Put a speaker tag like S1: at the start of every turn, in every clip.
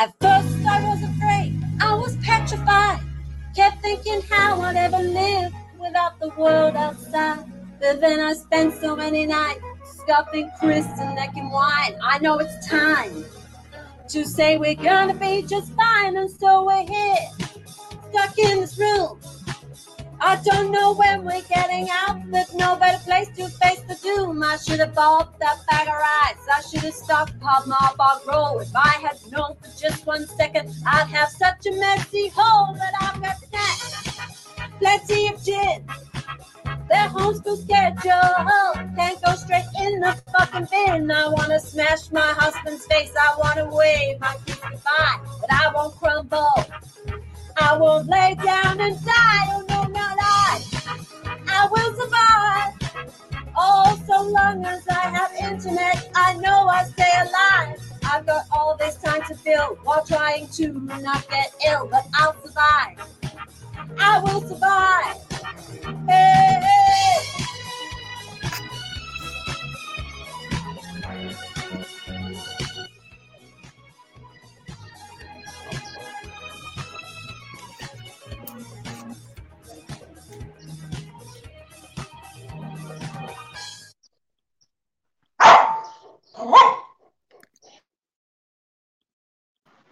S1: At first I was afraid, I was petrified. Kept thinking how I'd ever live without the world outside. But then I spent so many nights scuffing Chris and necking wine. I know it's time to say we're gonna be just fine, and so we're here, stuck in this room. I don't know when we're getting out. There's no better place to face the doom. I should have bought that bag of rice. I should have stockpiled my bog roll. If I had known for just one second, I'd have such a messy hole that I've got snacks. Plenty of gin. Their homeschool schedule can't go straight in the fucking bin. I wanna smash my husband's face. I wanna wave my kids goodbye, but I won't crumble. I won't lay down and die. Oh no, not I. I will survive. Oh, so long as I have internet, I know I stay alive. I've got all this time to fill while trying to not get ill, but I'll survive. I will survive. Hey, hey.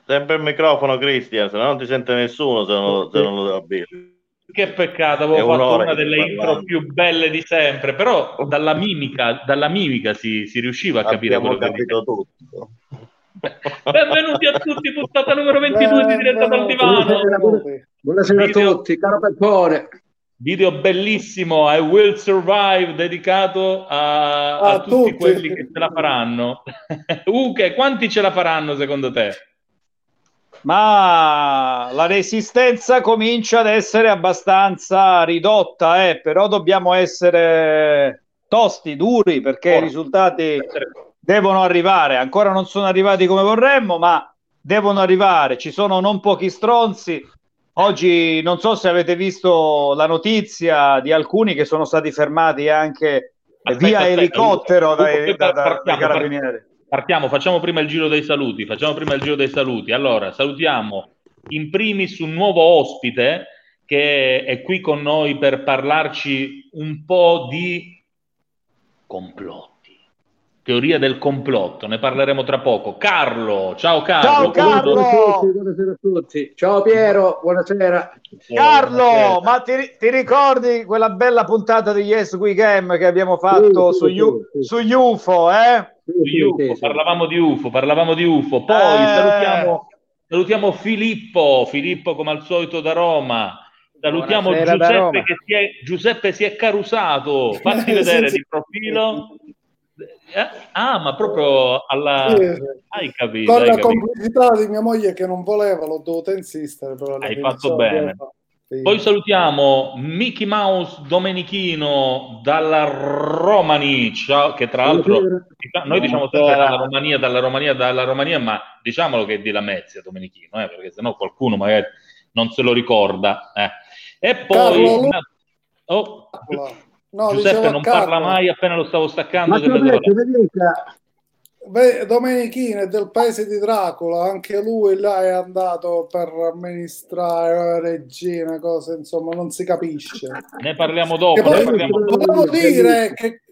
S2: Sempre il microfono, Cristian, se no non ti sente nessuno se non, se non lo abiliti.
S3: Che peccato, avevo fatto
S2: un'ora
S3: una
S2: che
S3: delle intro
S2: parlando.
S3: più belle di sempre, però dalla mimica, dalla mimica si, si riusciva a capire
S2: Abbiamo
S3: quello che
S2: capito tutto.
S3: Benvenuti a tutti, puntata numero 22 di Diretta dal Divano.
S4: Buonasera, a tutti, caro Peppone.
S3: Video bellissimo, I Will Survive, dedicato a, a
S5: A
S3: tutti
S5: tutti.
S3: quelli che ce la faranno. Uche, quanti ce la faranno secondo te?
S6: Ma la resistenza comincia ad essere abbastanza ridotta, eh, però dobbiamo essere tosti, duri, perché i risultati devono arrivare. Ancora non sono arrivati come vorremmo, ma devono arrivare. Ci sono non pochi stronzi. Oggi non so se avete visto la notizia di alcuni che sono stati fermati anche
S3: Aspetta,
S6: via
S3: aspetta,
S6: elicottero dai, da- da- dai
S3: partiamo,
S6: carabinieri.
S3: Partiamo, facciamo prima il giro dei saluti. Facciamo prima il giro dei saluti. Allora, salutiamo in primis un nuovo ospite che è qui con noi per parlarci un po' di complotti, teoria del complotto. Ne parleremo tra poco. Carlo, ciao Carlo.
S6: Ciao, Carlo!
S4: Buonasera a tutti, buonasera a tutti. Ciao Piero, buonasera.
S6: Carlo,
S3: Buonasera.
S6: ma ti, ti ricordi quella bella puntata di Yes We Game che abbiamo fatto
S4: Sì,
S6: su,
S4: sì,
S6: U-
S4: sì.
S6: su UFO, eh?
S3: UFO, parlavamo di UFO, parlavamo di UFO. Poi
S6: Eh.
S3: salutiamo, salutiamo Filippo, Filippo come al solito da Roma. Salutiamo Giuseppe
S6: Roma.
S3: che si è, Giuseppe si è carusato. Fatti vedere
S5: Sì, sì.
S3: di profilo. Eh? Ah, ma proprio alla...
S5: Sì, sì.
S3: Hai capito,
S5: Con
S3: hai
S5: la
S3: capito.
S5: complicità di mia moglie che non voleva, l'ho dovuto insistere.
S3: Hai fatto bene.
S5: Sì.
S3: Poi salutiamo Mickey Mouse Domenichino dalla Romani, ciao, che tra l'altro
S4: Buonasera.
S3: noi diciamo sempre dalla Romania, dalla Romania, dalla Romania, ma diciamolo che è di Lamezia Domenichino, eh, perché sennò qualcuno magari non se lo ricorda. eh. E poi
S5: Carlo,
S3: Oh,
S5: No,
S3: Giuseppe non
S5: Carlo,
S3: parla mai appena lo stavo staccando.
S5: Beh, Domenichino è del paese di Dracula, anche lui là è andato per amministrare la regina, cose insomma, non si capisce.
S3: Ne parliamo dopo.
S5: Che
S3: ne
S5: poi
S3: parliamo dopo.
S5: dire che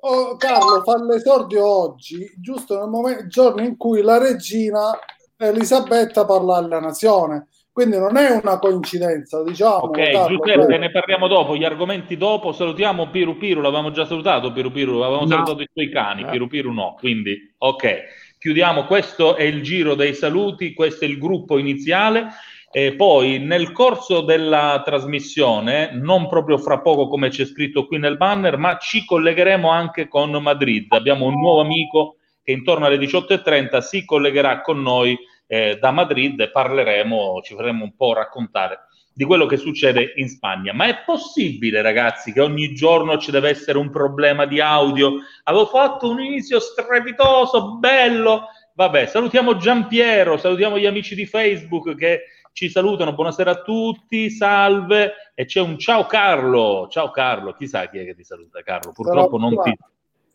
S5: oh, Carlo fa l'esordio oggi, giusto nel momento, giorno in cui la regina Elisabetta parla alla nazione. Quindi non è una coincidenza, diciamo.
S3: Ok,
S5: Carlo,
S3: Giuseppe,
S5: prego.
S3: ne parliamo dopo, gli argomenti dopo. Salutiamo Piru Piru, l'avevamo già salutato Piru Piru, avevamo
S4: No.
S3: salutato i suoi cani,
S4: No.
S3: Piru Piru no, quindi ok. Chiudiamo, questo è il giro dei saluti, questo è il gruppo iniziale. E poi nel corso della trasmissione, non proprio fra poco come c'è scritto qui nel banner, ma ci collegheremo anche con Madrid. Abbiamo un nuovo amico che intorno alle 18.30 si collegherà con noi eh, da Madrid parleremo, ci faremo un po' raccontare di quello che succede in Spagna. Ma è possibile, ragazzi, che ogni giorno ci deve essere un problema di audio? Avevo fatto un inizio strepitoso, bello. Vabbè, salutiamo Giampiero, salutiamo gli amici di Facebook che ci salutano. Buonasera a tutti, salve. E c'è un ciao Carlo. Ciao Carlo, chissà chi è che ti saluta, Carlo. Purtroppo non ti,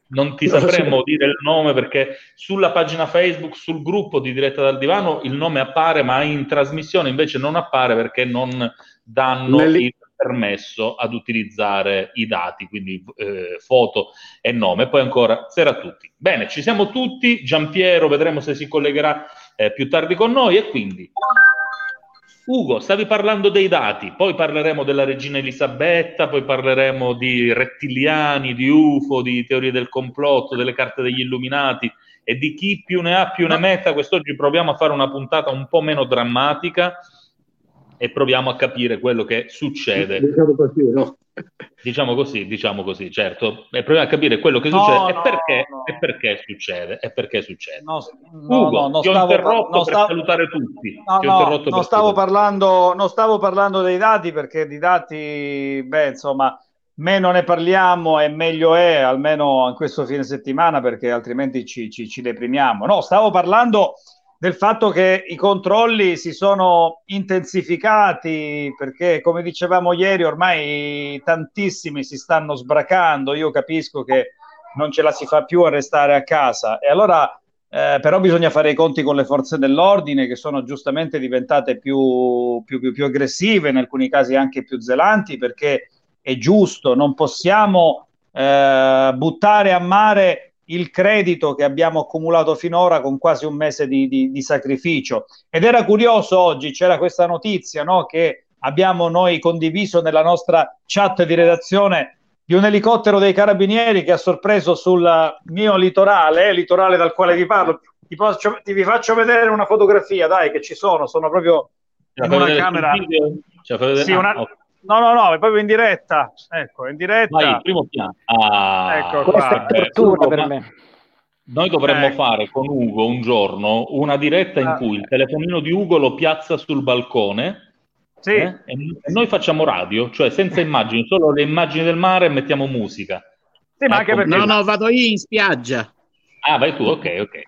S3: non ti sapremmo dire il nome perché sulla pagina Facebook, sul gruppo di Diretta dal Divano, il nome appare, ma in trasmissione invece non appare perché non danno Nelli... il permesso ad utilizzare i dati, quindi eh, foto e nome. Poi ancora sera a tutti. Bene, ci siamo tutti. Giampiero, vedremo se si collegherà eh, più tardi con noi e quindi Ugo, stavi parlando dei dati, poi parleremo della regina Elisabetta, poi parleremo di rettiliani, di UFO, di teorie del complotto, delle carte degli illuminati e di chi più ne ha più ne metta. Quest'oggi proviamo a fare una puntata un po' meno drammatica e proviamo a capire quello che succede. No? Diciamo così, diciamo così, certo. E proviamo a capire quello che succede no, e, perché, no. e, perché, succede. E perché succede. No, Ugo, no, ti ho interrotto par- per stavo... salutare tutti.
S6: No, no, non, stavo parlando, non stavo parlando dei dati perché di dati, beh, insomma, meno ne parliamo e meglio è, almeno in questo fine settimana, perché altrimenti ci, ci, ci deprimiamo. No, stavo parlando del fatto che i controlli si sono intensificati perché, come dicevamo ieri, ormai tantissimi si stanno sbracando. Io capisco che non ce la si fa più a restare a casa e allora eh, però bisogna fare i conti con le forze dell'ordine che sono giustamente diventate più, più, più, più aggressive, in alcuni casi anche più zelanti, perché è giusto, non possiamo eh, buttare a mare il credito che abbiamo accumulato finora con quasi un mese di, di, di sacrificio. Ed era curioso oggi, c'era questa notizia no, che abbiamo noi condiviso nella nostra chat di redazione di un elicottero dei carabinieri che ha sorpreso sul mio litorale, eh, litorale dal quale vi parlo. Ti, posso, ti vi faccio vedere una fotografia, dai, che ci sono, sono proprio in una camera. Sì, una, ah. No, no, no, è proprio in diretta. Ecco, in diretta. Vai,
S3: primo piano. Ah,
S6: ecco qua. È
S3: tortura per me. Noi dovremmo eh. fare con Ugo un giorno una diretta in ah. cui il telefonino di Ugo lo piazza sul balcone sì. eh? e noi facciamo radio, cioè senza immagini, solo le immagini del mare e mettiamo musica.
S6: Sì, ma ecco. anche perché...
S7: No, no, vado io in spiaggia.
S3: Ah, vai tu, ok, ok.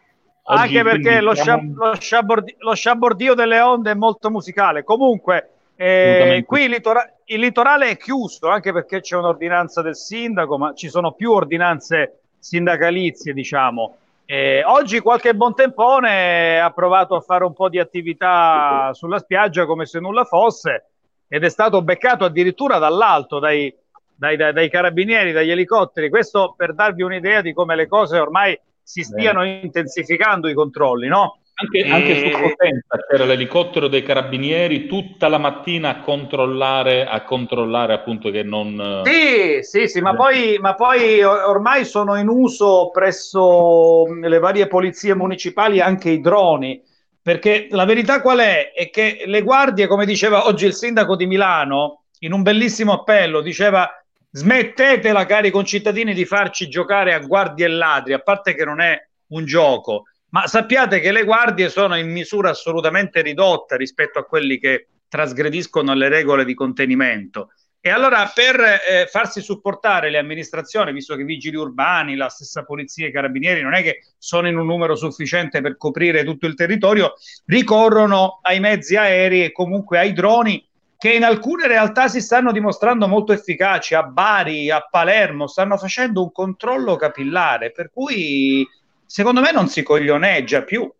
S6: Oggi, anche perché lo, siamo... lo, sciabordio, lo sciabordio delle onde è molto musicale. Comunque, eh, qui litora- il, litorale è chiuso anche perché c'è un'ordinanza del sindaco, ma ci sono più ordinanze sindacalizie, diciamo. Eh, oggi qualche buontempone ha provato a fare un po' di attività sulla spiaggia come se nulla fosse ed è stato beccato addirittura dall'alto dai, dai, dai, dai carabinieri, dagli elicotteri. Questo per darvi un'idea di come le cose ormai si stiano Bene. intensificando i controlli, no?
S3: Anche, e... anche, su Potenza c'era l'elicottero dei carabinieri tutta la mattina a controllare, a controllare appunto che non...
S6: Sì, sì, sì, ma poi, ma poi ormai sono in uso presso le varie polizie municipali anche i droni, perché la verità qual è? È che le guardie, come diceva oggi il sindaco di Milano, in un bellissimo appello, diceva smettetela cari concittadini di farci giocare a guardie e ladri, a parte che non è un gioco ma sappiate che le guardie sono in misura assolutamente ridotta rispetto a quelli che trasgrediscono le regole di contenimento. E allora per eh, farsi supportare le amministrazioni, visto che i vigili urbani, la stessa polizia e i carabinieri non è che sono in un numero sufficiente per coprire tutto il territorio, ricorrono ai mezzi aerei e comunque ai droni che in alcune realtà si stanno dimostrando molto efficaci. A Bari, a Palermo, stanno facendo un controllo capillare, per cui secondo me non si coglioneggia più.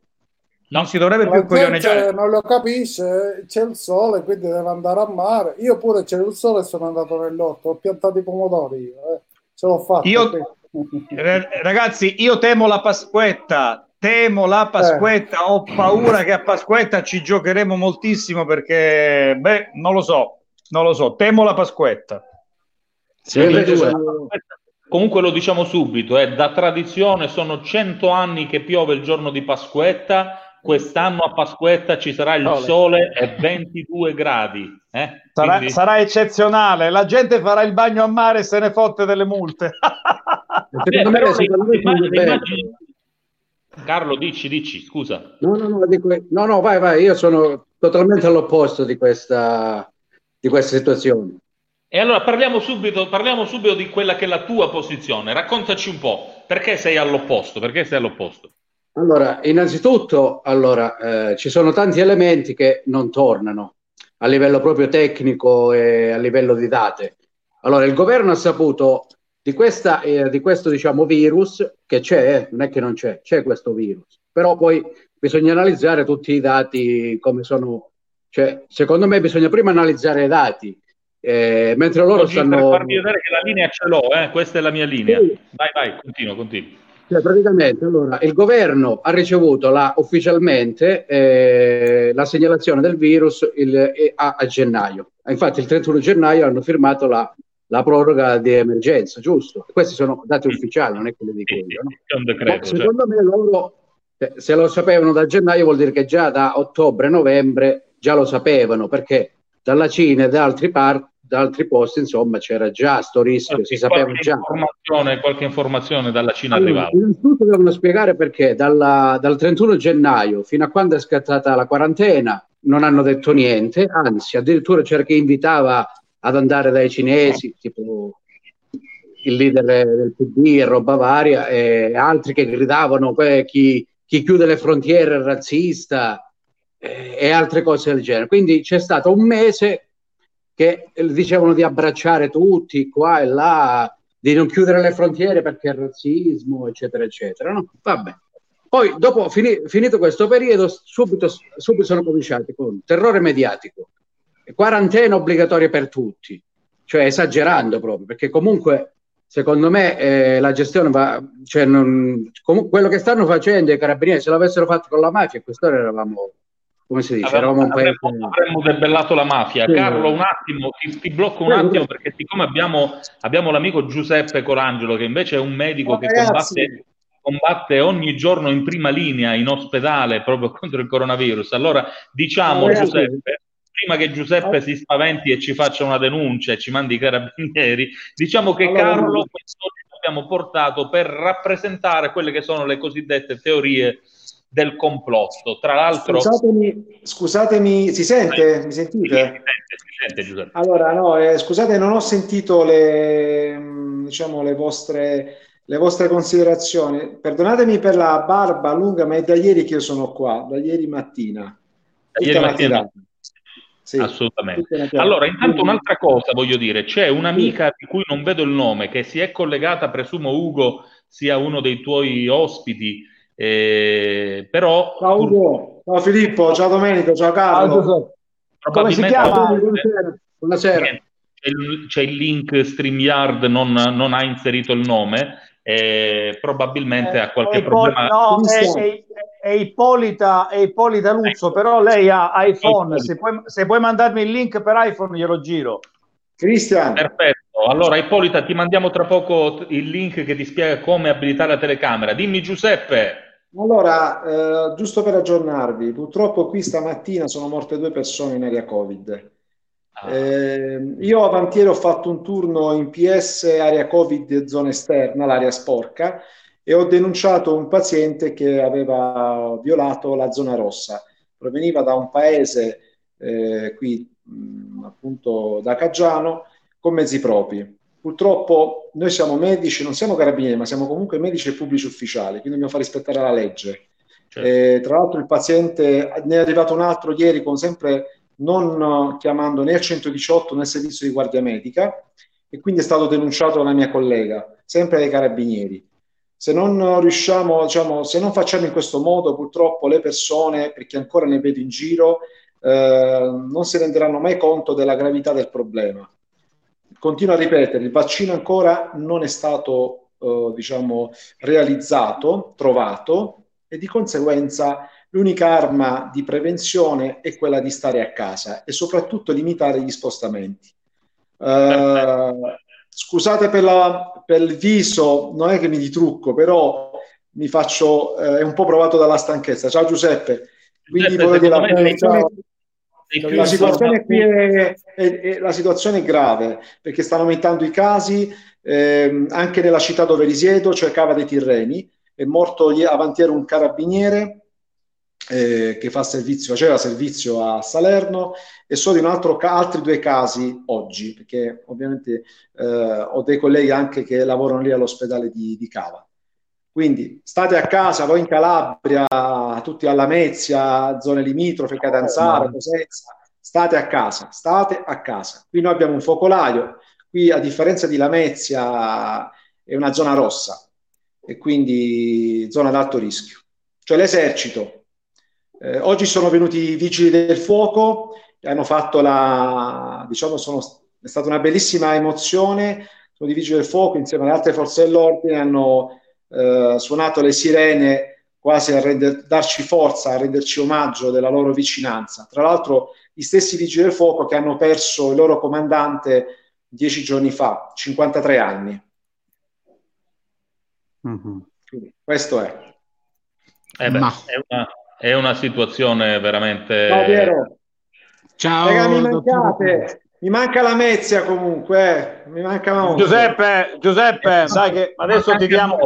S6: Non si dovrebbe più coglioneggiare.
S5: Non lo capisce, c'è il sole, quindi deve andare a mare. Io pure c'è il sole e sono andato nell'orto, ho piantato i pomodori io, eh. ce l'ho fatto.
S6: Io, ragazzi, io temo la Pasquetta, temo la Pasquetta, eh. ho paura che a Pasquetta ci giocheremo moltissimo perché, beh, non lo so, non lo so, temo la Pasquetta.
S3: Sì, Comunque lo diciamo subito, eh, da tradizione sono cento anni che piove il giorno di Pasquetta, quest'anno a Pasquetta ci sarà il sole e 22 gradi. Eh?
S6: Sarà, Quindi... sarà, eccezionale, la gente farà il bagno a mare e se ne fotte delle multe.
S3: Beh, immagini... Carlo, dici, dici, scusa.
S4: No, no, no, dico, no, no, vai, vai, io sono totalmente all'opposto di questa, di questa situazione.
S3: E allora parliamo subito, parliamo subito di quella che è la tua posizione. Raccontaci un po', perché sei all'opposto? Perché sei all'opposto?
S4: Allora, innanzitutto, allora, eh, ci sono tanti elementi che non tornano a livello proprio tecnico e a livello di date. Allora, il governo ha saputo di, questa, eh, di questo diciamo, virus che c'è, eh, non è che non c'è, c'è questo virus, però poi bisogna analizzare tutti i dati come sono, cioè, secondo me bisogna prima analizzare i dati, eh, mentre loro
S3: Oggi
S4: stanno...
S3: Per farvi vedere che la linea ce l'ho, eh? questa è la mia linea.
S4: Sì.
S3: Vai, vai, continua, continua.
S4: Cioè, praticamente, allora, il governo ha ricevuto la, ufficialmente eh, la segnalazione del virus il, eh, a, a, gennaio. Infatti, il 31 gennaio hanno firmato la, la proroga di emergenza, giusto? Questi sono dati ufficiali, non è quelli di
S3: sì,
S4: no?
S3: decreto.
S4: Ma secondo me loro, eh, se lo sapevano da gennaio, vuol dire che già da ottobre-novembre già lo sapevano, perché dalla Cina e da altri, par- da altri posti, insomma, c'era già sto rischio,
S3: certo.
S4: si sapeva
S3: qualche
S4: già.
S3: Informazione, qualche informazione dalla Cina
S4: Allora,
S3: arrivava.
S4: innanzitutto devono spiegare perché dalla- dal 31 gennaio fino a quando è scattata la quarantena non hanno detto niente, anzi addirittura c'era chi invitava ad andare dai cinesi, tipo il leader del PD e roba varia, e altri che gridavano "Que- chi, chi chiude le frontiere è razzista eh, e altre cose del genere. Quindi c'è stato un mese che dicevano di abbracciare tutti qua e là, di non chiudere le frontiere perché è razzismo, eccetera, eccetera. No? Vabbè. Poi, dopo fini- finito questo periodo, subito, subito sono cominciati con terrore mediatico, quarantena obbligatoria per tutti, cioè esagerando proprio, perché comunque secondo me eh, la gestione va, cioè non, comu- quello che stanno facendo i carabinieri, se l'avessero fatto con la mafia, quest'ora eravamo, come si dice,
S3: Avremmo,
S4: un paese...
S3: avremmo- avremmo debellato la mafia.
S4: Sì.
S3: Carlo, un attimo, ti, ti blocco un
S4: Sì,
S3: attimo
S4: sì.
S3: perché siccome abbiamo, abbiamo l'amico Giuseppe Colangelo che invece è un medico
S5: Oh,
S3: che combatte, combatte ogni giorno in prima linea in ospedale proprio contro il coronavirus. Allora diciamo
S5: Oh.
S3: Giuseppe, prima che Giuseppe si spaventi e ci faccia una denuncia e ci mandi i carabinieri, diciamo che
S5: Allora,
S3: Carlo quest'oggi l'abbiamo portato per rappresentare quelle che sono le cosiddette teorie del complotto. Tra l'altro...
S8: Scusatemi, scusatemi, si sente? Mi sentite?
S3: si sente, si sente, Giuseppe.
S8: Allora, no, eh, scusate, non ho sentito le, mh, diciamo, le vostre, le vostre considerazioni. Perdonatemi per la barba lunga, ma è da ieri che io sono qua, da ieri mattina.
S3: Da ieri mattina.
S8: tirata. Sì,
S3: Assolutamente. Allora, intanto un'altra cosa voglio dire, c'è un'amica di cui non vedo il nome, che si è collegata, presumo Ugo sia uno dei tuoi ospiti, eh, però
S8: Ciao Ugo, ciao Filippo, ciao Domenico, ciao Carlo.
S6: Come si
S3: probabilmente
S6: chiama?
S4: Buonasera. Buonasera.
S3: c'è il, c'è il link StreamYard, non, non ha inserito il nome, eh, probabilmente ha qualche
S6: Ippo-
S3: problema.
S6: no, è, è- è Ippolita, è Ippolita Luzzo, però lei ha iPhone. Se puoi, se puoi mandarmi il link per iPhone, glielo giro.
S8: Cristian,
S3: Perfetto. Allora, Ippolita, ti mandiamo tra poco il link che ti spiega come abilitare la telecamera. Dimmi, Giuseppe.
S8: Allora, eh, giusto per aggiornarvi, purtroppo qui stamattina sono morte due persone in area Covid.
S3: Ah,
S8: Eh, io avanti ieri ho fatto un turno in PS area Covid zona esterna, l'area sporca, e ho denunciato un paziente che aveva violato la zona rossa. Proveniva da un paese eh, qui mh, appunto da Caggiano con mezzi propri. Purtroppo noi siamo medici, non siamo carabinieri, ma siamo comunque medici e pubblici ufficiali, quindi dobbiamo far rispettare la legge.
S3: certo.
S8: Eh, tra l'altro il paziente, ne è arrivato un altro ieri con sempre non eh, chiamando né il 118 né il servizio di guardia medica e quindi è stato denunciato dalla mia collega, sempre dai carabinieri. Se non riusciamo, diciamo, se non facciamo in questo modo, purtroppo le persone, perché ancora ne vedo in giro, eh, non si renderanno mai conto della gravità del problema. Continuo a ripetere, il vaccino ancora non è stato, eh, diciamo, realizzato, trovato e di conseguenza l'unica arma di prevenzione è quella di stare a casa e soprattutto limitare gli spostamenti. Eh, scusate per, la- per il viso, non è che mi ditrucco, però mi faccio, eh, è un po' provato dalla stanchezza. Ciao Giuseppe. Quindi
S3: Giuseppe,
S8: dire, la la situazione qui è, è- è- la situazione è grave perché stanno aumentando i casi ehm, anche nella città dove risiedo, cioè Cava dei Tirreni. È morto ie- avanti ieri un carabiniere eh, che fa servizio, faceva servizio a Salerno e so di un altro altri due casi oggi, perché ovviamente eh, ho dei colleghi anche che lavorano lì all'ospedale di, di Cava. Quindi state a casa, voi in Calabria, tutti alla Mezia, zone limitrofe, Catanzaro, Cosenza, state a casa, state a casa. Qui noi abbiamo un focolaio, qui a differenza di Lamezia è una zona rossa e quindi zona ad alto rischio. Cioè l'esercito. Eh, oggi sono venuti i vigili del fuoco hanno fatto la, diciamo, sono, è stata una bellissima emozione. Sono i vigili del fuoco insieme alle altre forze dell'ordine hanno eh, suonato le sirene quasi a render, darci forza, a renderci omaggio della loro vicinanza. Tra l'altro gli stessi vigili del fuoco che hanno perso il loro comandante dieci giorni fa, 53 anni. Mm-hmm. questo è.
S3: Eh beh, è, una, è, una, situazione veramente...
S8: Ciao Piero. Ciao. Raga, mi mancate. Mi manca la Mezia comunque, eh. mi manca.
S6: Giuseppe, Giuseppe, eh, sai che adesso ti diamo,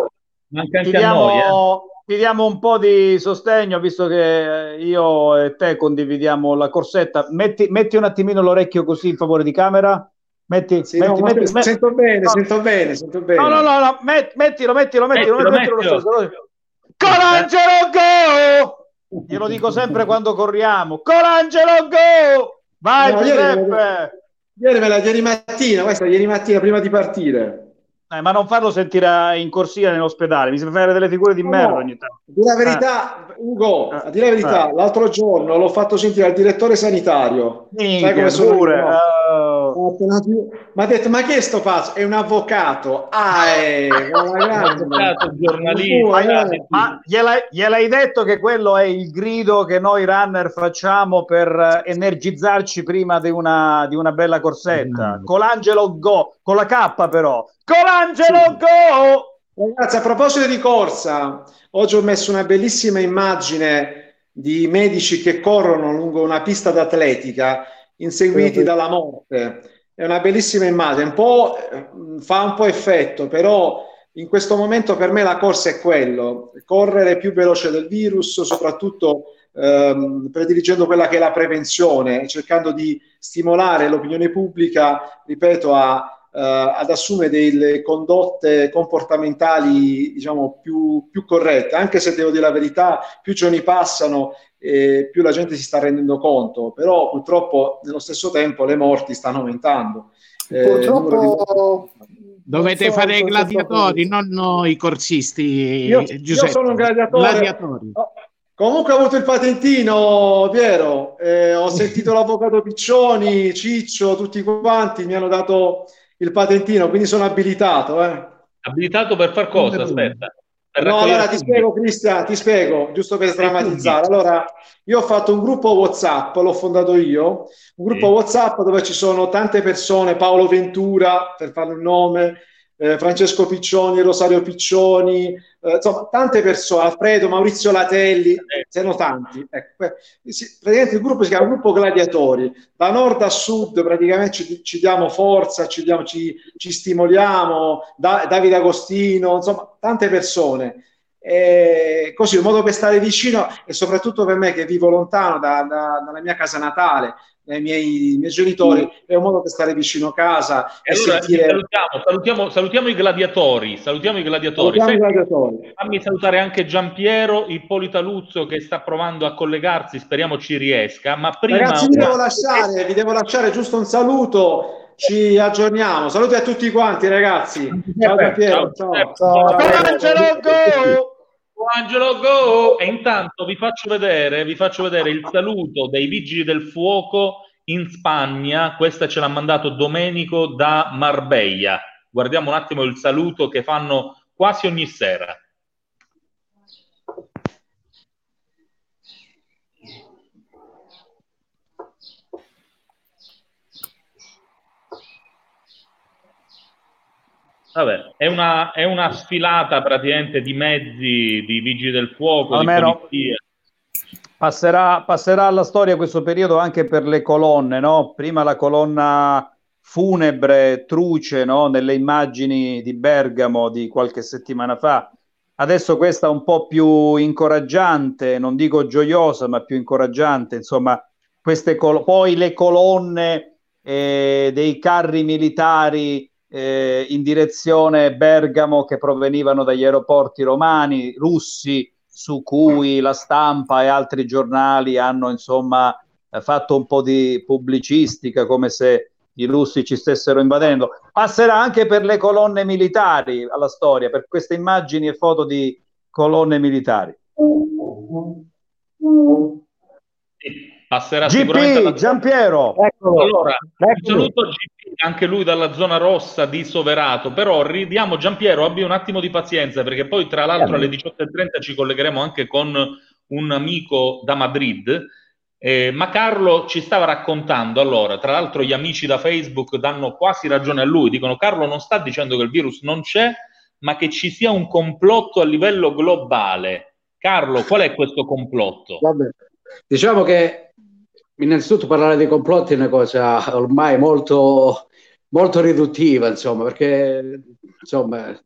S6: ti diamo, noi, eh. Ti diamo, un po' di sostegno, visto che io e te condividiamo la corsetta. Metti, metti un attimino l'orecchio così in favore di camera. Metti,
S8: sì, metti, no, metti, metti, sento bene, no. sento bene, sento bene. No,
S6: no, no, no met, mettilo, mettilo, mettilo, mettilo, mettilo, mettilo. mettilo. Colangelo go! Glielo dico sempre quando corriamo. Colangelo go! Vai no, Giuseppe!
S8: Ieri, ieri, ieri mattina, questa ieri mattina prima di partire.
S6: Eh, ma non farlo sentire in corsia nell'ospedale, mi sembra fare delle figure di no, merda ogni tanto.
S8: Dire la verità, eh. Ugo, a dire la verità, eh. l'altro giorno l'ho fatto sentire al direttore sanitario.
S6: Minchia, Sai come sono pure.
S8: Uh... Ma ha detto, ma che è sto pazzo? È un avvocato. Ah, è un
S6: avvocato giornalista. ma gliel'hai, gliel'hai detto che quello è il grido che noi runner facciamo per energizzarci prima di una, di una bella corsetta? Mm. Colangelo Go, con la K però. Colangelo sì. Go!
S8: Ragazzi, a proposito di corsa, oggi ho messo una bellissima immagine di medici che corrono lungo una pista d'atletica inseguiti dalla morte. È una bellissima immagine, un po', fa un po' effetto, però in questo momento per me la corsa è quello, correre più veloce del virus, soprattutto ehm, prediligendo quella che è la prevenzione, cercando di stimolare l'opinione pubblica, ripeto, a eh, ad assumere delle condotte comportamentali diciamo più, più, corrette, anche se devo dire la verità, più giorni passano e più la gente si sta rendendo conto, però purtroppo nello stesso tempo le morti stanno aumentando.
S5: Eh, purtroppo
S7: dovete fare i gladiatori, non noi corsisti.
S8: Io, io sono un gladiatore. Gladiatori. Oh, comunque ho avuto il patentino, Piero, eh, ho sentito l'avvocato Piccioni, Ciccio, tutti quanti mi hanno dato il patentino, quindi sono abilitato. Eh.
S3: Abilitato per far cosa? Aspetta.
S8: No, allora ti spiego, Cristian, ti spiego, giusto per sdrammatizzare. Allora, io ho fatto un gruppo WhatsApp, l'ho fondato io, un gruppo sì. WhatsApp dove ci sono tante persone, Paolo Ventura, per fare un nome, eh, Francesco Piccioni, Rosario Piccioni, eh, insomma, tante persone, Alfredo, Maurizio Latelli, eh. sono tanti. Ecco, praticamente il gruppo si chiama Gruppo Gladiatori, da nord a sud praticamente ci, ci diamo forza, ci, diamo, ci, ci stimoliamo, da, Davide Agostino, insomma, tante persone. E così un modo per stare vicino e soprattutto per me che vivo lontano da, da, dalla mia casa natale ai miei, miei genitori, è un modo per stare vicino a casa.
S3: E, e allora sentire... salutiamo, salutiamo, salutiamo, i gladiatori. Salutiamo i gladiatori. Salutiamo i gladiatori. Fammi salutare anche Giampiero Ippolita Luzzo che sta provando a collegarsi, speriamo ci riesca. Ma prima...
S8: Ragazzi, vi devo lasciare, vi devo lasciare giusto un saluto. Ci aggiorniamo. Saluti a tutti quanti, ragazzi. Ciao Giampiero. Ciao. ciao. ciao.
S3: ciao. Angelo Go! E intanto vi faccio, vedere, vi faccio vedere il saluto dei vigili del fuoco in Spagna. Questa ce l'ha mandato Domenico da Marbella. Guardiamo un attimo il saluto che fanno quasi ogni sera. Vabbè, è una, è una sfilata praticamente di mezzi, di vigili del fuoco, Almeno di
S6: passerà, passerà alla storia questo periodo anche per le colonne, no? Prima la colonna funebre, truce, no? Nelle immagini di Bergamo di qualche settimana fa. Adesso questa un po' più incoraggiante, non dico gioiosa, ma più incoraggiante, insomma, queste col- poi le colonne eh, dei carri militari eh, in direzione Bergamo che provenivano dagli aeroporti romani, russi, su cui la stampa e altri giornali hanno insomma fatto un po' di pubblicistica come se i russi ci stessero invadendo. Passerà anche per le colonne militari alla storia, per queste immagini e foto di colonne militari.
S3: Passerà
S6: GP. Giampiero.
S3: Allora, un
S9: Eccolo.
S3: saluto GP, anche lui dalla zona rossa di Soverato, però ridiamo Giampiero, abbi un attimo di pazienza perché poi tra l'altro alle 18.30 ci collegheremo anche con un amico da Madrid, eh, ma Carlo ci stava raccontando, allora, tra l'altro gli amici da Facebook danno quasi ragione a lui, dicono Carlo non sta dicendo che il virus non c'è, ma che ci sia un complotto a livello globale. Carlo, qual è questo complotto?
S4: Vabbè. Diciamo che innanzitutto parlare di complotti è una cosa ormai molto, molto riduttiva, insomma, perché insomma,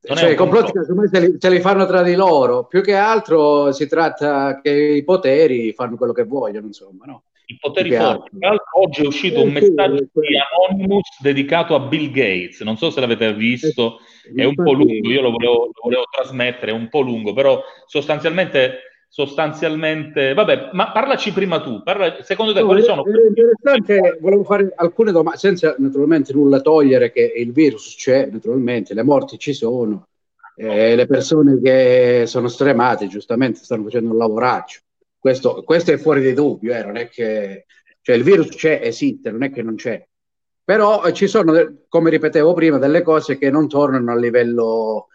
S4: cioè,
S3: un
S4: i complotti se li, se li fanno tra di loro, più che altro si tratta che i poteri fanno quello che vogliono, insomma, no?
S3: I poteri forti. Tra l'altro oggi è uscito un
S4: Eh, sì,
S3: messaggio
S4: sì.
S3: di Anonymous dedicato a Bill Gates, non so se l'avete visto, è un po' lungo, io lo volevo, lo volevo trasmettere, è un po' lungo, però sostanzialmente, sostanzialmente, vabbè, ma parlaci prima tu, parla- secondo te
S4: No,
S3: quali sono?
S4: interessante, volevo fare alcune domande, senza naturalmente nulla togliere che il virus c'è, naturalmente, le morti ci sono, eh, le persone che sono stremate, giustamente, stanno facendo un lavoraccio. Questo, questo è fuori di dubbio, eh, non è che cioè, il virus c'è, esiste, non è che non c'è. Però ci sono, come ripetevo prima, delle cose che non tornano a livello,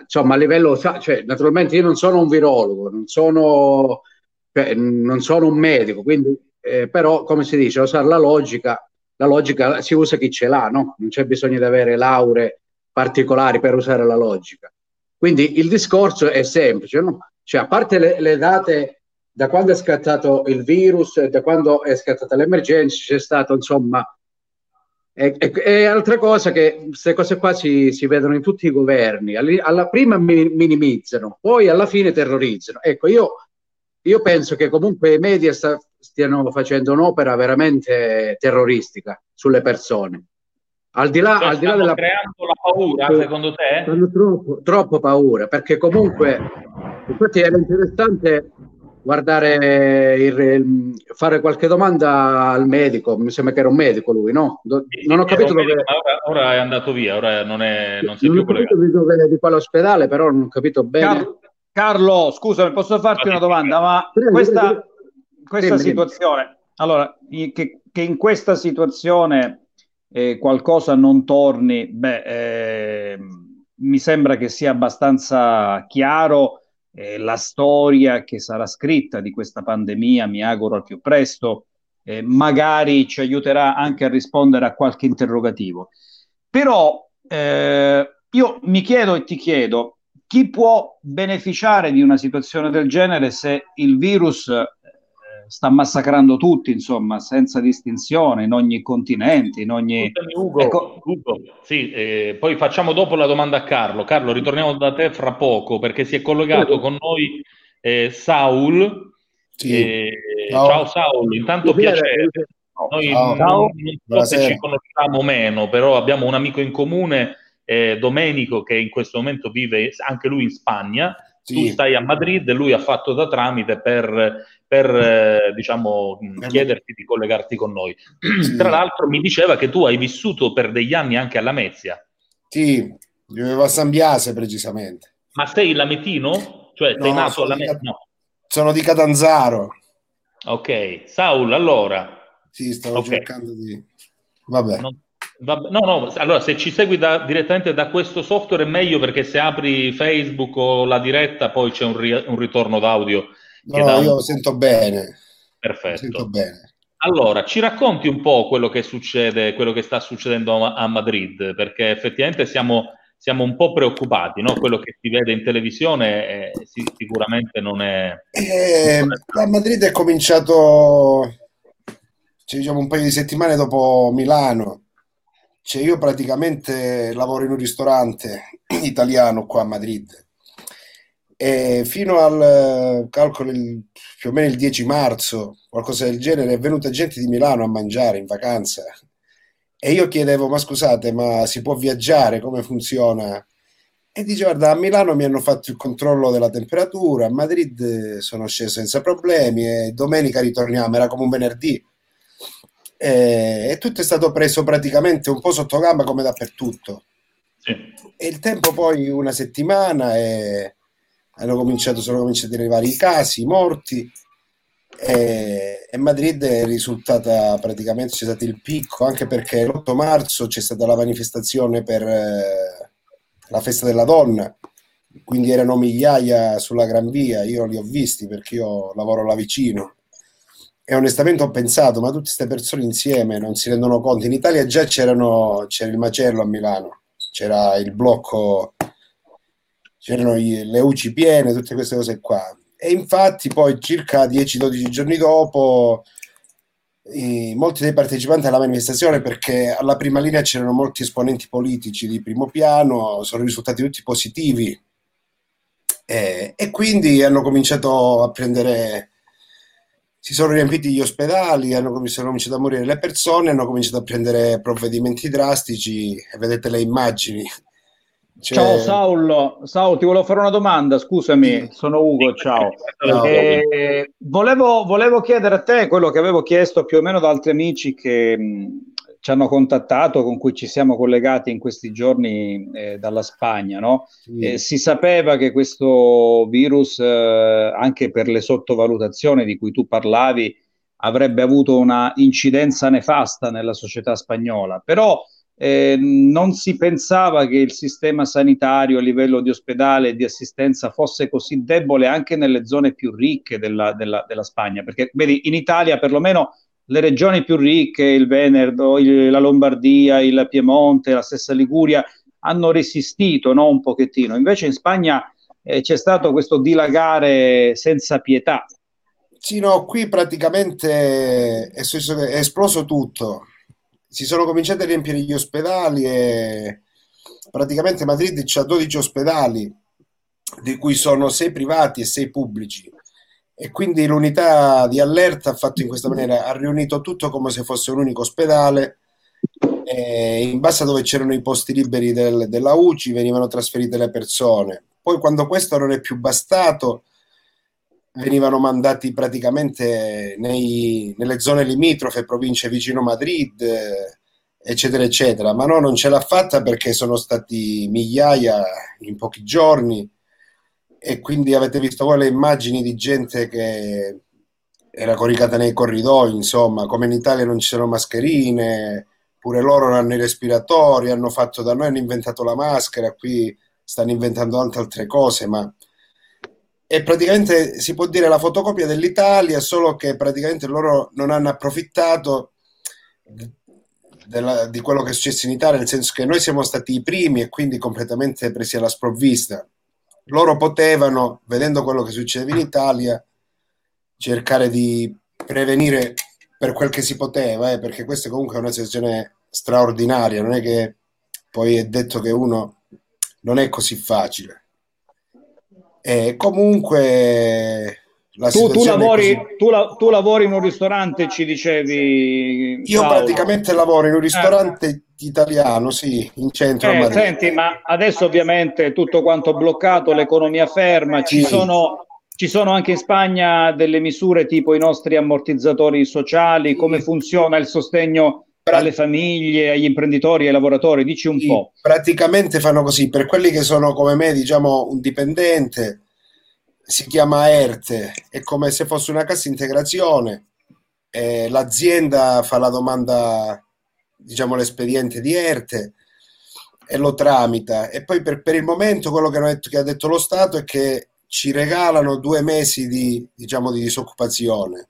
S4: insomma, a livello, cioè, naturalmente io non sono un virologo, non sono, cioè, non sono un medico, quindi, eh, però, come si dice, usare la logica, la logica si usa chi ce l'ha, no? Non c'è bisogno di avere lauree particolari per usare la logica. Quindi il discorso è semplice, no? Cioè, a parte le, le date da quando è scattato il virus da quando è scattata l'emergenza, c'è stato, insomma, e, e- e altra cosa che queste cose qua si, si vedono in tutti i governi, alla prima mi- minimizzano, poi alla fine terrorizzano. Ecco, io, io penso che comunque i media sta- stiano facendo un'opera veramente terroristica sulle persone. Al di là,
S3: Cioè,
S4: al di là della
S3: creando la paura,
S4: Sì.
S3: secondo te?
S4: troppo, troppo paura perché comunque infatti era interessante guardare il, il- fare qualche domanda al medico mi sembra che era un medico lui no? Do- non ho capito dove
S3: medico, ora, ora è andato via, ora non, è, non si è
S4: non
S3: più
S4: ho capito
S3: collegato.
S4: di dove di quale ospedale però non ho capito bene
S6: Car- Carlo, scusami, posso farti una domanda? Ma questa, questa situazione, allora, che, che in questa situazione eh, qualcosa non torni, beh, eh, mi sembra che sia abbastanza chiaro eh, la storia che sarà scritta di questa pandemia, mi auguro al più presto, eh, magari ci aiuterà anche a rispondere a qualche interrogativo. Però eh, io mi chiedo e ti chiedo, chi può beneficiare di una situazione del genere se il virus sta massacrando tutti, insomma, senza distinzione, in ogni continente, in ogni...
S3: Ugo,
S6: Ecco.
S3: Ugo, sì, eh, poi facciamo dopo la domanda a Carlo. Carlo, ritorniamo da te fra poco perché si è collegato con noi eh, Saul.
S10: Sì.
S3: Eh,
S10: Ciao.
S3: ciao. Saul, intanto
S4: Piacere.
S3: Noi
S10: Ciao.
S3: non, non so se ci conosciamo meno, però abbiamo un amico in comune, eh, Domenico, che in questo momento vive anche lui in Spagna.
S10: Sì.
S3: Tu stai a Madrid e lui ha fatto da tramite per, per, eh, diciamo,
S10: Eh,
S3: chiederti di collegarti con noi.
S10: Sì.
S3: Tra l'altro mi diceva che tu hai vissuto per degli anni anche a Lamezia,
S10: Sì, vivevo a San Biase precisamente.
S3: ma sei lametino? Cioè sei
S10: No,
S3: nato a
S10: sono
S3: Lamezia?
S10: di-
S3: No.
S10: Sono di Catanzaro.
S3: Ok, Saul, allora...
S10: Sì, stavo
S3: Ok.
S10: cercando di... Vabbè.
S3: Non- vabbè, no, no, allora se ci segui da- direttamente da questo software è meglio perché se apri Facebook o la diretta poi c'è un, ri- un ritorno d'audio
S10: No,
S3: un-
S10: io sento bene.
S3: Perfetto.
S10: Sento bene.
S3: Allora, ci racconti un po' quello che succede, quello che sta succedendo a, a Madrid, perché effettivamente siamo, siamo un po' preoccupati, no? Quello che si vede in televisione eh, sì, sicuramente non è...
S10: Eh, a Madrid è cominciato cioè, diciamo, un paio di settimane dopo Milano. Cioè, io praticamente lavoro in un ristorante italiano qua a Madrid e fino al calcolo il- più o meno il 10 marzo, qualcosa del genere, è venuta gente di Milano a mangiare in vacanza e io chiedevo, ma scusate, ma si può viaggiare? Come funziona? E dice, guarda, a Milano mi hanno fatto il controllo della temperatura, a Madrid eh, sono sceso senza problemi e domenica ritorniamo, era come un venerdì. E, e tutto è stato preso praticamente un po' sotto gamba come dappertutto.
S3: Sì.
S10: E il tempo poi una settimana e hanno cominciato, sono cominciati ad arrivare i casi, i morti e, e Madrid è risultata praticamente, c'è stato il picco anche perché l'8 marzo c'è stata la manifestazione per eh, la festa della donna, quindi erano migliaia sulla Gran Via, io li ho visti perché io lavoro là vicino e onestamente ho pensato, ma tutte queste persone insieme non si rendono conto. In Italia già c'era il macello a Milano, c'era il blocco, c'erano i, le UCI piene, tutte queste cose qua. E infatti poi circa 10-12 giorni dopo i, molti dei partecipanti alla manifestazione, perché alla prima linea c'erano molti esponenti politici di primo piano, sono risultati tutti positivi e, e quindi hanno cominciato a prendere si sono riempiti gli ospedali, hanno cominciato a morire le persone, hanno cominciato a prendere provvedimenti drastici e vedete le immagini.
S6: Cioè... Ciao Saul, Saul, ti volevo fare una domanda, scusami, sono Ugo, ciao. Eh, volevo, volevo, chiedere a te quello che avevo chiesto più o meno da altri amici che mh, ci hanno contattato, con cui ci siamo collegati in questi giorni eh, dalla Spagna, no? sì. eh, si sapeva che questo virus, eh, anche per le sottovalutazioni di cui tu parlavi, avrebbe avuto una incidenza nefasta nella società spagnola, però eh, non si pensava che il sistema sanitario a livello di ospedale e di assistenza fosse così debole anche nelle zone più ricche della, della, della Spagna, perché vedi, in Italia perlomeno le regioni più ricche, il Veneto, il, la Lombardia, il Piemonte, la stessa Liguria, hanno resistito no, un pochettino. Invece in Spagna eh, c'è stato questo dilagare senza pietà.
S10: Sì, no, qui praticamente è, è esploso tutto. Si sono cominciati a riempire gli ospedali e praticamente Madrid ha 12 ospedali, di cui sono 6 privati e 6 pubblici e quindi l'unità di allerta ha fatto in questa maniera, ha riunito tutto come se fosse un unico ospedale in base a dove c'erano i posti liberi del, della UCI venivano trasferite le persone. Poi quando questo non è più bastato venivano mandati praticamente nei, nelle zone limitrofe, province vicino Madrid, eccetera, eccetera. Ma no, non ce l'ha fatta perché sono stati migliaia in pochi giorni e quindi avete visto voi le immagini di gente che era coricata nei corridoi, insomma, come in Italia non ci sono mascherine, pure loro hanno i respiratori, hanno fatto da noi, hanno inventato la maschera, qui stanno inventando tante altre cose, ma è praticamente si può dire la fotocopia dell'Italia, solo che praticamente loro non hanno approfittato della, di quello che è successo in Italia, nel senso che noi siamo stati i primi e quindi completamente presi alla sprovvista loro potevano, vedendo quello che succede in Italia, cercare di prevenire per quel che si poteva, eh, perché questa comunque è una situazione straordinaria, non è che poi è detto che uno non è così facile. E comunque
S6: tu, tu, lavori, tu, la, tu, lavori, in un ristorante, ci dicevi.
S10: Io Paolo. praticamente lavoro in un ristorante eh. italiano, sì, in centro
S6: eh, Senti, ma adesso ovviamente tutto quanto bloccato, l'economia ferma, ci, sono, ci sono anche in Spagna delle misure tipo i nostri ammortizzatori sociali, come funziona il sostegno alle famiglie, agli imprenditori, ai lavoratori? Dici un sì, po'.
S10: Praticamente fanno così, per quelli che sono come me, diciamo, un dipendente si chiama ERTE, è come se fosse una cassa integrazione. Eh, l'azienda fa la domanda, diciamo l'espediente di ERTE e lo tramita. E poi per, per il momento quello che, detto, che, ha detto lo Stato è che ci regalano due mesi di, diciamo, di disoccupazione.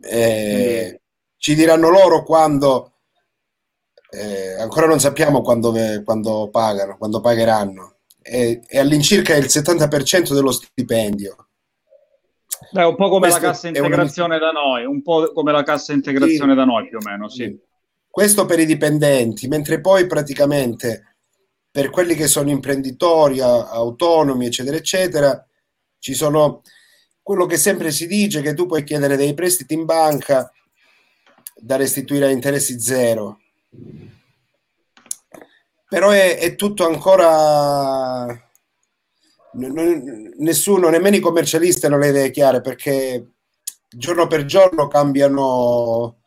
S10: Eh, ci diranno loro quando, eh, ancora non sappiamo quando, quando pagano, quando pagheranno è, è all'incirca il 70% dello stipendio.
S6: È un po' come Questo la cassa integrazione una... da noi, un po' come la cassa integrazione sì. da noi più o meno, sì.
S10: Questo per i dipendenti, mentre poi praticamente per quelli che sono imprenditori, autonomi, eccetera, eccetera, ci sono quello che sempre si dice che tu puoi chiedere dei prestiti in banca da restituire a interessi zero però è, è tutto ancora nessuno, nemmeno i commercialisti hanno le idee chiare perché giorno per giorno cambiano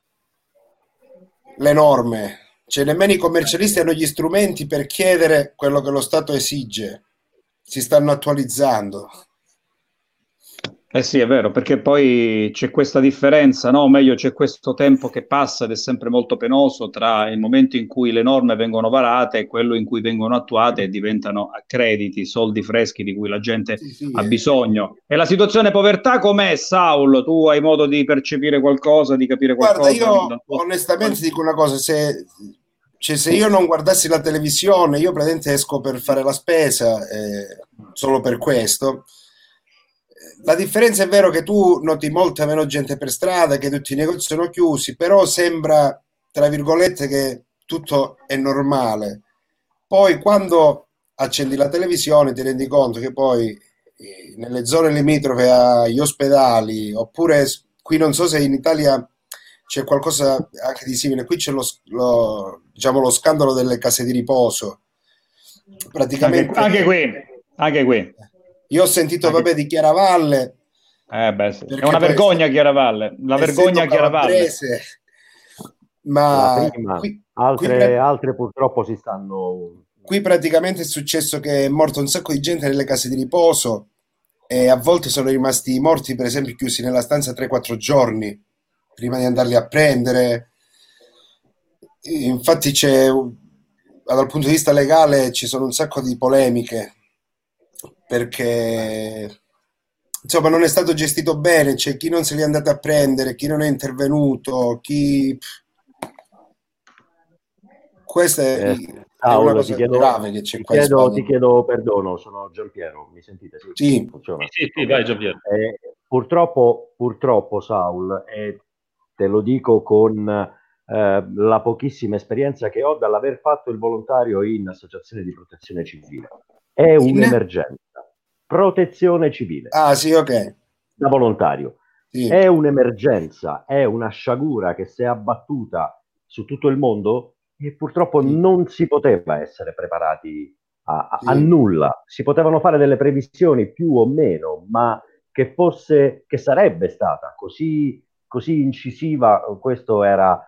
S10: le norme, cioè nemmeno i commercialisti hanno gli strumenti per chiedere quello che lo Stato esige, si stanno attualizzando.
S6: Eh sì, è vero, perché poi c'è questa differenza, no? O meglio, c'è questo tempo che passa ed è sempre molto penoso tra il momento in cui le norme vengono varate e quello in cui vengono attuate e diventano crediti, soldi freschi di cui la gente
S10: Sì, sì,
S6: ha
S10: eh.
S6: bisogno. E la situazione povertà com'è, Saul? Tu hai modo di percepire qualcosa, di capire
S10: Guarda,
S6: qualcosa?
S10: io
S6: dal tuo-
S10: onestamente dico una cosa, se, cioè, se io non guardassi la televisione, io praticamente esco per fare la spesa, eh, solo per questo. La differenza è vero che tu noti molta meno gente per strada, che tutti i negozi sono chiusi, però sembra, tra virgolette, che tutto è normale. Poi quando accendi la televisione ti rendi conto che poi eh, nelle zone limitrofe agli ospedali, oppure qui non so se in Italia c'è qualcosa anche di simile, qui c'è lo, lo- diciamo, lo scandalo delle case di riposo.
S6: Anche,
S10: Praticamente
S6: anche qui, anche qui.
S10: Io ho sentito, vabbè, di Chiaravalle,
S6: Eh beh, sì. È una vergogna Chiaravalle, la vergogna Chiaravalle.
S10: ma
S11: prima,
S10: qui, qui
S11: altre,
S10: pra-
S11: altre purtroppo si stanno...
S10: qui praticamente è successo che è morto un sacco di gente nelle case di riposo e a volte sono rimasti morti, per esempio, chiusi nella stanza 3-4 giorni prima di andarli a prendere. Infatti c'è, dal punto di vista legale, ci sono un sacco di polemiche perché insomma non è stato gestito bene, c'è chi non se li è andato a prendere, chi non è intervenuto, chi... Questa è,
S11: Eh,
S10: è una cosa
S11: chiedo,
S10: grave che c'è
S11: ti chiedo, ti chiedo perdono, sono Giampiero, mi sentite? Sì,
S10: Sì.
S3: Sì, sì, vai Giampiero.
S11: Eh, purtroppo, purtroppo, Saul, e te lo dico con eh, la pochissima esperienza che ho dall'aver fatto il volontario in associazione di protezione civile, è un'emergenza. Protezione civile,
S10: Ah, sì, ok.
S11: da volontario.
S10: Sì.
S11: È un'emergenza, è una sciagura che si è abbattuta su tutto il mondo e purtroppo
S10: Sì.
S11: non si poteva essere preparati a, a- a
S10: Sì.
S11: nulla. Si potevano fare delle previsioni più o meno, ma che fosse, che sarebbe stata così, così incisiva, questo era eh,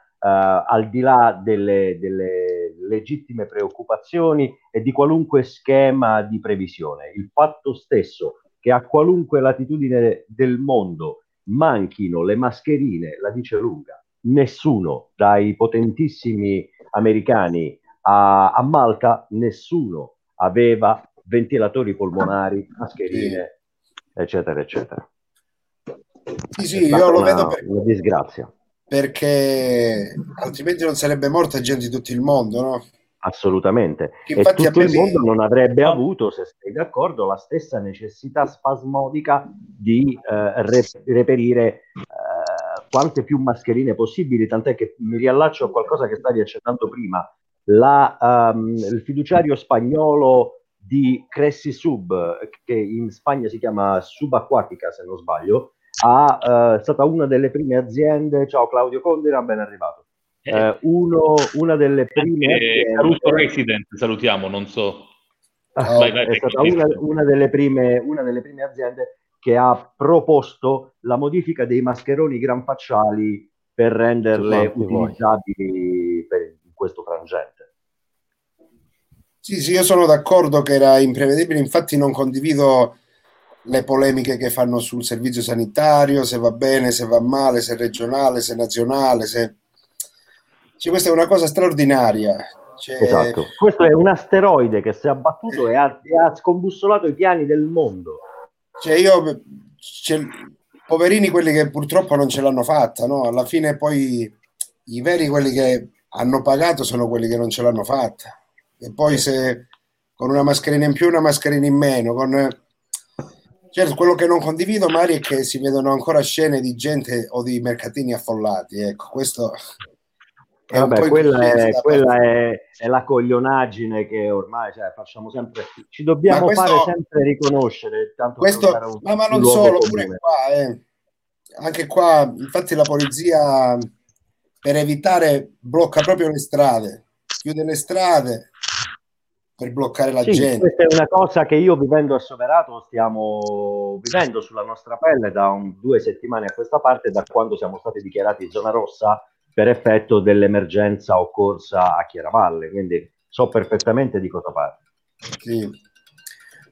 S11: al di là delle, delle legittime preoccupazioni e di qualunque schema di previsione. Il fatto stesso che a qualunque latitudine del mondo manchino le mascherine la dice lunga. Nessuno, dai potentissimi americani a, a Malta, nessuno aveva ventilatori polmonari, mascherine, eccetera, eccetera.
S10: Sì, sì, io lo vedo per-
S11: una disgrazia,
S10: perché altrimenti non sarebbe morta gente di tutto il mondo, no?
S11: assolutamente. E
S10: infatti a
S11: tutto il mondo non avrebbe avuto, se sei d'accordo, la stessa necessità spasmodica di eh, re- reperire eh, quante più mascherine possibili, tant'è che mi riallaccio a qualcosa che stavi accennando prima. La, ehm, il fiduciario spagnolo di Cressi Sub, che in Spagna si chiama Subacquatica, se non sbaglio, ha, eh, è stata una delle prime aziende. Ciao Claudio Condira, ben arrivato. Eh, uno- una delle prime
S3: Eh,
S11: aziende
S3: Caruso Resident, salutiamo, non so.
S10: Ciao.
S3: Vai, vai,
S11: è stata una, una delle prime, una delle prime aziende che ha proposto la modifica dei mascheroni gran facciali per renderle utilizzabili per, in questo frangente.
S10: Sì, sì, io sono d'accordo che era imprevedibile, infatti non condivido le polemiche che fanno sul servizio sanitario, se va bene, se va male, se è regionale, se è nazionale, se... Cioè, questa è una cosa straordinaria. Cioè,
S11: Esatto. Questo è un asteroide che si è abbattuto e ha, e ha scombussolato i piani del mondo.
S10: Cioè io, cioè, poverini quelli che purtroppo non ce l'hanno fatta, no? Alla fine poi i veri quelli che hanno pagato sono quelli che non ce l'hanno fatta. E poi se con una mascherina in più, una mascherina in meno, con... Certo, quello che non condivido, Mari, è che si vedono ancora scene di gente o di mercatini affollati. Ecco, questo è
S11: vabbè, quella, è, quella è, è la coglionaggine che ormai cioè, facciamo sempre. Ci dobbiamo
S10: questo-
S11: fare sempre riconoscere.
S10: Questo,
S11: un-
S10: ma, ma non solo, pure qua, eh. anche qua, infatti la polizia per evitare blocca proprio le strade, chiude le strade per bloccare la
S11: Sì,
S10: gente.
S11: questa è una cosa che io vivendo a Soverato stiamo vivendo sulla nostra pelle da un- due settimane a questa parte, da quando siamo stati dichiarati zona rossa per effetto dell'emergenza occorsa a Chiaravalle, quindi so perfettamente di cosa parli.
S10: Sì.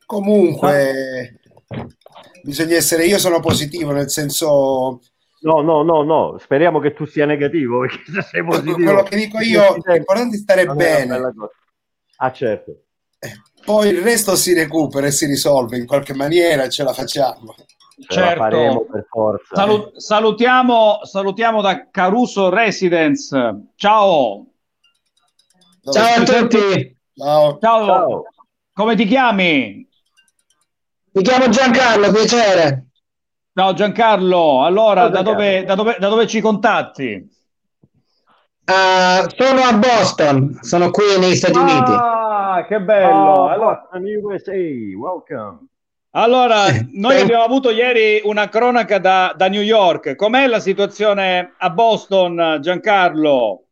S10: Comunque, bisogna essere. Io sono positivo, nel senso.
S11: No, no, no, no, speriamo che tu sia negativo, perché se sei positivo...
S10: Quello che dico io, è stare
S11: è una
S10: bene.
S11: Ah, certo.
S10: Poi il resto si recupera e si risolve in qualche maniera e ce la facciamo.
S11: Ce la
S6: Certo.
S11: faremo per forza.
S6: Salu- salutiamo, salutiamo da Caruso Residence. Ciao.
S10: Ciao
S12: a tutti.
S10: Ciao.
S6: Ciao. Come ti chiami?
S12: Mi chiamo Giancarlo, piacere.
S6: Ciao Giancarlo. Allora,
S12: Ciao,
S6: da dove, da, dove, da dove ci contatti?
S12: Ah, sono a Boston, sono qui negli Stati Uniti.
S6: Ah, che bello.
S11: Oh,
S6: allora,
S11: USA, welcome.
S6: allora, noi abbiamo avuto ieri una cronaca da, da New York. Com'è la situazione a Boston, Giancarlo?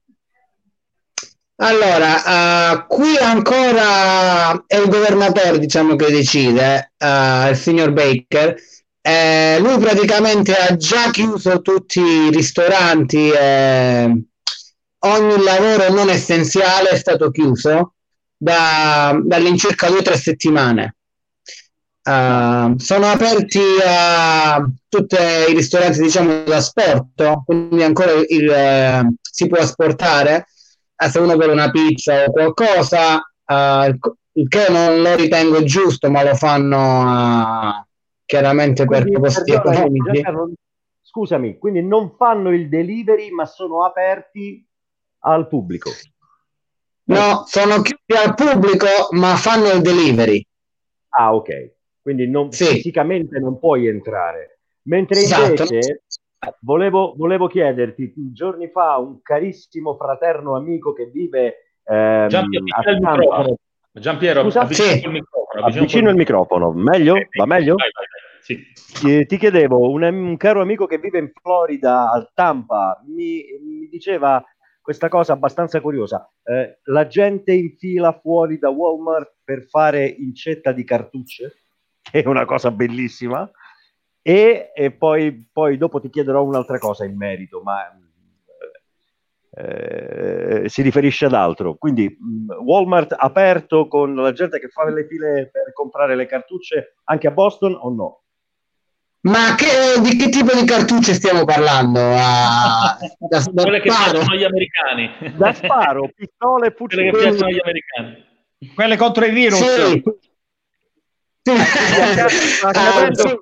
S12: Allora, eh, qui ancora è il governatore, diciamo, che decide, eh, il signor Baker. Eh, lui praticamente ha già chiuso tutti i ristoranti, eh, ogni lavoro non essenziale è stato chiuso da, dall'incirca due o tre settimane. Eh, sono aperti a tutti i ristoranti, diciamo, da sport, quindi ancora il, eh, si può asportare eh, se uno vuole una pizza o qualcosa, eh, il che non lo ritengo giusto, ma lo fanno eh, chiaramente per
S11: Quindi,
S12: proposti
S11: perdonami,
S12: economici.
S11: Scusami, quindi non fanno il delivery, ma sono aperti al pubblico.
S12: No, sono chiusi al pubblico, ma fanno il delivery.
S11: Ah, ok. Quindi non-
S12: Sì.
S11: fisicamente non puoi entrare. Mentre
S12: Esatto.
S11: invece volevo, volevo chiederti, giorni fa un carissimo fraterno amico che vive ehm,
S3: Giampiero,
S11: a.
S3: Giampiero,
S11: Scusa?
S3: avvicina
S12: Sì.
S3: il microfono.
S11: Avvicino il microfono, meglio? Va meglio?
S3: Vai, vai, vai. Sì.
S11: Eh, Ti chiedevo, un, un caro amico che vive in Florida, a Tampa, mi, mi diceva questa cosa abbastanza curiosa. Eh, la gente in fila fuori da Walmart per fare incetta di cartucce, che è una cosa bellissima. E, e poi, poi dopo ti chiederò un'altra cosa in merito, ma eh, si riferisce ad altro. Quindi mh, Walmart aperto con la gente che fa le file per comprare le cartucce anche a Boston o no?
S12: Ma che- di che tipo di cartucce stiamo parlando? Ah, da, da
S3: Quelle che
S12: sparo?
S3: piacciono agli americani.
S11: Da sparo, pistole e
S3: Quelle che piacciono agli americani.
S6: Quelle contro i virus.
S12: Sì.
S11: Sta
S12: Ah,
S11: capendo?
S12: sì.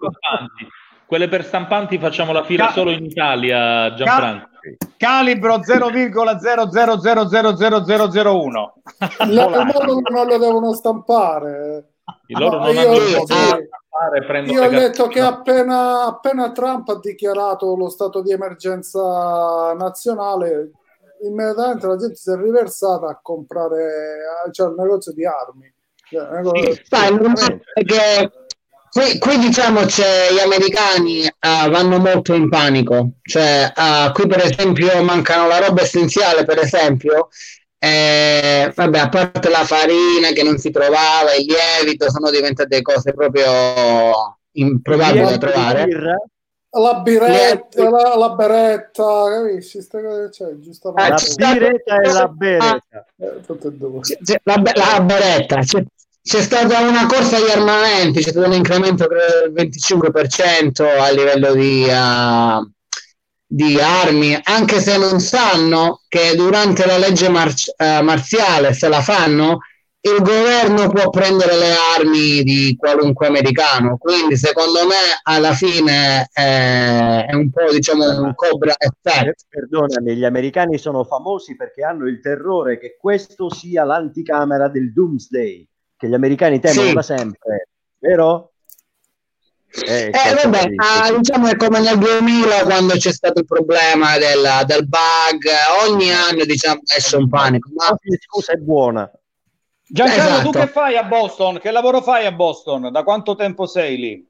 S3: Quelle per stampanti facciamo la fila
S6: Ca-
S3: solo in Italia, Gianfranco.
S6: Calibro 0,0000001.
S5: Il modo che non lo devono stampare.
S3: I loro
S5: No,
S3: non
S5: io-
S3: hanno
S5: sì.
S3: di fare,
S5: Io ho
S3: le
S5: letto che appena, appena Trump ha dichiarato lo stato di emergenza nazionale, immediatamente la gente si è riversata a comprare, cioè il negozio di armi. Cioè, negozio-
S12: che qui, qui, diciamo c'è gli americani eh, vanno molto in panico, cioè eh, qui per esempio mancano la roba essenziale, per esempio, eh, vabbè, a parte la farina che non si trovava, il lievito, sono diventate cose proprio improbabili da trovare.
S11: birra?
S5: La biretta, la, la beretta, capisci? Cioè, giustamente.
S11: La
S12: ci sta-
S11: biretta e la beretta.
S5: Eh,
S12: la, be- la beretta, c'è, c'è stata una corsa agli armamenti, c'è stato un incremento del 25% a livello di, uh, di armi, anche se non sanno che durante la legge mar- eh, marziale, se la fanno, il governo può prendere le armi di qualunque americano. Quindi, secondo me, alla fine eh, è un po' diciamo un cobra effect.
S11: Perdonami, gli americani sono famosi perché hanno il terrore che questo sia l'anticamera del Doomsday, che gli americani temono
S12: Sì.
S11: da sempre, vero? Eh,
S12: Eh,
S11: certo,
S12: vabbè, ah, diciamo è come nel 2000 quando c'è stato il problema del, del bug, ogni anno diciamo esce un panico. Ma
S11: Ogni scusa è buona.
S6: Giancarlo,
S12: Esatto.
S6: tu che fai a Boston? Che lavoro fai a Boston? Da quanto tempo sei lì?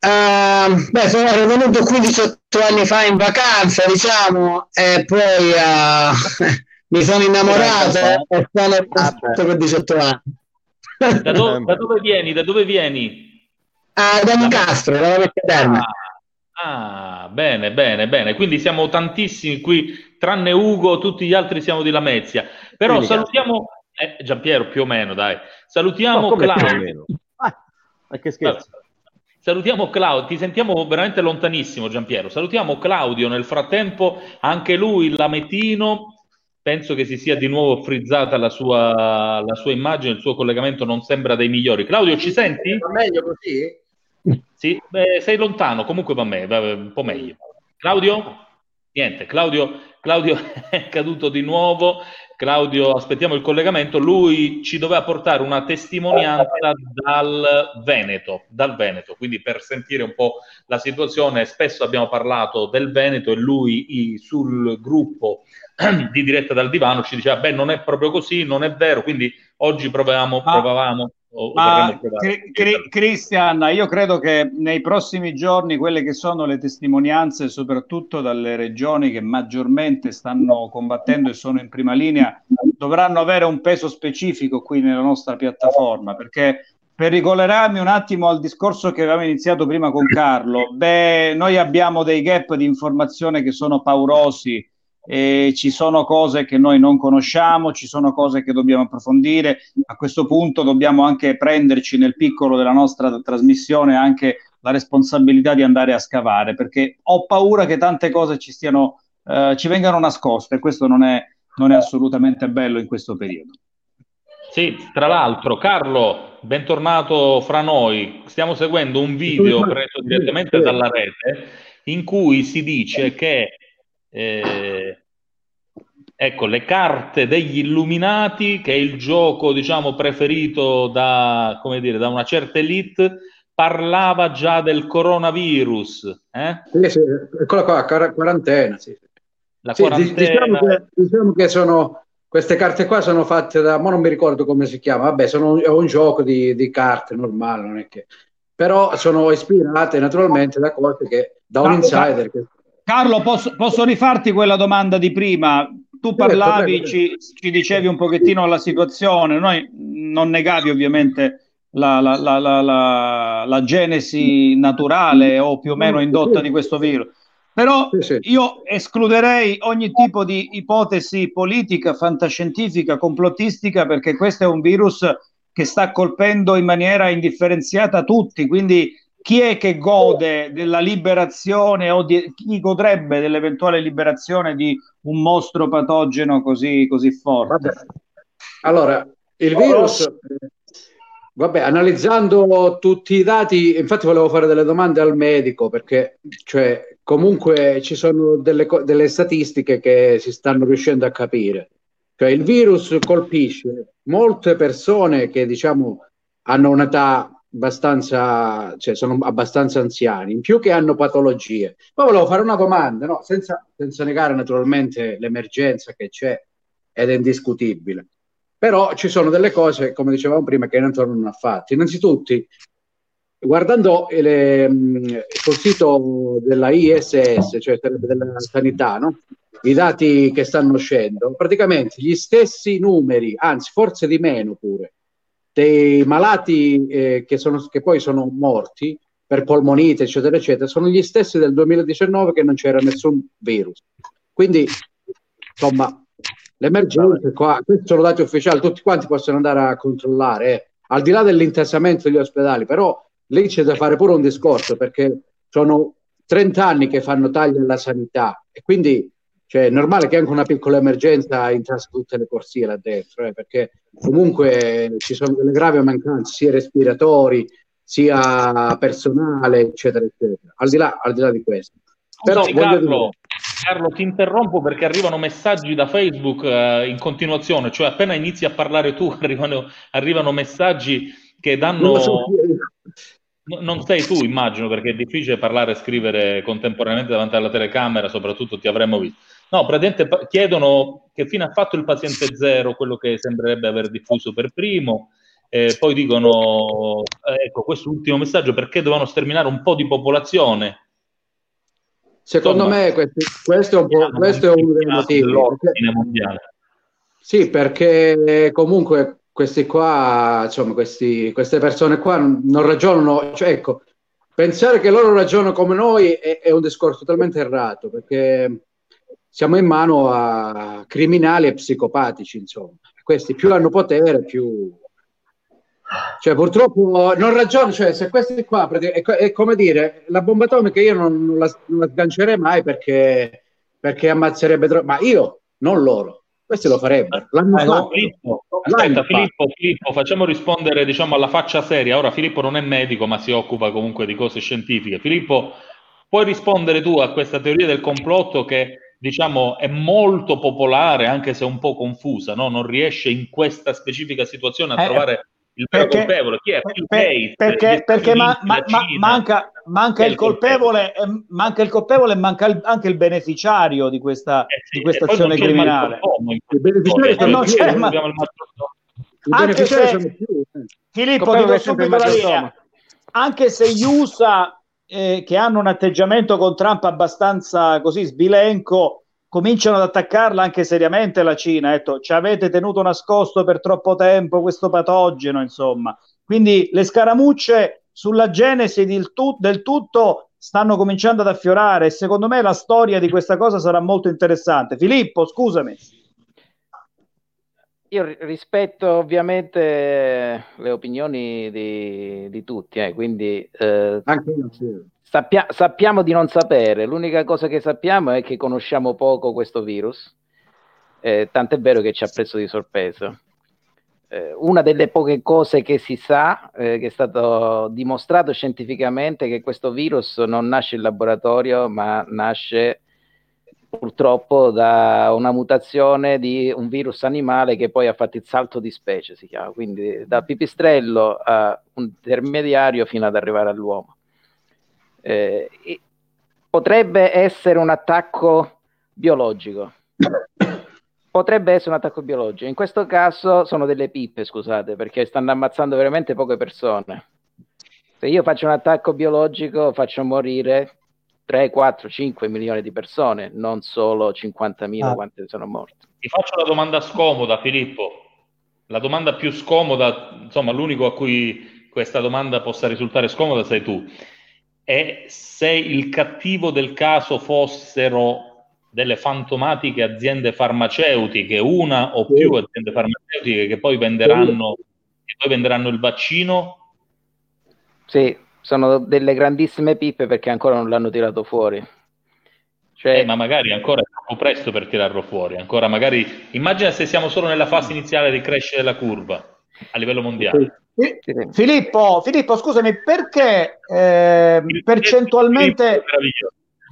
S12: Ehm, beh, sono venuto qui 18 anni fa in vacanza, diciamo, e poi eh, mi sono innamorato e sono rimasto per 18 anni.
S3: Da, do- da dove vieni? Da dove vieni?
S12: Ah, da Nicastro, dalla vecchia terma.
S3: Ah, bene, bene, bene. Quindi siamo tantissimi qui, tranne Ugo, tutti gli altri siamo di Lamezia. Però
S9: Quindi,
S3: salutiamo, eh, Giampiero più o meno, dai. Salutiamo
S9: No,
S3: Claudio.
S9: Ah, ma che scherzo.
S3: Salutiamo Claudio, ti sentiamo veramente lontanissimo Giampiero. Salutiamo Claudio, nel frattempo anche lui, il Lametino, penso che si sia di nuovo frizzata la sua, la sua immagine, il suo collegamento non sembra dei migliori. Claudio, ci senti?
S4: Va meglio così?
S3: Sì, beh, sei lontano, comunque va me, va un po' meglio. Claudio? Niente, Claudio, Claudio è caduto di nuovo. Claudio, aspettiamo il collegamento. Lui ci doveva portare una testimonianza dal Veneto, dal Veneto, quindi per sentire un po' la situazione. Spesso abbiamo parlato del Veneto e lui sul gruppo di diretta dal divano ci diceva: Beh, non è proprio così, non è vero. Quindi oggi provavamo, provavamo. O
S6: Ma Cri- Cristian, io credo che nei prossimi giorni quelle che sono le testimonianze, soprattutto dalle regioni che maggiormente stanno combattendo e sono in prima linea, dovranno avere un peso specifico qui nella nostra piattaforma, perché per ricollegarmi un attimo al discorso che avevamo iniziato prima con Carlo, beh, noi abbiamo dei gap di informazione che sono paurosi e ci sono cose che noi non conosciamo, ci sono cose che dobbiamo approfondire. A questo punto dobbiamo anche prenderci nel piccolo della nostra trasmissione anche la responsabilità di andare a scavare, perché ho paura che tante cose ci stiano, eh, ci vengano nascoste e questo non è, non è assolutamente bello in questo periodo.
S3: Sì, tra l'altro, Carlo, bentornato fra noi. Stiamo seguendo un video preso direttamente dalla rete in cui si dice che eh, ecco, le carte degli Illuminati, che è il gioco, diciamo, preferito da, come dire, da una certa elite, parlava già del coronavirus. eh?
S4: Sì, sì, eccola qua, quar- quarantena. Sì.
S3: La
S4: Sì,
S3: quarantena.
S4: diciamo, che, diciamo che sono queste carte qua sono fatte da, ma non mi ricordo come si chiama, vabbè, sono, è un gioco di, di carte normale, non è che, però sono ispirate naturalmente da cose che, da un insider che
S6: Carlo, posso, posso rifarti quella domanda di prima? Tu parlavi,
S4: prego.
S6: ci, ci dicevi un pochettino la situazione, noi non negavi ovviamente la, la- la- la- la- la genesi naturale o più o meno indotta di questo virus, però io escluderei ogni tipo di ipotesi politica, fantascientifica, complottistica, perché questo è un virus che sta colpendo in maniera indifferenziata tutti, quindi chi è che gode della liberazione o di, chi godrebbe dell'eventuale liberazione di un mostro patogeno così, così forte?
S4: Allora, il virus, vabbè, analizzando tutti i dati, infatti volevo fare delle domande al medico perché, cioè, comunque ci sono delle, delle statistiche che si stanno riuscendo a capire. Cioè, il virus colpisce molte persone che, diciamo, hanno un'età abbastanza, cioè sono abbastanza anziani, in più che hanno patologie. Poi volevo fare una domanda, no? senza, senza negare naturalmente l'emergenza che c'è ed è indiscutibile. Però ci sono delle cose, come dicevamo prima, che non tornano affatto. Innanzitutto, guardando le, sul sito della ISS, cioè della sanità, no? i dati che stanno uscendo, praticamente gli stessi numeri, anzi forse di meno pure, dei malati eh, che, sono, che poi sono morti per polmonite, eccetera, eccetera, sono gli stessi del 2019 che non c'era nessun virus. Quindi, insomma, l'emergenza qua, questi sono dati ufficiali, tutti quanti possono andare a controllare, eh. al di là dell'intasamento degli ospedali, però lì c'è da fare pure un discorso perché sono 30 anni che fanno tagli alla sanità e quindi cioè, è normale che anche una piccola emergenza intrassa tutte le corsie là dentro, eh, perché comunque ci sono delle gravi mancanze sia respiratori sia personale, eccetera, eccetera. Al di là, al di, là di questo. Però
S3: Scusami, Carlo, Carlo, ti interrompo perché arrivano messaggi da Facebook eh, in continuazione, cioè appena inizi a parlare tu arrivano, arrivano messaggi che
S4: non
S3: danno...
S4: lo so chi è.
S3: No- Non sei tu, immagino, perché è difficile parlare e scrivere contemporaneamente davanti alla telecamera, soprattutto ti avremmo visto. No, praticamente chiedono che fine ha fatto il paziente zero, quello che sembrerebbe aver diffuso per primo, eh, poi dicono, eh, ecco, questo ultimo messaggio, perché dovevano sterminare un po' di popolazione.
S4: Secondo
S3: Insomma,
S4: me questo, questo è un po', questo è uno dei motivi.
S3: mondiale.
S4: Sì, perché comunque questi qua, insomma, questi, queste persone qua non, non ragionano, cioè ecco, pensare che loro ragionano come noi è, è un discorso totalmente errato, perché siamo in mano a criminali e psicopatici, insomma. Questi più hanno potere, più... Cioè, purtroppo non ragionano, cioè, se questi qua, è, è come dire, la bomba atomica io non, non, la, non la sgancerei mai perché, perché ammazzerebbe troppo, ma io, non loro. Questi lo farebbero. L'hanno
S3: Eh, no. Filippo, aspetta. Filippo, Filippo, facciamo rispondere diciamo alla faccia seria. Ora Filippo non è medico, ma si occupa comunque di cose scientifiche. Filippo, puoi rispondere tu a questa teoria del complotto che diciamo è molto popolare, anche se un po' confusa, no? Non riesce in questa specifica situazione a
S6: Eh,
S3: trovare il vero
S6: perché-
S3: colpevole. Chi è? Bill
S6: Per-
S3: Gates,
S6: perché perché ma- ma- manca, manca il colpevole, e manca il colpevole e manca il- anche il beneficiario di questa, di questa
S3: Eh E poi non
S6: azione
S3: il
S6: criminale. Eh, non c'è,
S4: eh.
S6: ma-
S3: il.
S4: I
S6: Anche se-
S4: eh.
S6: Filippo,
S12: Colpevole
S6: ti do subito la linea. Anche se gli USA, eh, che hanno un atteggiamento con Trump abbastanza così sbilenco, cominciano ad attaccarla anche seriamente la Cina. Detto, ci avete tenuto nascosto per troppo tempo questo patogeno, insomma. Quindi le scaramucce sulla genesi del, tu- del tutto stanno cominciando ad affiorare e secondo me la storia di questa cosa sarà molto interessante. Filippo, scusami.
S13: Io ri- rispetto ovviamente le opinioni di, di tutti, eh, quindi eh, sappia- sappiamo di non sapere. L'unica cosa che sappiamo è che conosciamo poco questo virus, eh, tant'è vero che ci ha preso di sorpresa. Eh, una delle poche cose che si sa, eh, che è stato dimostrato scientificamente, è che questo virus non nasce in laboratorio, ma nasce purtroppo da una mutazione di un virus animale che poi ha fatto il salto di specie, si chiama, quindi dal pipistrello a un intermediario fino ad arrivare all'uomo. Eh, potrebbe essere un attacco biologico. Potrebbe essere un attacco biologico. In questo caso sono delle pippe, scusate, perché stanno ammazzando veramente poche persone. Se io faccio un attacco biologico, faccio morire 3, 4, 5 milioni di persone, non solo 50.000
S3: Ah.
S13: quante sono morte.
S3: Ti faccio la domanda scomoda, Filippo. La domanda più scomoda, insomma, l'unico a cui questa domanda possa risultare scomoda sei tu. E se il cattivo del caso fossero delle fantomatiche aziende farmaceutiche, una o più aziende farmaceutiche che poi venderanno, che poi venderanno il vaccino,
S13: Sì, sono delle grandissime pippe perché ancora non l'hanno tirato fuori. Cioè,
S3: eh, ma magari ancora è troppo presto per tirarlo fuori. Ancora magari immagina se siamo solo nella fase iniziale di crescere la curva a livello mondiale.
S6: Fi- Filippo, Filippo, scusami, perché eh, percentualmente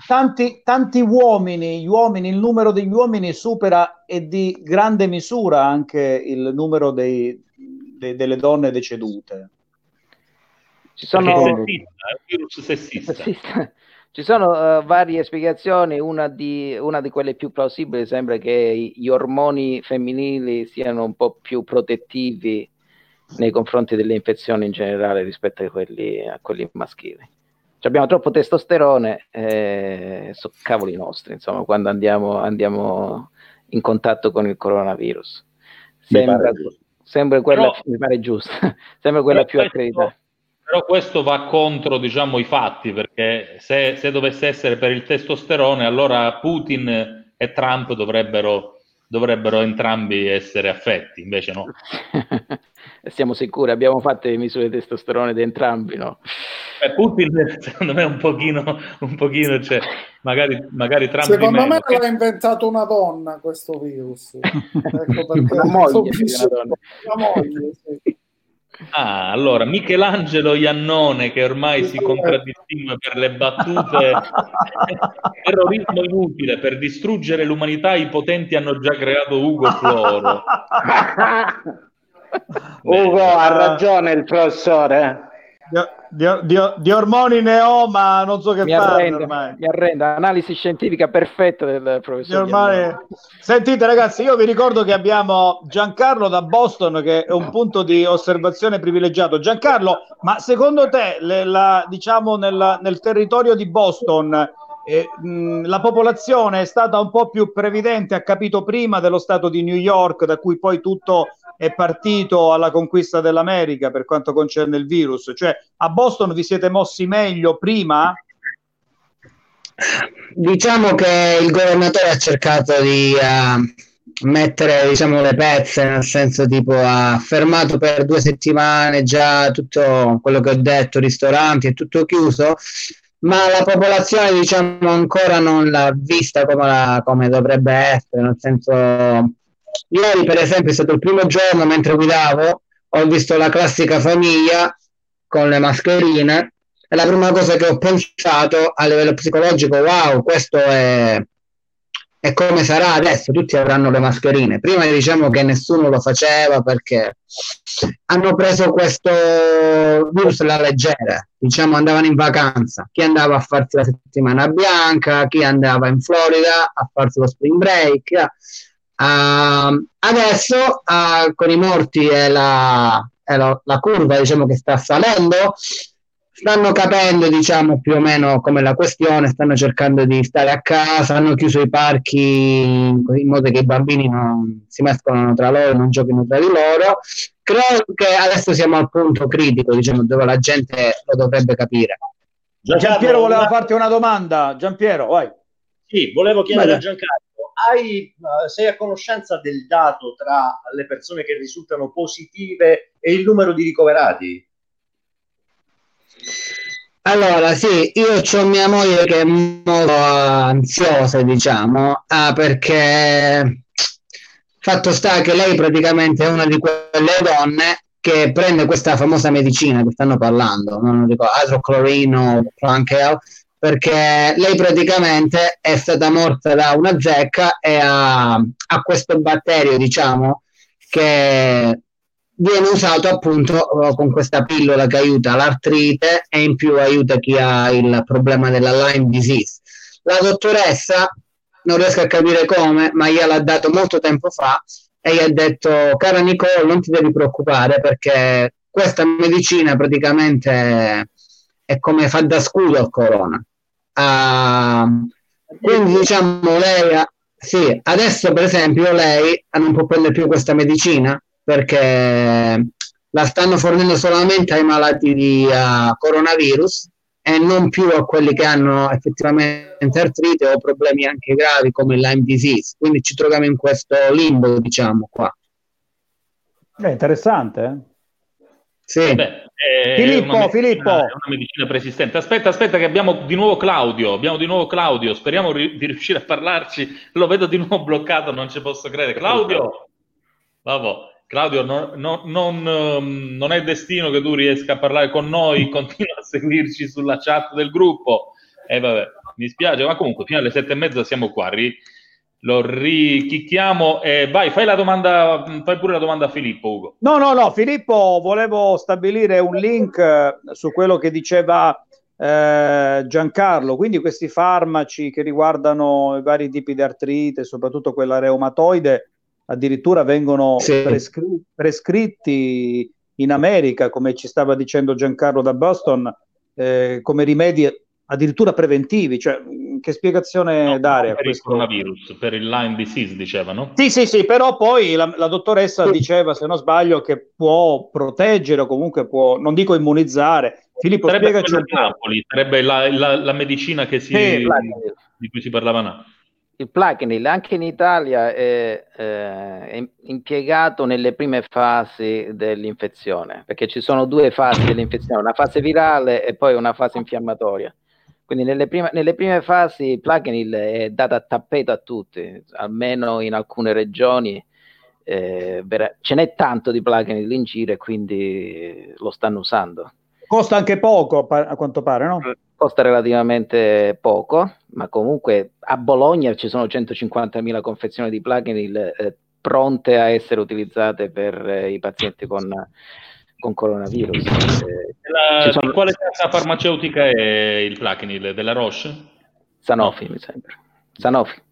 S6: tanti, tanti uomini, gli uomini, il numero degli uomini supera e di grande misura anche il numero dei- de- delle donne decedute?
S13: Ci sono,
S3: sessista, virus sessista.
S13: Sessista. Ci sono eh, varie spiegazioni, una di, una di quelle più plausibili sembra che gli ormoni femminili siano un po' più protettivi nei confronti delle infezioni in generale rispetto a quelli, a quelli maschili. Cioè, abbiamo troppo testosterone, eh, so cavoli nostri, insomma, quando andiamo, andiamo in contatto con il coronavirus. Sembra, sembra quella,
S3: Però-
S13: mi pare giusto, sembra quella più accreditata.
S3: Però questo va contro, diciamo, i fatti, perché se, se dovesse essere per il testosterone, allora Putin e Trump dovrebbero, dovrebbero entrambi essere affetti, invece no.
S13: Siamo sicuri, abbiamo fatto le misure di testosterone di entrambi, no?
S3: Eh, Putin secondo me un pochino, un pochino cioè, magari, magari Trump
S5: Secondo me l'ha inventato una donna questo virus. Ecco perché
S13: Una moglie una donna.
S5: una moglie, sì.
S3: Ah, allora Michelangelo Iannone, che ormai si contraddistingue per le battute, terrorismo inutile per distruggere l'umanità, i potenti hanno già creato Ugo Floro.
S12: Ugo ha ragione il professore.
S6: Di, di- di ormoni ne ho, ma non so che
S13: Mi
S6: fare
S13: arrendo,
S6: ormai.
S13: mi arrendo, analisi scientifica perfetta del professor
S6: ormai-. Sentite ragazzi, io vi ricordo che abbiamo Giancarlo da Boston che è un punto di osservazione privilegiato. Giancarlo, ma secondo te le- la- diciamo nella- nel territorio di Boston eh, mh, la popolazione è stata un po' più previdente, ha capito prima dello stato di New York, da cui poi tutto è partito alla conquista dell'America per quanto concerne il virus? Cioè, a Boston vi siete mossi meglio prima?
S12: Diciamo che il governatore ha cercato di uh, mettere diciamo, le pezze, nel senso tipo ha fermato per due settimane già tutto quello che ho detto, ristoranti è tutto chiuso, ma la popolazione diciamo ancora non l'ha vista come, la, come dovrebbe essere, nel senso ieri per esempio è stato il primo giorno mentre guidavo, ho visto la classica famiglia con le mascherine e la prima cosa che ho pensato a livello psicologico, wow, questo è, è come sarà adesso, tutti avranno le mascherine. Prima diciamo che nessuno lo faceva perché hanno preso questo virus alla leggera, diciamo andavano in vacanza, chi andava a farsi la settimana bianca, chi andava in Florida a farsi lo spring break. Uh, adesso uh, con i morti e la, la, la curva diciamo che sta salendo, stanno capendo diciamo più o meno come la questione, stanno cercando di stare a casa, hanno chiuso i parchi in modo che i bambini non si mescolano tra loro, non giochino tra di loro. Credo che adesso siamo al punto critico, diciamo, dove la gente lo dovrebbe capire.
S6: Giampiero voleva farti una domanda, Giampiero, vai.
S11: Sì, volevo chiedere
S12: Vai.
S11: a Giancarlo, hai, eh, sei a conoscenza del dato tra le persone che risultano positive e il numero di ricoverati?
S12: Allora, sì, io ho mia moglie che è molto ansiosa, diciamo, ah, perché fatto sta che lei praticamente è una di quelle donne che prende questa famosa medicina che stanno parlando, non ricordo, idroclorino o Frankel, perché lei praticamente è stata morta da una zecca e ha, ha questo batterio, diciamo, che viene usato appunto eh, con questa pillola che aiuta l'artrite e in più aiuta chi ha il problema della Lyme disease. La dottoressa non riesco a capire come, ma gliel'ha dato molto tempo fa e gli ha detto cara Nicole non ti devi preoccupare perché questa medicina praticamente è come fa da scudo al corona. Ah, quindi diciamo lei ha- sì, adesso per esempio lei non può prendere più questa medicina perché la stanno fornendo solamente ai malati di uh, coronavirus e non più a quelli che hanno effettivamente artrite o problemi anche gravi come Lyme disease. Quindi ci troviamo in questo limbo, diciamo qua.
S6: È interessante. Eh?
S12: Sì.
S3: Beh, è
S6: Filippo,
S3: una medicina-
S6: Filippo.
S3: è una medicina preesistente. Aspetta, aspetta, che abbiamo di nuovo Claudio. Abbiamo di nuovo Claudio. Speriamo ri- di riuscire a parlarci. Lo vedo di nuovo bloccato, non ci posso credere. Claudio, vabbè. Claudio, non, non- non, ehm, non è destino che tu riesca a parlare con noi, continua a seguirci sulla chat del gruppo. E vabbè, mi spiace, ma comunque fino alle sette e mezza siamo qua. Ri- lo richicchiamo e vai, fai la domanda, fai pure la domanda a Filippo, Ugo.
S6: No, no, no, Filippo, volevo stabilire un link eh, su quello che diceva eh, Giancarlo, quindi questi farmaci che riguardano i vari tipi di artrite, soprattutto quella reumatoide, addirittura vengono
S12: Sì.
S6: prescri- prescritti in America, come ci stava dicendo Giancarlo da Boston, eh, come rimedi addirittura preventivi. Cioè, che spiegazione dare a
S3: per il
S6: questo?
S3: coronavirus, per il Lyme disease, dicevano.
S6: Sì, sì, sì, però poi la, la dottoressa diceva, se non sbaglio, che può proteggere o comunque può, non dico immunizzare. Filippo,
S3: Sarebbe
S6: spiegaci un.
S3: Napoli, sarebbe la, la- la medicina che si,
S13: Sì,
S3: di cui si parlava là.
S13: Il Plaquenil anche in Italia è, eh, è impiegato nelle prime fasi dell'infezione, perché ci sono due fasi dell'infezione, una fase virale e poi una fase infiammatoria. Quindi nelle prime, nelle prime fasi Plaquenil è dato a tappeto a tutti, almeno in alcune regioni. eh, ce n'è tanto di Plaquenil in giro e quindi lo stanno usando.
S6: Costa anche poco, a quanto pare, no?
S13: Costa relativamente poco, ma comunque a Bologna ci sono 150.000 confezioni di Plaquenil eh, pronte a essere utilizzate per eh, i pazienti con, con coronavirus.
S3: La-
S13: sono-
S3: Di quale casa farmaceutica è il Plaquenil? Della Roche?
S13: Sanofi, mi sembra. Sanofi.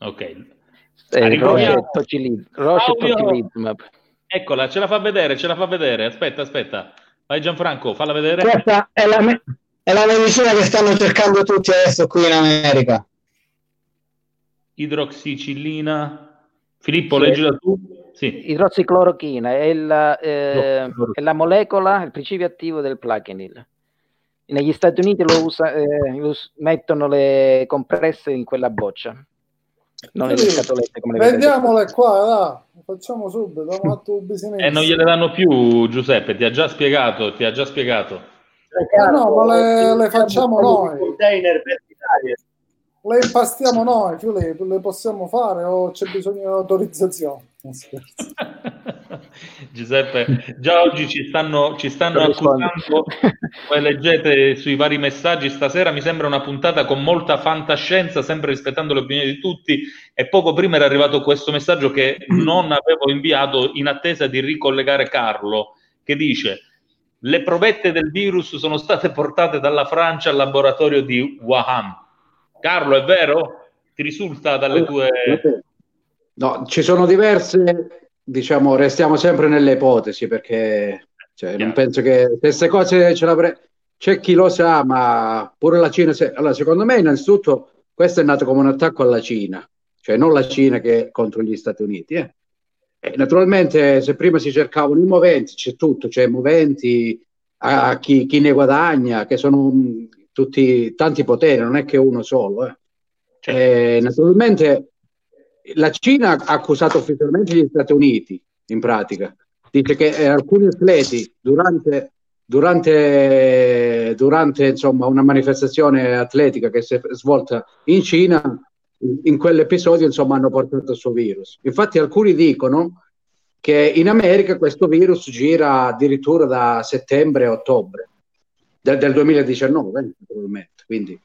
S3: Ok.
S13: Eh, Roche e Tocilizumab. Roche.
S3: Eccola, ce la fa vedere, ce la fa vedere. Aspetta, aspetta. Vai Gianfranco, falla vedere.
S12: Questa è la, me- è la medicina che stanno cercando tutti adesso qui in America.
S3: Idroxicillina. Filippo,
S12: Sì.
S3: leggila tu. Sì.
S13: Idrossiclorochina è la, eh, è la molecola, il principio attivo del plaquenil. Negli Stati Uniti lo, usa, eh, lo us- mettono le compresse in quella boccia, non nelle
S5: Sì,
S13: scatolette come le vedete.
S5: Vendiamole qua, dai. facciamo subito.
S3: E non gliele danno più, Giuseppe, ti ha già spiegato, ti ha già spiegato.
S5: Eh no, ma le, le facciamo noi.
S11: Container per l'Italia.
S5: Le impastiamo noi, Filippo, le possiamo fare o c'è bisogno di autorizzazione?
S3: Giuseppe, già oggi ci stanno, ci stanno accusando, come leggete sui vari messaggi. Stasera, mi sembra una puntata con molta fantascienza, sempre rispettando le opinioni di tutti, e poco prima era arrivato questo messaggio che non avevo inviato in attesa di ricollegare Carlo, che dice le provette del virus sono state portate dalla Francia al laboratorio di Wuhan. Carlo, è vero? Ti risulta dalle tue...
S4: No, ci sono diverse, diciamo, restiamo sempre nelle ipotesi perché cioè, non penso che queste cose ce l'avrei. C'è chi lo sa, ma pure la Cina. se- Allora, secondo me, innanzitutto, questo è nato come un attacco alla Cina, cioè non la Cina che è contro gli Stati Uniti. eh. Naturalmente, se prima si cercavano i moventi, c'è tutto, c'è moventi a chi, chi ne guadagna, che sono mh, tutti tanti poteri, non è che uno solo. eh. Eh, naturalmente la Cina ha accusato ufficialmente gli Stati Uniti, in pratica. Dice che eh, alcuni atleti durante, durante, durante insomma, una manifestazione atletica che si è svolta in Cina, in- quell'episodio insomma, hanno portato il suo virus. Infatti alcuni dicono che in America questo virus gira addirittura da settembre a ottobre del, del 2019, eh, naturalmente. Quindi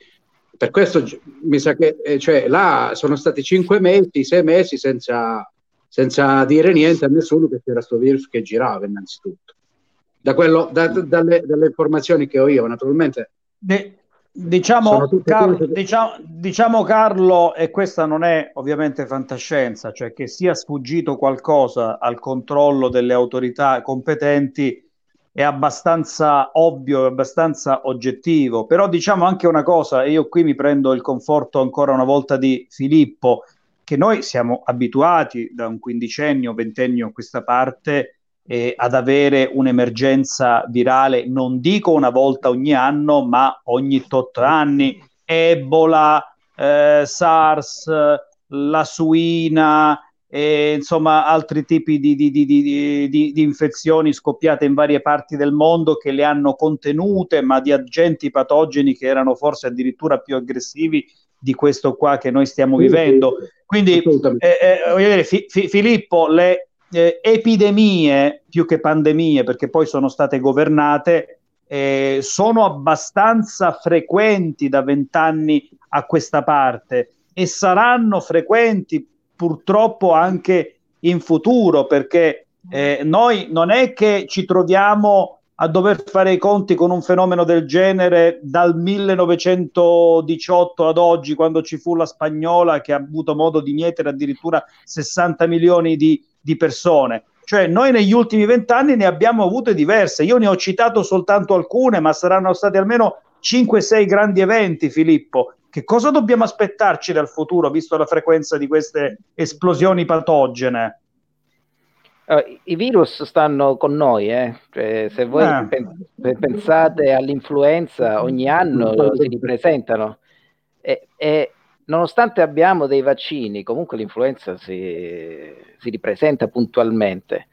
S4: per questo mi sa che eh, cioè, là sono stati cinque mesi, sei mesi senza, senza dire niente a nessuno che c'era questo virus che girava innanzitutto. Da quello, da- da- dalle, dalle informazioni che ho io, naturalmente.
S6: De- diciamo,
S4: Sono tutte
S6: diciamo, diciamo, Carlo, e questa non è ovviamente fantascienza, cioè che sia sfuggito qualcosa al controllo delle autorità competenti è abbastanza ovvio, è abbastanza oggettivo, però diciamo anche una cosa, e io qui mi prendo il conforto ancora una volta di Filippo, che noi siamo abituati da un quindicennio, ventennio a questa parte eh, ad avere un'emergenza virale, non dico una volta ogni anno, ma ogni tot anni, Ebola, eh, SARS, la suina, e insomma altri tipi di, di- di- di- infezioni scoppiate in varie parti del mondo che le hanno contenute, ma di agenti patogeni che erano forse addirittura più aggressivi di questo qua che noi stiamo vivendo. Quindi, eh, eh, voglio dire, Fi- Fi- Filippo, le eh, epidemie più che pandemie, perché poi sono state governate, eh, sono abbastanza frequenti da vent'anni a questa parte e saranno frequenti purtroppo anche in futuro, perché eh, noi non è che ci troviamo a dover fare i conti con un fenomeno del genere dal 1918 ad oggi, quando ci fu la spagnola che ha avuto modo di mietere addirittura 60 milioni di, di persone. Cioè, noi negli ultimi vent'anni ne abbiamo avute diverse. Io ne ho citato soltanto alcune, ma saranno stati almeno 5-6 grandi eventi, Filippo. Che cosa dobbiamo aspettarci dal futuro, visto la frequenza di queste esplosioni patogene?
S13: Eh, I virus stanno con noi, eh. Cioè, se voi
S6: Ah.
S13: pen- pensate all'influenza, ogni anno si ripresentano e, e nonostante abbiamo dei vaccini, comunque l'influenza si, si ripresenta puntualmente.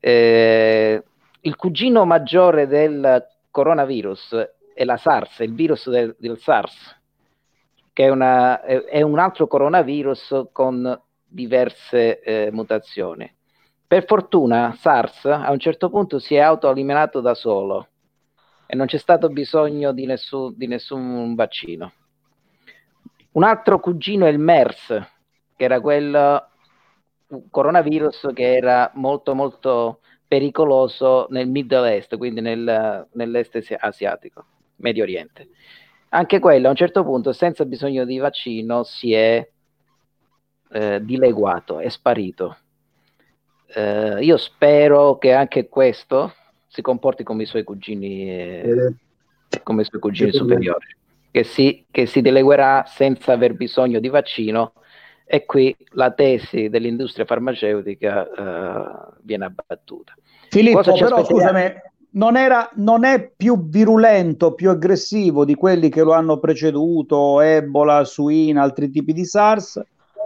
S13: Eh, il cugino maggiore del coronavirus è la SARS, il virus del, del SARS, che è, una- è- un altro coronavirus con diverse eh, mutazioni. Per fortuna SARS a un certo punto si è autoeliminato da solo e non c'è stato bisogno di nessun, di nessun vaccino. Un altro cugino è il MERS, che era quel coronavirus che era molto molto pericoloso nel Middle East, quindi nel, nell'est asi- asiatico, Medio Oriente. Anche quello a un certo punto, senza bisogno di vaccino, si è eh, dileguato, è sparito. Eh, io spero che anche questo si comporti come i suoi cugini, eh, come i suoi cugini superiori, che si, che si dileguerà senza aver bisogno di vaccino E qui la tesi dell'industria farmaceutica eh, viene abbattuta.
S6: Filippo, però scusami, non, era, non è più virulento, più aggressivo di quelli che lo hanno preceduto, Ebola, suina, altri tipi di SARS,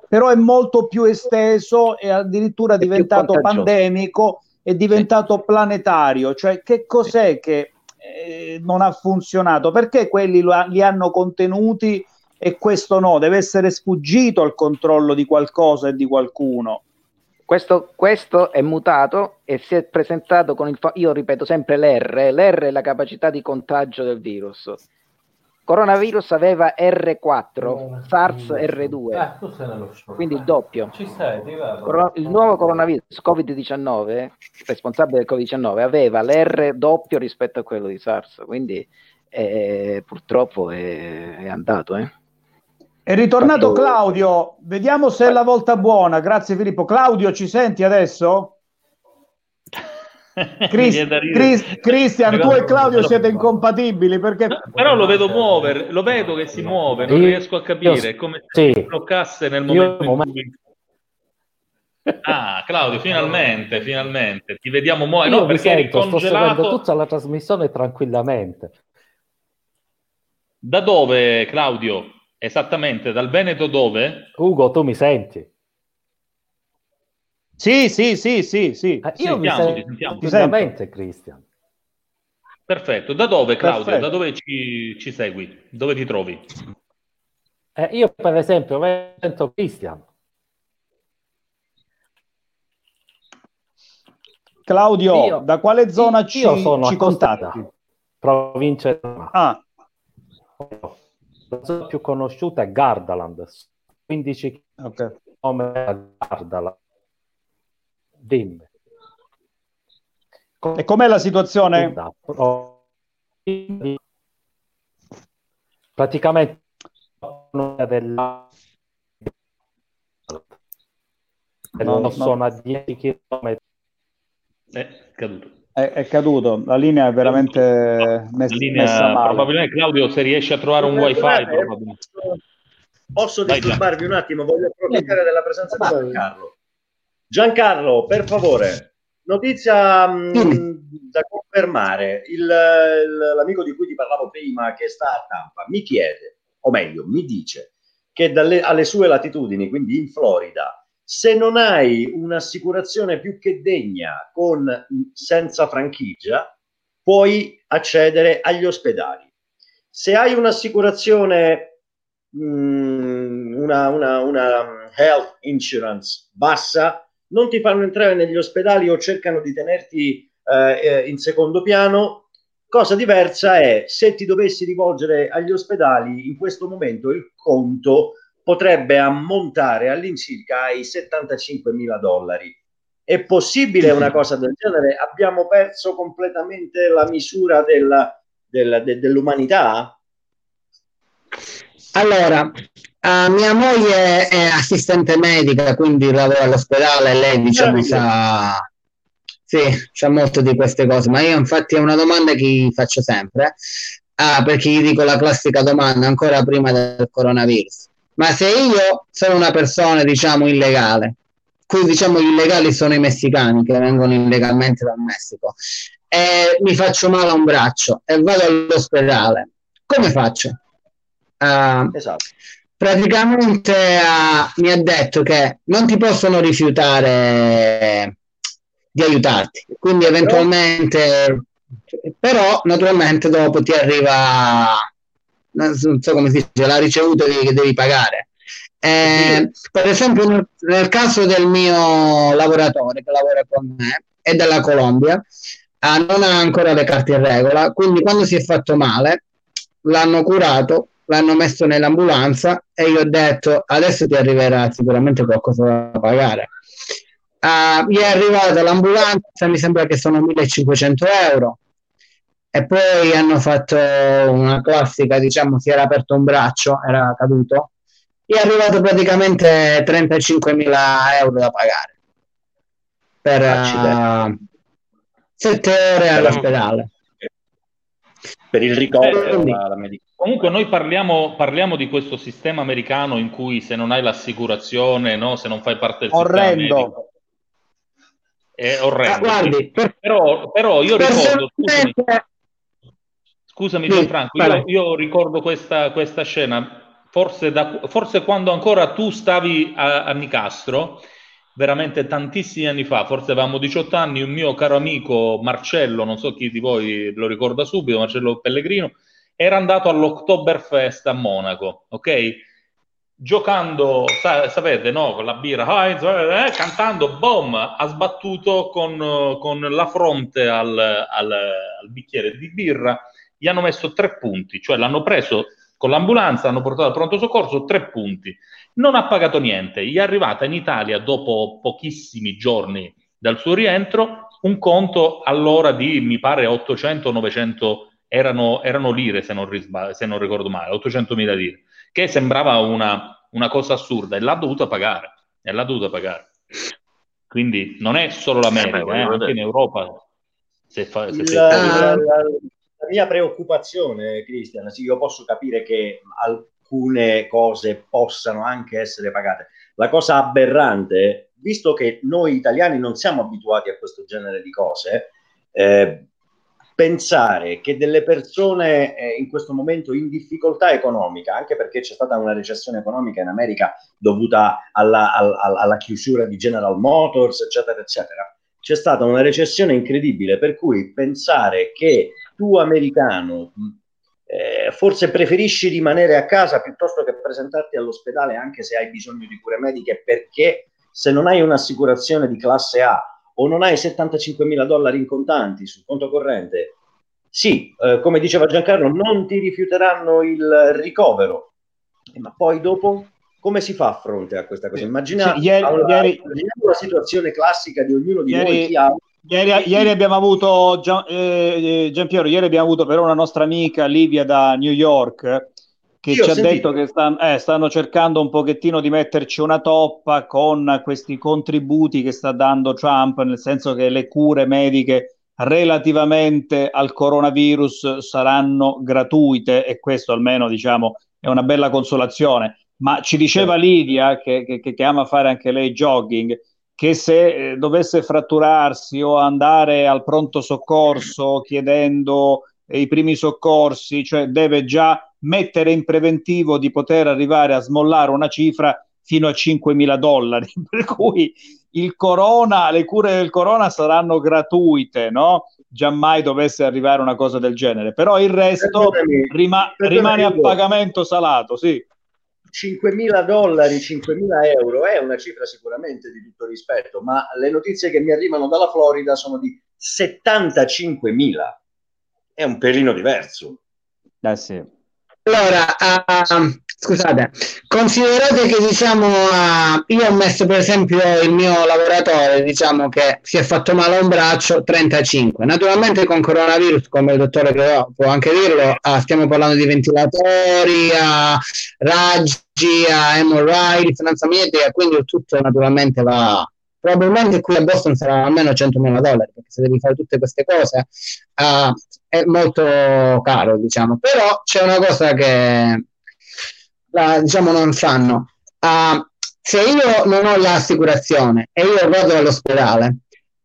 S6: però è molto più esteso e addirittura è diventato pandemico, è diventato planetario. Cioè, che cos'è che eh, non ha funzionato? Perché quelli lo li hanno contenuti e questo no? Deve essere sfuggito al controllo di qualcosa e di qualcuno.
S13: Questo, questo è mutato e si è presentato con il... fa- io ripeto sempre l'R, l'R è la capacità di contagio del virus. Coronavirus aveva R4, SARS R2, quindi il doppio.
S14: Vedo.
S13: Coro- il nuovo coronavirus Covid-19, responsabile del Covid-19, aveva l'R doppio rispetto a quello di SARS, quindi eh, purtroppo è, è andato. Eh.
S6: È ritornato Claudio, vediamo se è la volta buona. Grazie Filippo. Claudio, ci senti adesso? Chris-. Chris- Cristian, tu e Claudio siete incompatibili perché
S3: Però lo vedo muovere, lo vedo che si muove, non riesco a capire, è come se si bloccasse nel momento in cui... Ah, Claudio, finalmente, finalmente, ti vediamo muovere, no, perché eri
S14: sento, sto seguendo
S3: congelato.
S14: tutta la trasmissione tranquillamente.
S3: Da dove, Claudio? Esattamente, dal Veneto dove?
S14: Ugo, tu mi senti?
S6: Sì, sì, sì, sì, sì.
S14: Eh, io mi
S3: sentiamo,
S14: sento
S3: ti sentiamo.
S14: tranquillamente, Cristian.
S3: Perfetto, da dove, Claudio?
S6: Perfetto.
S3: Da dove ci, ci segui? Dove ti trovi?
S14: Eh, io, per esempio, sento Cristian.
S6: Claudio,
S14: Io-
S6: da quale zona ci,
S14: Io sono
S6: ci
S14: a Costanza,
S6: contatti?
S14: provincia di Roma.
S6: Ah,
S14: La zona più conosciuta è Gardaland, 15
S6: ok.
S14: km da Gardaland. Dimmi.
S6: E com'è la situazione?
S14: Praticamente una della
S6: No, no.
S14: sono a 10 km.
S3: È caduto.
S6: È, è caduto, la linea è veramente messa,
S3: La linea,
S6: messa male.
S3: probabilmente, Claudio, se riesci a trovare un wifi.
S11: Posso
S3: Vai,
S11: disturbarvi un attimo? Voglio approfittare della presenza di Giancarlo. Giancarlo, per favore, notizia mh, da confermare. Il- il- l'amico di cui ti parlavo prima, che sta a Tampa, mi chiede, o meglio, mi dice che dalle, alle sue latitudini, quindi in Florida, se non hai un'assicurazione più che degna con senza franchigia, puoi accedere agli ospedali. Se hai un'assicurazione, mh, una, una, una health insurance bassa, non ti fanno entrare negli ospedali o cercano di tenerti eh, eh, in secondo piano. Cosa diversa è se ti dovessi rivolgere agli ospedali, in questo momento il conto potrebbe ammontare all'incirca ai 75 mila dollari. È possibile una cosa del genere? Abbiamo perso completamente la misura della- della- de- dell'umanità?
S12: Allora, eh, mia moglie è assistente medica, quindi lavora all'ospedale, lei diciamo sa, sì, sa molto di queste cose, ma io infatti è una domanda che faccio sempre, ah, perché gli dico la classica domanda ancora prima del coronavirus, ma se io sono una persona diciamo illegale, qui diciamo gli illegali sono i messicani che vengono illegalmente dal Messico, e mi faccio male a un braccio e vado all'ospedale, come faccio? Ah,
S11: Esatto.
S12: praticamente ah, mi ha detto che non ti possono rifiutare di aiutarti, quindi eventualmente, però naturalmente dopo ti arriva, non so come si dice, la ricevuta che che devi pagare. Eh, per esempio nel, nel caso del mio lavoratore che lavora con me è della Colombia, ah, non ha ancora le carte in regola, quindi quando si è fatto male l'hanno curato, l'hanno messo nell'ambulanza e io ho detto adesso ti arriverà sicuramente qualcosa da pagare. Ah, gli è arrivata l'ambulanza, mi sembra che sono 1500 euro e poi hanno fatto una classica, diciamo, si era aperto un braccio, era caduto, gli è arrivato praticamente 35.000 euro da pagare per
S11: Accidenti.
S12: 7 ore all'ospedale.
S11: Per il ricovero, la, la medicazione.
S3: Comunque noi parliamo, parliamo di questo sistema americano in cui se non hai l'assicurazione, no, se non fai parte del sistema medico,
S6: Orrendo.
S3: è orrendo.
S12: Ah, guardi, per-
S3: però, però io ricordo, scusami, scusami Gianfranco, io, io ricordo questa, questa scena, forse, da- forse quando ancora tu stavi a, a Nicastro, veramente tantissimi anni fa, forse avevamo 18 anni, un mio caro amico Marcello, non so chi di voi lo ricorda subito, Marcello Pellegrino, era andato all'Oktoberfest a Monaco, ok? Giocando, sa- sapete, no? Con la birra, Heinz, eh, cantando, boom, ha sbattuto con, eh, con la fronte al, al- al bicchiere di birra, gli hanno messo tre punti, cioè l'hanno preso con l'ambulanza, l'hanno portato al pronto soccorso, tre punti. Non ha pagato niente, gli è arrivata in Italia dopo pochissimi giorni dal suo rientro un conto all'ora di, mi pare, 800-900 erano, erano lire, se non, risba- se non ricordo male, 800 mila lire, che sembrava una, una cosa assurda e l'ha dovuta pagare, e l'ha dovuta pagare. Quindi non è solo l'America,
S2: Eh,
S3: eh, anche in Europa se fa, se
S11: la, la- la mia preoccupazione, Cristian, sì, io posso capire che alcune cose possano anche essere pagate. La cosa aberrante, visto che noi italiani non siamo abituati a questo genere di cose, eh, pensare che delle persone eh, in questo momento in difficoltà economica, anche perché c'è stata una recessione economica in America dovuta alla, al- al- alla chiusura di General Motors, eccetera, eccetera, c'è stata una recessione incredibile, per cui pensare che tu americano eh, forse preferisci rimanere a casa piuttosto che presentarti all'ospedale anche se hai bisogno di cure mediche perché se non hai un'assicurazione di classe A o non hai 75 mila dollari in contanti sul conto corrente, sì, eh, come diceva Giancarlo, non ti rifiuteranno il ricovero, Eh, ma poi dopo come si fa a fronte a questa cosa? Immagina
S6: Sì, ieri-
S11: allora,
S6: ieri-
S11: immaginiamo la situazione classica di ognuno di noi,
S6: Ieri,
S11: chi ha
S6: ieri- ieri abbiamo avuto, Gian, eh, eh, Giampiero, ieri abbiamo avuto però una nostra amica Livia da New York che
S11: ho
S6: ci ha
S11: sentito.
S6: detto che stan- eh, stanno cercando un pochettino di metterci una toppa con questi contributi che sta dando Trump, nel senso che le cure mediche relativamente al coronavirus saranno gratuite e questo almeno diciamo è una bella consolazione. Ma ci diceva Livia, che- che- che ama fare anche lei jogging, che se eh, dovesse fratturarsi o andare al pronto soccorso chiedendo eh, i primi soccorsi, cioè deve già mettere in preventivo di poter arrivare a smollare una cifra fino a 5.000 dollari, per cui il corona, le cure del corona saranno gratuite, no? Giammai dovesse arrivare una cosa del genere, però il resto rima- rimane a pagamento salato, sì.
S11: 5.000 dollari, 5.000 euro è una cifra sicuramente di tutto rispetto, ma le notizie che mi arrivano dalla Florida sono di 75.000. È un pelino diverso.
S6: Eh sì.
S12: Allora, ah, scusate, considerate che diciamo, ah, io ho messo per esempio il mio lavoratore, diciamo che si è fatto male a un braccio, 35. Naturalmente con coronavirus, come il dottore credo, può anche dirlo, ah, stiamo parlando di ventilatori, ah, raggi, MRI, risonanza magnetica, quindi tutto naturalmente va... Probabilmente qui a Boston sarà almeno 100.000 dollari, perché se devi fare tutte queste cose ah, è molto caro, diciamo. Però c'è una cosa che la- diciamo non sanno. Ah, se io non ho l'assicurazione e io vado all'ospedale,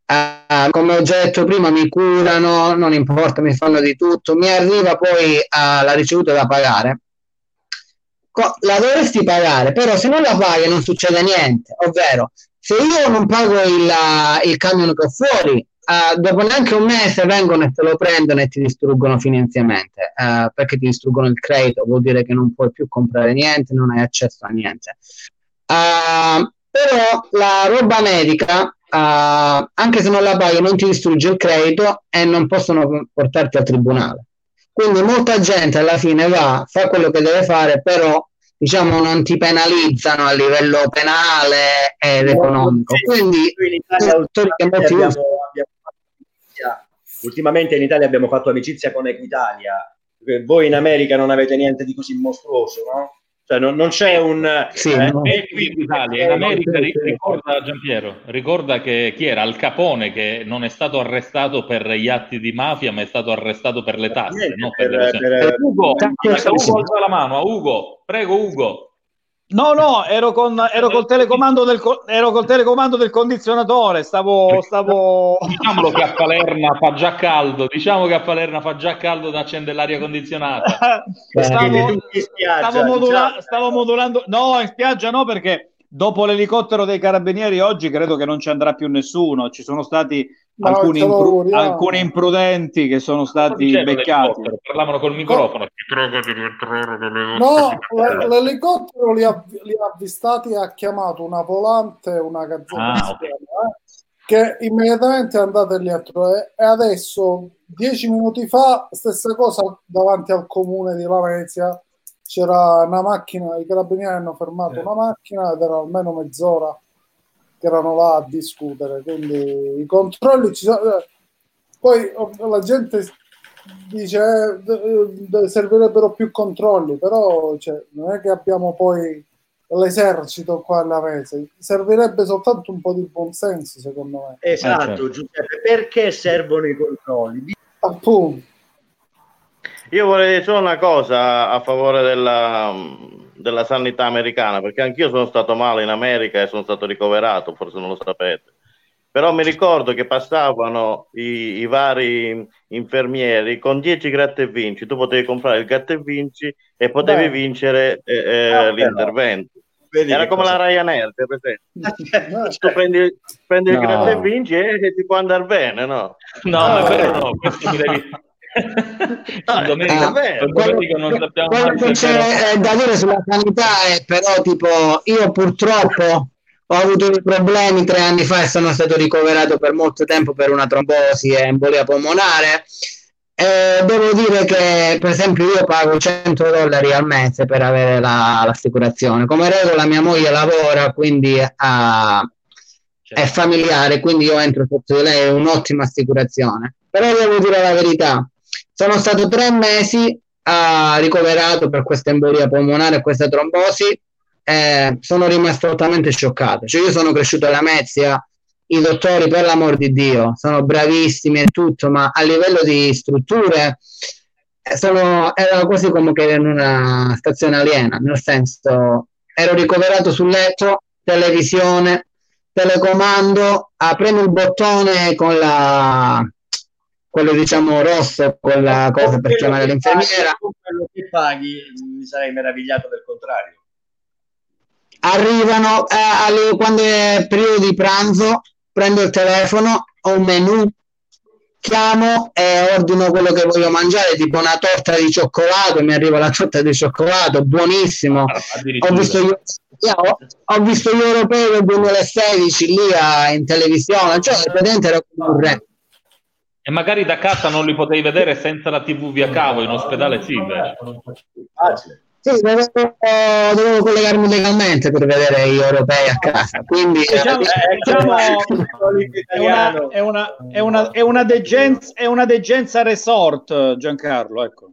S12: ah, come ho già detto prima, mi curano, non importa, mi fanno di tutto, mi arriva poi ah, la ricevuta da pagare. La dovresti pagare, però se non la paghi non succede niente, ovvero se io non pago il, ah, il camion che ho fuori, ah, dopo neanche un mese vengono e te lo prendono e ti distruggono finanziariamente, ah, perché ti distruggono il credito, vuol dire che non puoi più comprare niente, non hai accesso a niente. Ah, però la roba medica, anche se non la paghi, non ti distrugge il credito e non possono portarti al tribunale. Quindi molta gente alla fine va, fa quello che deve fare, però diciamo non ti penalizzano a livello penale ed economico. Quindi
S11: in Italia ultimamente abbiamo, abbiamo fatto ultimamente in Italia abbiamo fatto amicizia con Equitalia. Eh, Voi in America non avete niente di così mostruoso, no? Cioè, non, non c'è un...
S12: Sì,
S11: eh,
S12: no.
S3: E qui in Italia, in America, ri- ricorda Giampiero, ricorda che chi era Al Capone che non è stato arrestato per gli atti di mafia, ma è stato arrestato per le tasse. no? Per le
S11: per-
S3: cose-
S11: per-
S3: Ugo,
S12: Sì.
S3: Ugo, alza la mano, a Ugo, prego Ugo.
S6: No, no, ero, con, ero, col telecomando del, ero col telecomando del condizionatore, stavo... stavo...
S3: Diciamolo che a Palermo fa già caldo, diciamo che a Palermo fa già caldo da accendere l'aria condizionata.
S6: stavo, stavo, modula-
S11: diciamo.
S6: stavo modulando... No, in spiaggia no, perché dopo l'elicottero dei carabinieri oggi credo che non ci andrà più nessuno. Ci sono stati
S5: No,
S6: alcuni, impru- alcuni imprudenti che sono stati beccati.
S3: Parlavano col microfono. Ti prego di rientrare nelle
S5: No, l- l'elicottero li ha, li ha avvistati e ha chiamato una volante e una gazzetta
S3: Ah,
S5: insieme, eh, che immediatamente è andata lì a trovare e adesso dieci minuti fa stessa cosa davanti al comune di Lavenzia c'era una macchina, i carabinieri hanno fermato una macchina ed era almeno mezz'ora che erano là a discutere quindi i controlli ci sono eh, poi ov- la gente dice eh, d- servirebbero più controlli però cioè, non è che abbiamo poi l'esercito qua alla Lavese servirebbe soltanto un po' di buonsenso secondo me
S11: Esatto,
S3: Eh, certo.
S11: Giuseppe, perché servono i controlli?
S5: appunto
S2: Io vorrei dire solo una cosa a favore della, della sanità americana, perché anch'io sono stato male in America e sono stato ricoverato, forse non lo sapete. Però mi ricordo che passavano i, i vari infermieri con 10 gratta e vinci. Tu potevi comprare il gratta e vinci e potevi
S5: Beh.
S2: vincere eh, eh,
S11: Ah,
S2: l'intervento.
S11: Vedi
S2: Era come
S11: cosa-
S2: la Ryanair, per esempio.
S5: Eh,
S2: Tu prendi, prendi il
S12: No.
S2: gratta e vinci e ti può andare bene, no?
S3: No, è vero, no, questo mi devi...
S12: Ah,
S3: non sappiamo
S12: quello che c'è eh, da dire sulla sanità è però tipo io purtroppo ho avuto dei problemi tre anni fa e sono stato ricoverato per molto tempo per una trombosi e embolia polmonare. Eh, devo dire che per esempio io pago 100 dollari al mese per avere la- l'assicurazione. Come regola mia moglie lavora quindi ha, è familiare quindi io entro sotto di lei è un'ottima assicurazione. Però devo dire la verità sono stato tre mesi ah, ricoverato per questa embolia polmonare e questa trombosi eh, sono rimasto totalmente scioccato. Cioè io sono cresciuto alla Mezia i dottori per l'amor di Dio sono bravissimi e tutto ma a livello di strutture eh, sono, era quasi come che in una stazione aliena nel senso ero ricoverato sul letto televisione telecomando ah, premi il bottone con la quello diciamo rosso con la cosa per chiamare l'infermiera
S11: con quello che paghi mi sarei meravigliato del contrario.
S12: arrivano eh, alle- quando è periodo di pranzo, prendo il telefono, ho un menù, chiamo e ordino quello che voglio mangiare, tipo una torta di cioccolato, mi arriva la torta di cioccolato, buonissimo. Ho
S3: Addirittura.
S12: visto gli, io ho, ho visto gli europei del 2016 lì a- in televisione, cioè praticamente era come un re.
S3: E magari da casa non li potevi vedere senza la TV via cavo, in ospedale sì, invece.
S12: Sì, dovevo, dovevo collegarmi legalmente per vedere gli europei a casa, quindi
S6: Diciamo, diciamo, è una, è una, è una, è una degenza, è una degenza resort, Giancarlo, ecco.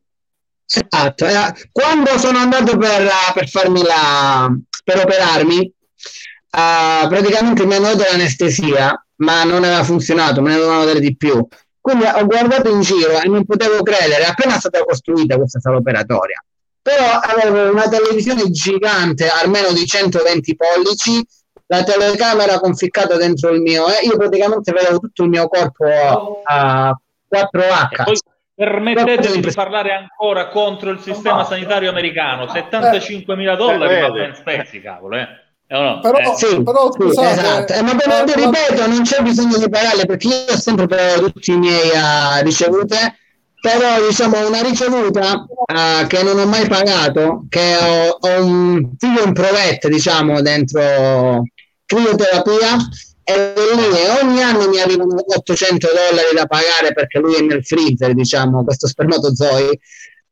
S12: Esatto, eh, quando sono andato per, per farmi la per operarmi, eh, praticamente mi hanno dato l'anestesia, ma non aveva funzionato, me ne dovevano dare di più. Quindi ho guardato in giro e non potevo credere, appena è stata costruita questa sala operatoria. Però avevo una televisione gigante, almeno di 120 pollici, la telecamera conficcata dentro il mio, e io praticamente vedevo tutto il mio corpo a, a 4H.
S3: Poi permettetemi di parlare ancora contro il sistema sanitario americano. 75 mila dollari
S2: Eh,
S3: ma
S2: vedi.
S3: ben spesi, cavolo, eh. Eh, no?
S5: Però-
S3: Eh.
S12: Sì,
S5: però
S12: sì,
S5: scusate,
S12: esatto. Eh, ma per
S5: ma-
S12: ripeto, non c'è bisogno di pagarle perché io ho sempre pagato tutti i miei eh, ricevute, però diciamo una ricevuta eh, che non ho mai pagato, che ho, ho un figlio in provette, diciamo, dentro crioterapia e lì e ogni anno mi arrivano 800 dollari da pagare perché lui è nel freezer, diciamo, questo spermatozoi,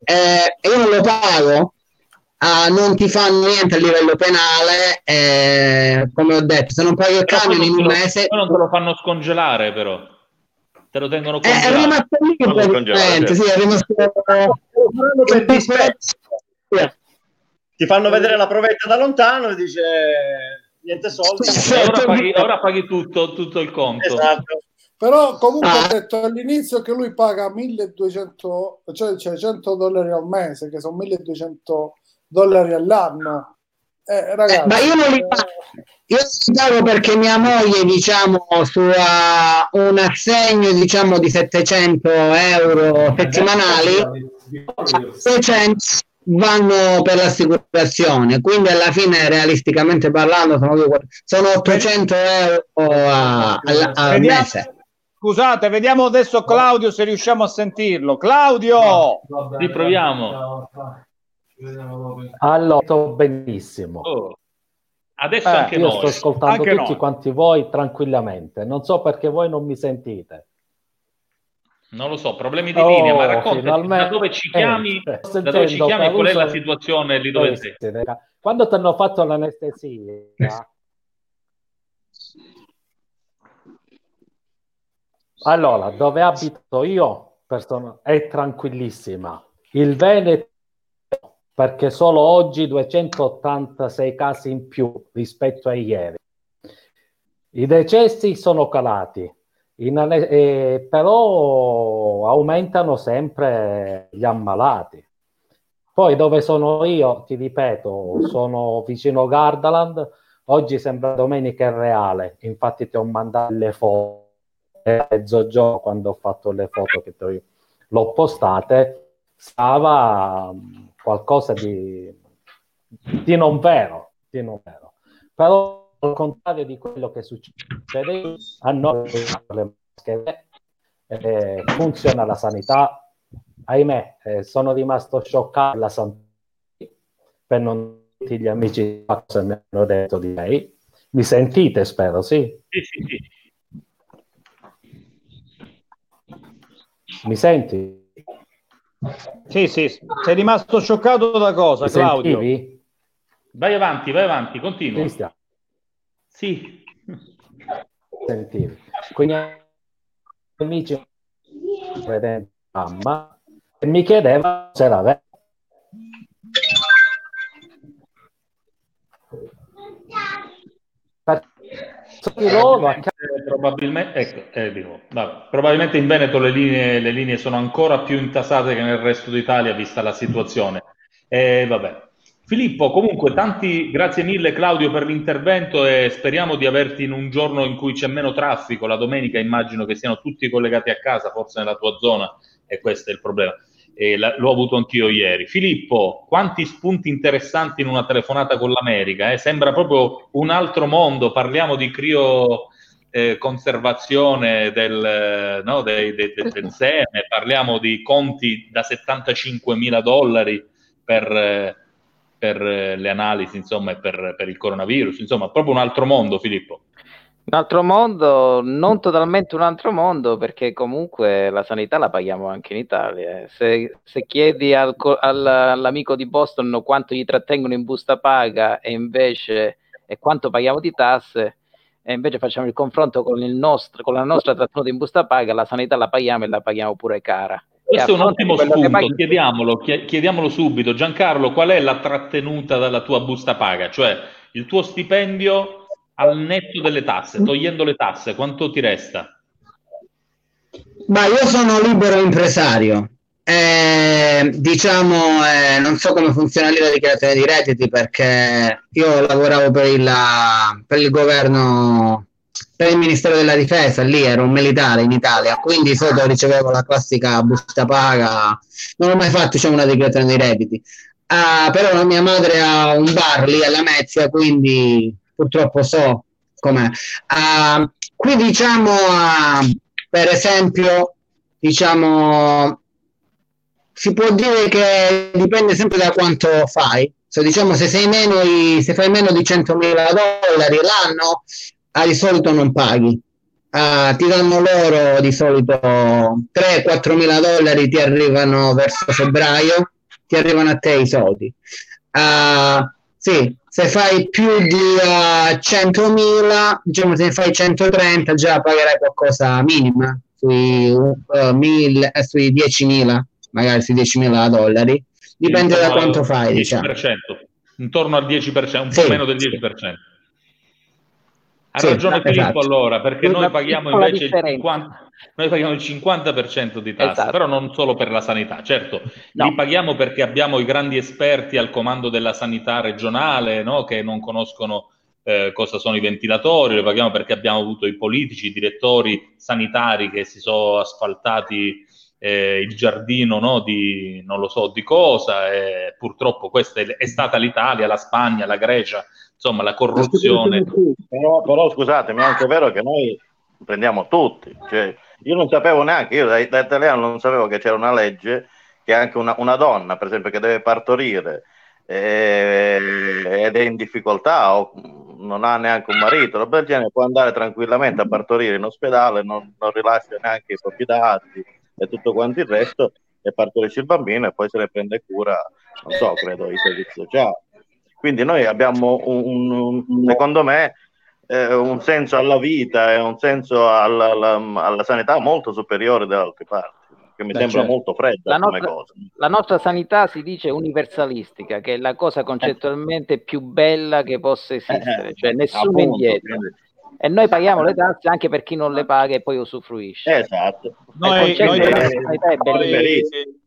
S12: eh, e io non lo pago ah, non ti fanno niente a livello penale, eh, come ho detto, se non paghi il camion in un
S3: te lo-
S12: mese,
S3: non te lo fanno scongelare, però. Te lo tengono
S12: è, è
S3: congelato.
S12: rimasto lì praticamente, sì, è rimasto
S11: per dispetto.
S12: Sì.
S11: ti fanno vedere la provetta da lontano e dice niente soldi.
S3: E ora paghi, ora paghi tutto, tutto il conto.
S11: Esatto.
S5: Però comunque
S12: Ah.
S5: ho detto all'inizio che lui paga 1200, cioè, cioè 100 dollari al mese, che sono 1200 dollari all'anno. Eh, ragazzi,
S12: Eh, ma io non li pago. Io li pago perché mia moglie, diciamo, su uh, un assegno, diciamo, di 700 euro settimanali, 600 vanno per l'assicurazione, quindi alla fine, realisticamente parlando, sono, due- sono 800 euro a- al, al
S6: Vediamo-
S12: mese.
S6: Scusate, vediamo adesso Claudio se riusciamo a sentirlo. Claudio!
S3: Riproviamo.
S14: Allora, sto benissimo.
S3: Oh. Adesso
S14: Eh,
S3: anche
S14: io
S3: noi.
S14: sto ascoltando
S6: Anche
S14: tutti
S6: noi.
S14: quanti voi tranquillamente. Non so perché voi non mi sentite.
S3: Non lo so, problemi di
S14: Oh,
S3: linea, ma raccontaci
S14: finalmente.
S3: da dove ci
S14: Eh,
S3: chiami,
S14: eh,
S3: da dove ci chiami qual è la situazione lì dove sei.
S14: Quando ti hanno fatto l'anestesia, allora, dove abito io person- è tranquillissima. Il Veneto, perché solo oggi 286 casi in più rispetto a ieri. I decessi sono calati, in eh, però aumentano sempre gli ammalati. Poi dove sono io, ti ripeto, sono vicino Gardaland, oggi sembra domenica è reale, infatti ti ho mandato le foto, a mezzogiorno quando ho fatto le foto che l'ho postate, stava qualcosa di, di non vero, di non vero. Però al contrario di quello che succede a noi le maschere, eh, funziona la sanità ahimè, eh, sono rimasto scioccato alla San- per non tutti gli amici cosa mi hanno detto di lei. Mi sentite, spero, sì?
S3: Sì, sì, sì.
S14: Mi senti?
S6: Sì, sì, sei rimasto scioccato da cosa,
S14: Mi
S6: Claudio?
S14: sentivi?
S3: Vai avanti, vai avanti, continua.
S14: Cristian,
S3: Sì.
S14: sentivi. Quindi amici vedendo mamma e mi chiedeva se era vero. Perché loro a ca-
S3: Eh, probabilmente, ecco, eh, dico, vabbè, probabilmente in Veneto le linee, le linee sono ancora più intasate che nel resto d'Italia, vista la situazione. Eh, vabbè. Filippo, comunque, tanti grazie mille Claudio per l'intervento e speriamo di averti in un giorno in cui c'è meno traffico. La domenica immagino che siano tutti collegati a casa, forse nella tua zona, e questo è il problema. E la- l'ho avuto anch'io ieri. Filippo, quanti spunti interessanti in una telefonata con l'America. eh? Sembra proprio un altro mondo. Parliamo di crio eh, conservazione del, eh, no, dei- dei- de- del seme, parliamo di conti da 75 mila dollari per, eh, per, eh, le analisi, insomma, e per, per il coronavirus. Insomma, proprio un altro mondo, Filippo.
S13: Un altro mondo, non totalmente un altro mondo, perché comunque la sanità la paghiamo anche in Italia. eh. Se, se chiedi al al- all'amico di Boston quanto gli trattengono in busta paga e invece e quanto paghiamo di tasse, e invece facciamo il confronto con, il nostro, con la nostra trattenuta in busta paga, la sanità la paghiamo e la paghiamo pure cara.
S3: Questo è un ottimo spunto,
S13: paghi-
S3: chiediamolo, chie- chiediamolo subito. Giancarlo, qual è la trattenuta dalla tua busta paga? Cioè il tuo stipendio al netto delle tasse, togliendo le tasse, quanto ti resta?
S12: Ma io sono libero impresario. Eh, diciamo, eh, non so come funziona lì la dichiarazione di redditi perché io lavoravo per il, per il governo, per il Ministero della Difesa, lì ero un militare in Italia, quindi sotto ricevevo la classica busta paga, non ho mai fatto diciamo, una dichiarazione di redditi. Ah, però la mia madre ha un bar lì alla Mezia, quindi purtroppo so com'è. Ah, qui diciamo, ah, per esempio, diciamo, si può dire che dipende sempre da quanto fai. Se diciamo se sei meno di, se fai meno di 100.000 dollari l'anno, ah, di solito non paghi. Ah, ti danno loro di solito 3-4 mila dollari, ti arrivano verso febbraio, ti arrivano a te i soldi. Ah, sì, se fai più di ah, 100.000, diciamo se ne fai 130 già pagherai qualcosa minima, sui, uh, mille- eh, sui 10.000, magari sui 10.000 dollari, dipende da quanto fai, diciamo.
S3: 10%. intorno al 10%, un
S12: Sì.
S3: po' meno del 10%. Ha
S12: Sì,
S3: ragione
S12: esatto.
S3: Filippo allora, perché noi paghiamo invece il
S13: differenza.
S3: 50, noi paghiamo il 50% di tasse,
S13: Esatto.
S3: però non solo per la sanità, certo,
S13: No.
S3: li paghiamo perché abbiamo i grandi esperti al comando della sanità regionale, no? che non conoscono eh, cosa sono i ventilatori, li paghiamo perché abbiamo avuto i politici, i direttori sanitari che si sono asfaltati eh, il giardino no? di non lo so di cosa, e purtroppo questa è, è stata l'Italia, la Spagna, la Grecia, insomma la corruzione.
S2: Però, però scusatemi, è anche vero che noi prendiamo tutti. Cioè, io non sapevo neanche, io da, da italiano non sapevo che c'era una legge che anche una, una donna, per esempio, che deve partorire eh, ed è in difficoltà o non ha neanche un marito, roba del genere, può andare tranquillamente a partorire in ospedale, non, non rilascia neanche i propri dati e tutto quanto il resto e partorisce il bambino e poi se ne prende cura, non so, credo, i servizi sociali. Quindi noi abbiamo un, un- un- secondo me eh, un senso alla vita e un senso alla, alla- alla sanità molto superiore da altre parti, che mi
S13: Beh,
S2: sembra
S13: certo.
S2: molto fredda
S13: La
S2: come
S13: nostra,
S2: cosa.
S13: la nostra sanità si dice universalistica, che è la cosa concettualmente più bella che possa esistere, cioè nessuno
S2: Appunto,
S13: indietro.
S2: quindi-
S13: E noi paghiamo le tasse anche per chi non le paga e poi usufruisce.
S2: Esatto.
S6: Noi,
S13: concetto
S6: noi-
S13: della sanità è
S6: noi-
S13: bellissimo.
S6: il-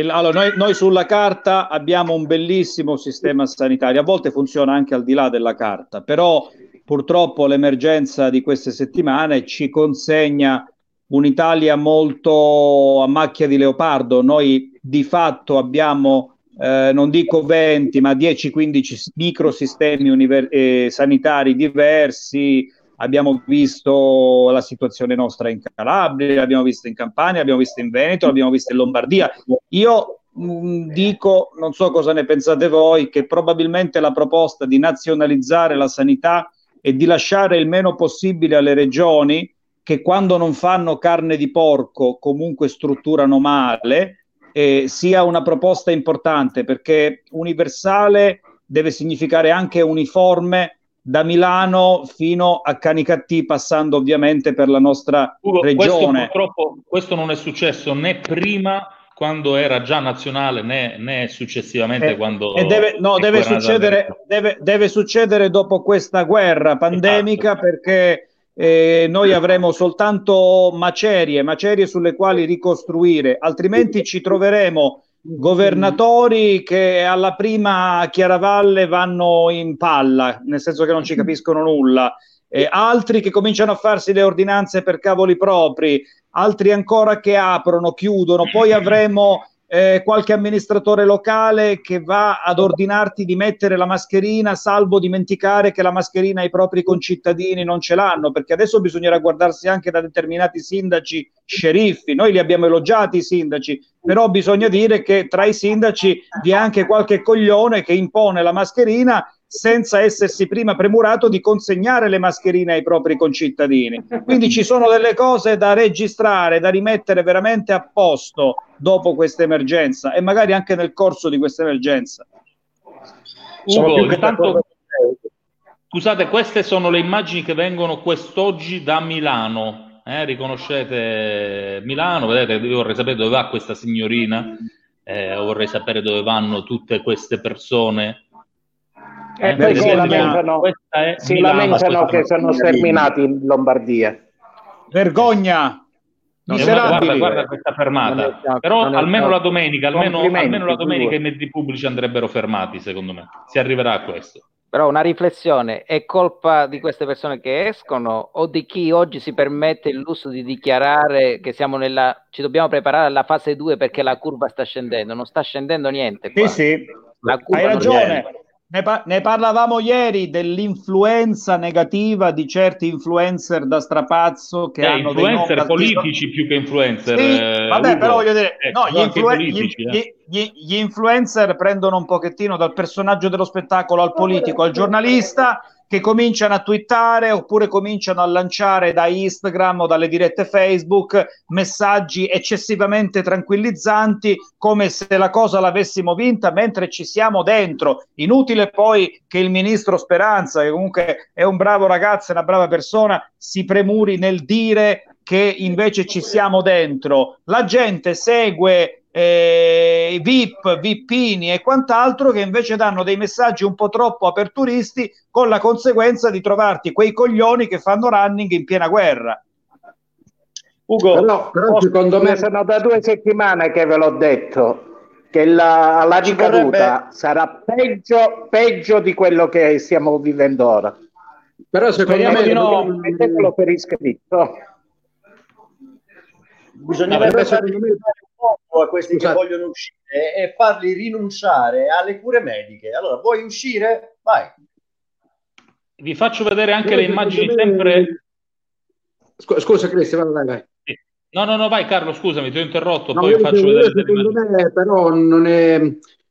S6: allora, noi, noi sulla carta abbiamo un bellissimo sistema sanitario, a volte funziona anche al di là della carta, però purtroppo l'emergenza di queste settimane ci consegna un'Italia molto a macchia di leopardo. Noi di fatto abbiamo, eh, non dico 20, ma 10-15 microsistemi univer- eh, sanitari diversi. Abbiamo visto la situazione nostra in Calabria, l'abbiamo vista in Campania, l'abbiamo vista in Veneto, l'abbiamo vista in Lombardia. Io mh, dico, non so cosa ne pensate voi, che probabilmente la proposta di nazionalizzare la sanità e di lasciare il meno possibile alle regioni che quando non fanno carne di porco comunque strutturano male, eh, sia una proposta importante perché universale deve significare anche uniforme da Milano fino a Canicattì, passando ovviamente per la nostra
S3: Ugo, questo
S6: regione.
S3: purtroppo questo non è successo né prima quando era già nazionale né, né successivamente
S6: Eh,
S3: quando
S6: E deve, no, deve succedere, deve, deve succedere dopo questa guerra pandemica perché eh, noi avremo soltanto macerie, macerie sulle quali ricostruire, altrimenti ci troveremo governatori che alla prima chiaravalle vanno in palla, nel senso che non ci capiscono nulla, eh, altri che cominciano a farsi le ordinanze per cavoli propri, altri ancora che aprono, chiudono, poi avremo eh, qualche amministratore locale che va ad ordinarti di mettere la mascherina, salvo dimenticare che la mascherina i propri concittadini non ce l'hanno, perché adesso bisognerà guardarsi anche da determinati sindaci sceriffi. Noi li abbiamo elogiati i sindaci, però bisogna dire che tra i sindaci vi è anche qualche coglione che impone la mascherina senza essersi prima premurato di consegnare le mascherine ai propri concittadini. Quindi ci sono delle cose da registrare, da rimettere veramente a posto dopo questa emergenza e magari anche nel corso di questa emergenza.
S3: Ugo, intanto, scusate, queste sono le immagini che vengono quest'oggi da Milano. eh? riconoscete Milano? Vedete, io vorrei sapere dove va questa signorina, eh, vorrei sapere dove vanno tutte queste persone.
S14: E
S3: Eh,
S14: poi si lamentano,
S3: è
S14: si
S3: Milano,
S14: lamentano che sono sterminati in Lombardia.
S6: Vergogna!
S3: No,
S6: Miserabili.
S3: guarda, guarda questa fermata.
S14: È-
S3: Però almeno la domenica, almeno, almeno la domenica i mezzi pubblici andrebbero fermati, secondo me. Si arriverà a questo.
S13: Però una riflessione, è colpa di queste persone che escono o di chi oggi si permette il lusso di dichiarare che siamo nella, ci dobbiamo preparare alla fase 2 perché la curva sta scendendo? Non sta scendendo niente.
S6: Sì,
S13: qua.
S6: sì,
S13: La curva
S6: hai ragione. Ne, pa- ne parlavamo ieri dell'influenza negativa di certi influencer da strapazzo che
S3: Eh,
S6: hanno dei
S3: influencer
S6: nomi
S3: politici più che influencer.
S6: Sì,
S3: eh,
S6: vabbè,
S3: Ugo.
S6: però voglio dire,
S3: Ecco,
S6: no, gli, influen-
S3: politici,
S6: gli-
S3: eh.
S6: gli- gli- gli influencer prendono un pochettino dal personaggio dello spettacolo al politico, al giornalista, che cominciano a twittare oppure cominciano a lanciare da Instagram o dalle dirette Facebook messaggi eccessivamente tranquillizzanti, come se la cosa l'avessimo vinta mentre ci siamo dentro. Inutile poi che il ministro Speranza, che comunque è un bravo ragazzo, è una brava persona, si premuri nel dire che invece ci siamo dentro. La gente segue eh, VIP, VIPini e quant'altro che invece danno dei messaggi un po' troppo aperturisti con la conseguenza di trovarti quei coglioni che fanno running in piena guerra.
S14: Ugo, però, però secondo me sono da due settimane che ve l'ho detto che la, la ricaduta vorrebbe... sarà peggio, peggio di quello che stiamo vivendo ora.
S6: Però secondo
S14: Speriamo
S6: me
S14: di no, mettetelo per iscritto.
S11: Bisognerebbe fare un po' a questi Scusate. che vogliono uscire e farli rinunciare alle cure mediche. Allora, vuoi uscire? Vai.
S3: Vi faccio vedere anche le immagini sempre...
S6: Scusa Cristian, vai, vai.
S3: No, no, no, vai Carlo, scusami, ti ho interrotto, no, poi faccio vedere.
S4: Secondo me però non è,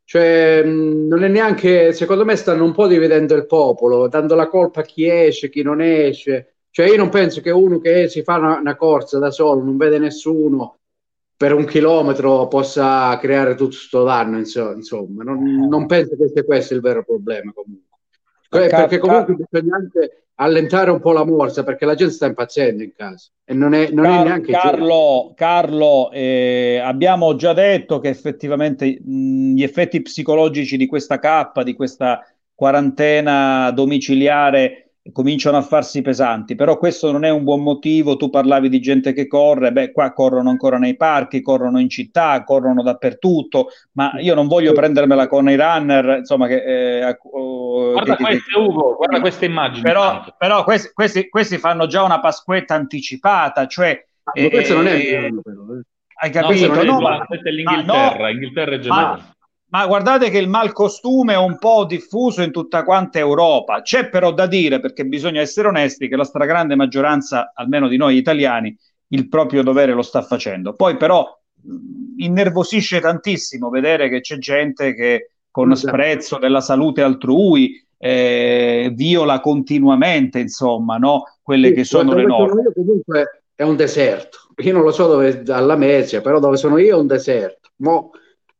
S4: cioè, non è neanche, secondo me stanno un po' dividendo il popolo, dando la colpa a chi esce, chi non esce. Cioè io non penso che uno che si fa una, una corsa da solo, non vede nessuno, per un chilometro possa creare tutto questo danno, insomma. Non, non penso che sia questo il vero problema comunque. Perché comunque bisogna anche allentare un po' la morsa perché la gente sta impazzendo in casa e non è, non
S6: Car-
S4: è neanche
S6: Carlo, Carlo eh, abbiamo già detto che effettivamente mh, gli effetti psicologici di questa cappa, di questa quarantena domiciliare cominciano a farsi pesanti, però questo non è un buon motivo, tu parlavi di gente che corre, beh qua corrono ancora nei parchi, corrono in città, corrono dappertutto, ma io non voglio prendermela con i runner, insomma che... Eh,
S3: oh, guarda che, queste che, Ugo, guarda queste immagini.
S6: Però, però questi, questi, questi, fanno già una pasquetta anticipata, cioè...
S4: Ma questo non è però,
S6: eh. Hai capito? No,
S3: no, ma, è l'Inghilterra, no, Inghilterra e Germania.
S6: Ma guardate che il malcostume è un po' diffuso in tutta quanta Europa. C'è però da dire, perché bisogna essere onesti, che la stragrande maggioranza, almeno di noi italiani, il proprio dovere lo sta facendo. Poi però innervosisce tantissimo vedere che c'è gente che con sprezzo della salute altrui eh, viola continuamente, insomma, no? quelle sì, che sono le norme.
S4: Io comunque è un deserto. Io non lo so dove, alla Mesia, però dove sono io è un deserto. Mo'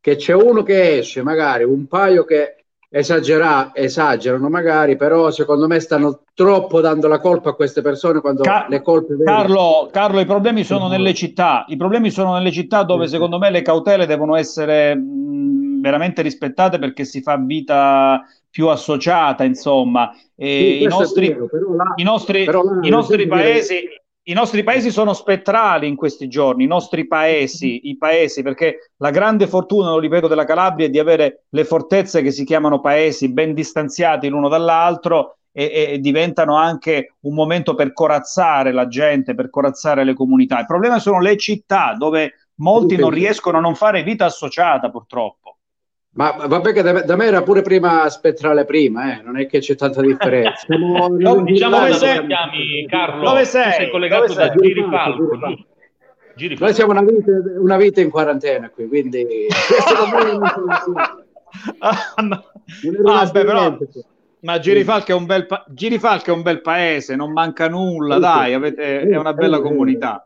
S4: che c'è uno che esce, magari un paio che esagera, esagerano magari, però secondo me stanno troppo dando la colpa a queste persone quando Car- le colpe...
S6: Carlo, Carlo, i problemi sono nelle città, i problemi sono nelle città dove secondo me le cautele devono essere mh, veramente rispettate perché si fa vita più associata, insomma. Sì, i, nostri, vero, là, i nostri, i nostri paesi i nostri paesi sono spettrali in questi giorni, i nostri paesi, i paesi, perché la grande fortuna, lo ripeto, della Calabria è di avere le fortezze che si chiamano paesi ben distanziati l'uno dall'altro e, e diventano anche un momento per corazzare la gente, per corazzare le comunità. Il problema sono le città dove molti non riescono a non fare vita associata, purtroppo.
S4: Ma vabbè che da, da, me era pure prima spettrale prima, eh? non è che c'è tanta differenza.
S3: no, no, diciamo dove sei? Chiami, Carlo,
S6: dove sei? sei
S3: collegato dove da Girifalco.
S4: Girifalco. Noi siamo una vita, una vita, in quarantena qui, quindi...
S6: ah, no. ah, beh, però... Ma Girifalco è, un bel pa- Girifalco è un bel paese, non manca nulla, dai, avete, è una bella comunità.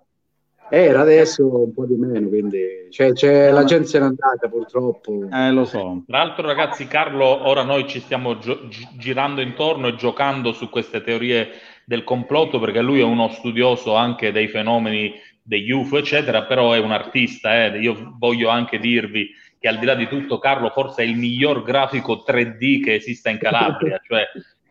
S4: Era adesso un po' di meno, quindi cioè, c'è, la gente se n'è andata purtroppo.
S6: Eh, lo so.
S3: Tra l'altro, ragazzi, Carlo, ora noi ci stiamo gio- girando intorno e giocando su queste teorie del complotto perché lui è uno studioso anche dei fenomeni degli UFO, eccetera, però è un artista. Eh. Io voglio anche dirvi che al di là di tutto, Carlo forse è il miglior grafico 3D che esista in Calabria, cioè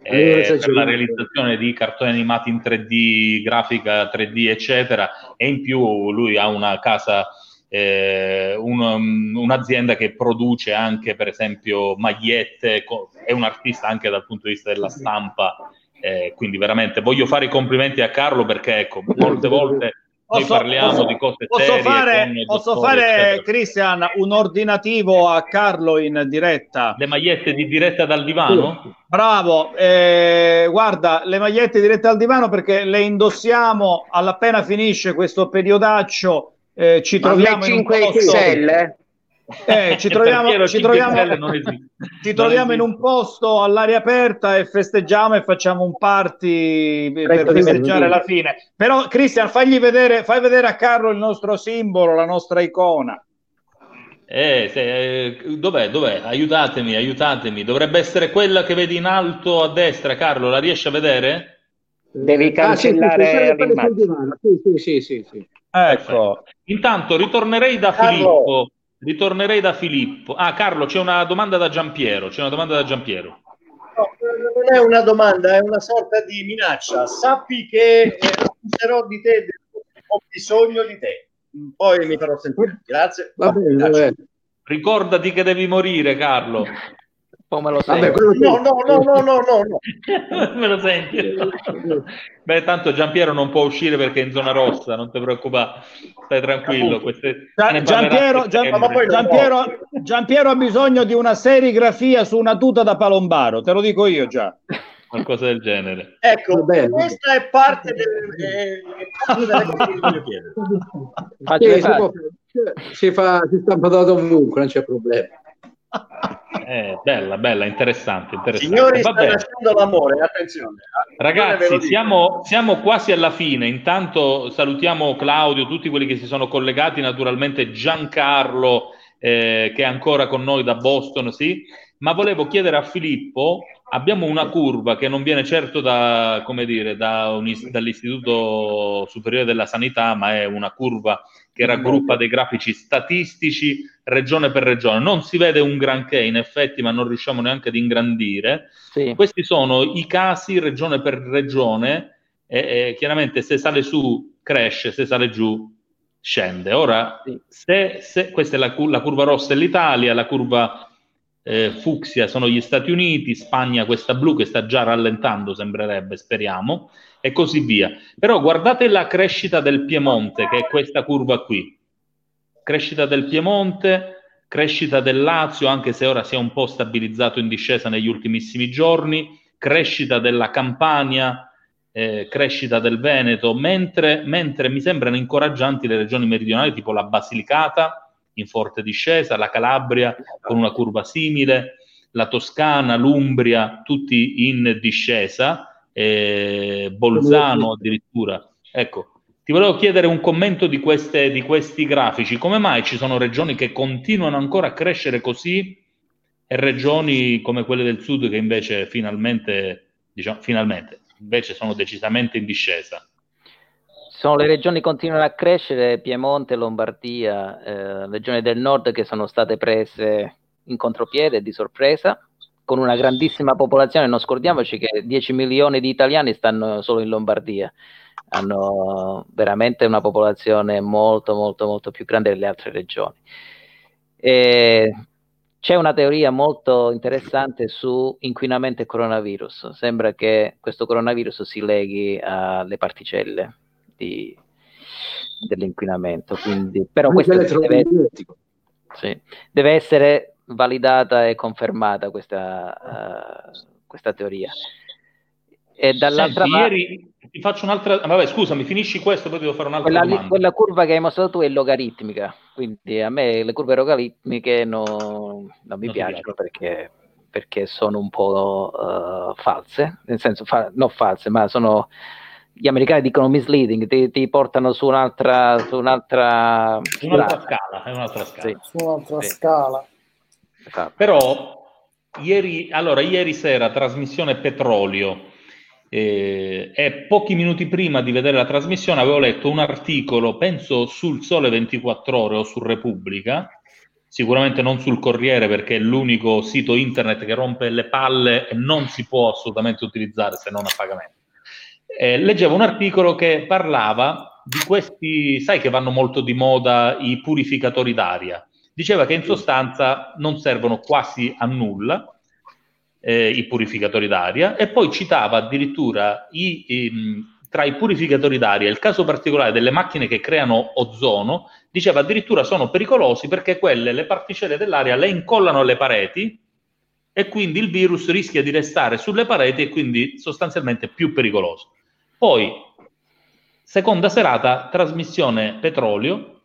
S3: eh, per la realizzazione di cartoni animati in 3D, grafica 3D, eccetera, e in più lui ha una casa, eh, un, um, un'azienda che produce anche, per esempio, magliette, è un artista anche dal punto di vista della stampa. Eh, quindi veramente voglio fare i complimenti a Carlo perché ecco, molte volte Posso, parliamo
S6: posso,
S3: di cose
S6: posso
S3: serie.
S6: Fare, posso fare, Cristian, un ordinativo a Carlo in diretta?
S3: Le magliette di diretta dal divano?
S6: Bravo, eh, guarda, le magliette dirette dal divano perché le indossiamo appena finisce questo periodaccio. Eh, ci troviamo in un posto... XL? Eh, ci troviamo, ci troviamo, ci troviamo in un posto all'aria aperta e festeggiamo e facciamo un party per festeggiare la fine. Però, Cristian, fagli vedere, fai vedere a Carlo il nostro simbolo, la nostra icona.
S3: Eh, se, eh, dov'è, dov'è? Aiutatemi, aiutatemi. Dovrebbe essere quella che vedi in alto a destra, Carlo. La riesci a vedere?
S14: Devi cancellare ah, sì,
S4: sì, sì, sì, sì, sì,
S3: Ecco. Intanto ritornerei da Carlo. Filippo ritornerei da Filippo. Ah, Carlo, c'è una domanda da Giampiero. C'è una domanda da Giampiero.
S11: No, non è una domanda, è una sorta di minaccia. Sappi che eh, accuserò di te, ho bisogno di te. Poi mi farò sentire. Grazie.
S4: Va bene, va bene.
S3: Ricordati che devi morire, Carlo.
S13: Come lo
S4: Vabbè.
S11: No, no, no, no, no, no, no.
S3: Me lo senti? Beh, tanto Giampiero non può uscire perché è in zona rossa, non ti preoccupare. Stai tranquillo. Queste...
S6: Giampiero. Giampiero, Giampiero ha bisogno di una serigrafia su una tuta da palombaro, te lo dico io già.
S3: Qualcosa del genere.
S11: Ecco,
S4: bene.
S11: questa è parte del, eh, che voglio chiedere.
S4: Si fa, si stampa da ovunque, non c'è problema.
S3: Eh, bella, bella, interessante. interessante.
S11: Signori,
S3: Va
S11: sta nascendo l'amore, attenzione. Lo
S3: Ragazzi, siamo, siamo quasi alla fine. Intanto salutiamo Claudio, tutti quelli che si sono collegati, naturalmente Giancarlo eh, che è ancora con noi da Boston, sì. Ma volevo chiedere a Filippo, abbiamo una curva che non viene certo da, come dire, da un is- dall'Istituto Superiore della Sanità, ma è una curva che raggruppa dei grafici statistici regione per regione. Non si vede un granché in effetti, ma non riusciamo neanche ad ingrandire.
S13: Sì.
S3: Questi sono i casi regione per regione e, e chiaramente se sale su cresce, se sale giù scende. Ora, se, se- questa è la, la curva rossa è l'Italia, la curva eh, fucsia sono gli Stati Uniti, Spagna questa blu che sta già rallentando, sembrerebbe, speriamo, e così via. Però guardate la crescita del Piemonte, che è questa curva qui. Crescita del Piemonte, crescita del Lazio, anche se ora si è un po' stabilizzato in discesa negli ultimissimi giorni, crescita della Campania, eh, crescita del Veneto, mentre, mentre mi sembrano incoraggianti le regioni meridionali tipo la Basilicata in forte discesa, la Calabria con una curva simile, la Toscana, l'Umbria, tutti in discesa, eh, Bolzano addirittura. Ecco, ti volevo chiedere un commento di, queste, di questi grafici. Come mai ci sono regioni che continuano ancora a crescere così e regioni come quelle del sud che invece finalmente, diciamo, finalmente, invece sono decisamente in discesa?
S13: Sono le regioni che continuano a crescere, Piemonte, Lombardia, eh, regioni del nord che sono state prese in contropiede di sorpresa, con una grandissima popolazione. Non scordiamoci che 10 milioni di italiani stanno solo in Lombardia, hanno veramente una popolazione molto, molto, molto più grande delle altre regioni. E c'è una teoria molto interessante su inquinamento e coronavirus. Sembra che questo coronavirus si leghi alle particelle di- dell'inquinamento. Quindi, però
S4: Anche
S13: questo deve, sì, deve essere validata e confermata questa, eh, questa teoria. E dall'altra
S3: Senti,
S13: parte,
S3: ieri ti faccio un'altra. Vabbè, scusami, finisci questo, poi devo fare un'altra
S13: quella,
S3: domanda.
S13: quella curva che hai mostrato tu è logaritmica, quindi a me le curve logaritmiche no- non mi
S3: ti
S13: piacciono perché, perché sono un po' eh, false, nel senso, fa- non false, ma sono gli americani dicono misleading, ti, ti portano su un'altra, su un'altra
S3: Un'altra
S13: strada.
S3: scala, è un'altra scala.
S13: Sì,
S5: su un'altra
S13: sì,
S5: scala.
S13: esatto.
S3: Però ieri, allora, ieri sera trasmissione petrolio eh, e pochi minuti prima di vedere la trasmissione avevo letto un articolo, penso sul Sole 24 Ore o su Repubblica, sicuramente non sul Corriere perché è l'unico sito internet che rompe le palle e non si può assolutamente utilizzare se non a pagamento. Eh, leggevo un articolo che parlava di questi, sai che vanno molto di moda i purificatori d'aria. Diceva che in sostanza non servono quasi a nulla eh, i purificatori d'aria e poi citava addirittura i, ehm, tra i purificatori d'aria il caso particolare delle macchine che creano ozono, diceva addirittura sono pericolosi perché quelle, le particelle dell'aria, le incollano alle pareti e quindi il virus rischia di restare sulle pareti e quindi sostanzialmente più pericoloso. Poi, seconda serata, trasmissione petrolio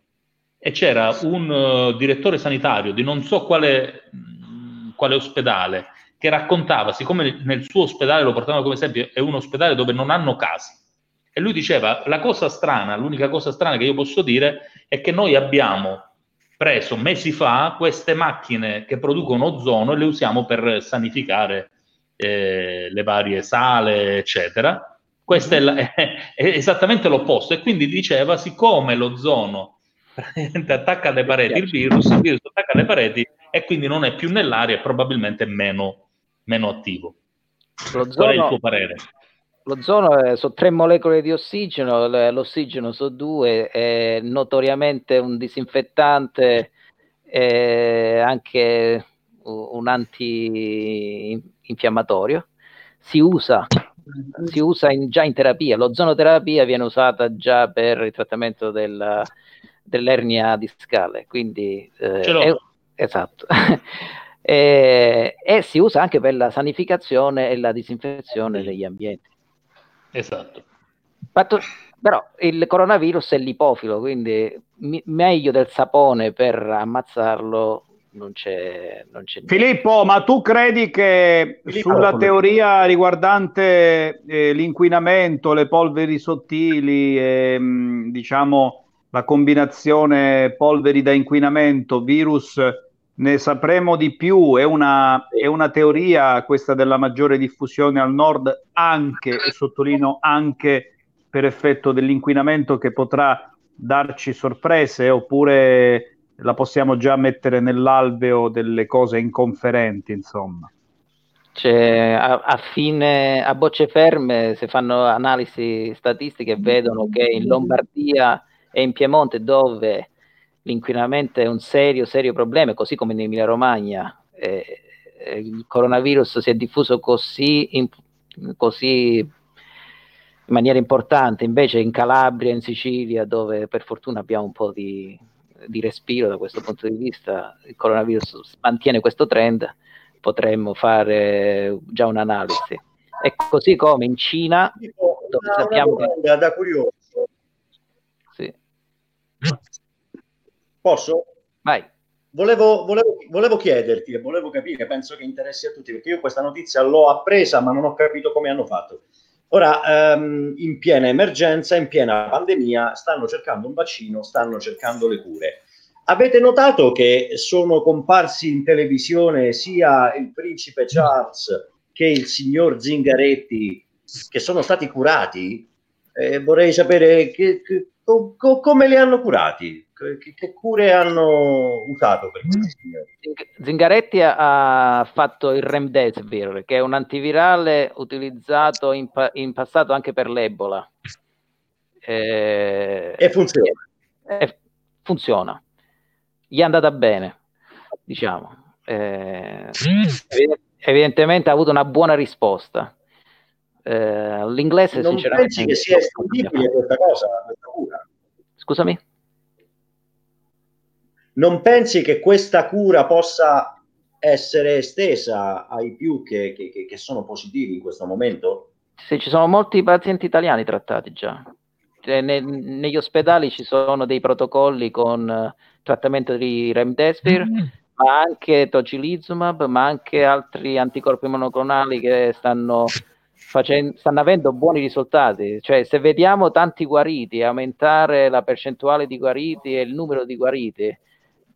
S3: e c'era un eh, direttore sanitario di non so quale, mh, quale ospedale che raccontava, siccome nel suo ospedale lo portavano come esempio, è un ospedale dove non hanno casi. E lui diceva, la cosa strana, l'unica cosa strana che io posso dire è che noi abbiamo preso mesi fa queste macchine che producono ozono e le usiamo per sanificare eh, le varie sale, eccetera. Questo è, la- è esattamente l'opposto. E quindi diceva, siccome l'ozono attacca alle pareti il virus, il virus attacca alle pareti e quindi non è più nell'aria e probabilmente meno, meno attivo.
S13: Lo
S3: Qual è il tuo parere?
S13: L'ozono sono tre molecole di ossigeno, l'ossigeno sono due, è notoriamente un disinfettante, è anche un antinfiammatorio. Si usa, si usa in- già in terapia, l'ozonoterapia viene usata già per il trattamento del- dell'ernia discale, quindi eh,
S3: Ce l'ho.
S13: è- esatto. e, e si usa anche per la sanificazione e la disinfezione degli ambienti.
S3: Esatto.
S13: Fatto- però il coronavirus è lipofilo, quindi mi- meglio del sapone per ammazzarlo non c'è, non c'è.
S6: Filippo, ma tu credi che
S13: Filippo.
S6: sulla teoria riguardante eh, l'inquinamento, le polveri sottili, e, mh, diciamo la combinazione polveri da inquinamento, virus, ne sapremo di più? È una, è una teoria questa della maggiore diffusione al nord anche, e sottolineo anche per effetto dell'inquinamento che potrà darci sorprese oppure la possiamo già mettere nell'alveo delle cose inconferenti, insomma.
S13: Cioè, a, a fine, a bocce ferme, se fanno analisi statistiche, vedono che in Lombardia e in Piemonte, dove l'inquinamento è un serio, serio problema, così come in Emilia Romagna, eh, eh, il coronavirus si è diffuso così, in- così in maniera importante, invece in Calabria, in Sicilia, dove per fortuna abbiamo un po' di, di respiro da questo punto di vista, il coronavirus mantiene questo trend, potremmo fare già un'analisi. E così come in Cina, dove sappiamo
S11: domanda da curioso.
S13: Sì.
S11: Posso?
S13: Vai.
S11: Volevo, volevo- volevo chiederti e volevo capire, penso che interessi a tutti, perché io questa notizia l'ho appresa, ma non ho capito come hanno fatto. Ora, ehm, in piena emergenza, in piena pandemia, stanno cercando un vaccino, stanno cercando le cure. Avete notato che sono comparsi in televisione sia il principe Charles che il signor Zingaretti, che sono stati curati? Eh, vorrei sapere che- che- co- co- come li hanno curati, che, che cure hanno usato per questi signori.
S13: Zingaretti ha fatto il Remdesivir, che è un antivirale utilizzato in, in passato anche per l'Ebola. Eh,
S11: E funziona.
S13: eh, funziona. Gli è andata bene, diciamo. Eh, evi- evidentemente ha avuto una buona risposta. Eh, l'inglese,
S11: Non
S13: sinceramente,
S11: pensi che sia estendibile questa cosa, questa cura?
S13: Scusami?
S11: Non pensi che questa cura possa essere estesa ai più che, che- che- sono positivi in questo momento?
S13: Sì, ci sono molti pazienti italiani trattati già. Cioè, ne- negli ospedali ci sono dei protocolli con eh, trattamento di Remdesivir, ma anche tocilizumab, ma anche altri anticorpi monoclonali che stanno, facen- stanno avendo buoni risultati. Cioè, se vediamo tanti guariti, aumentare la percentuale di guariti e il numero di guariti,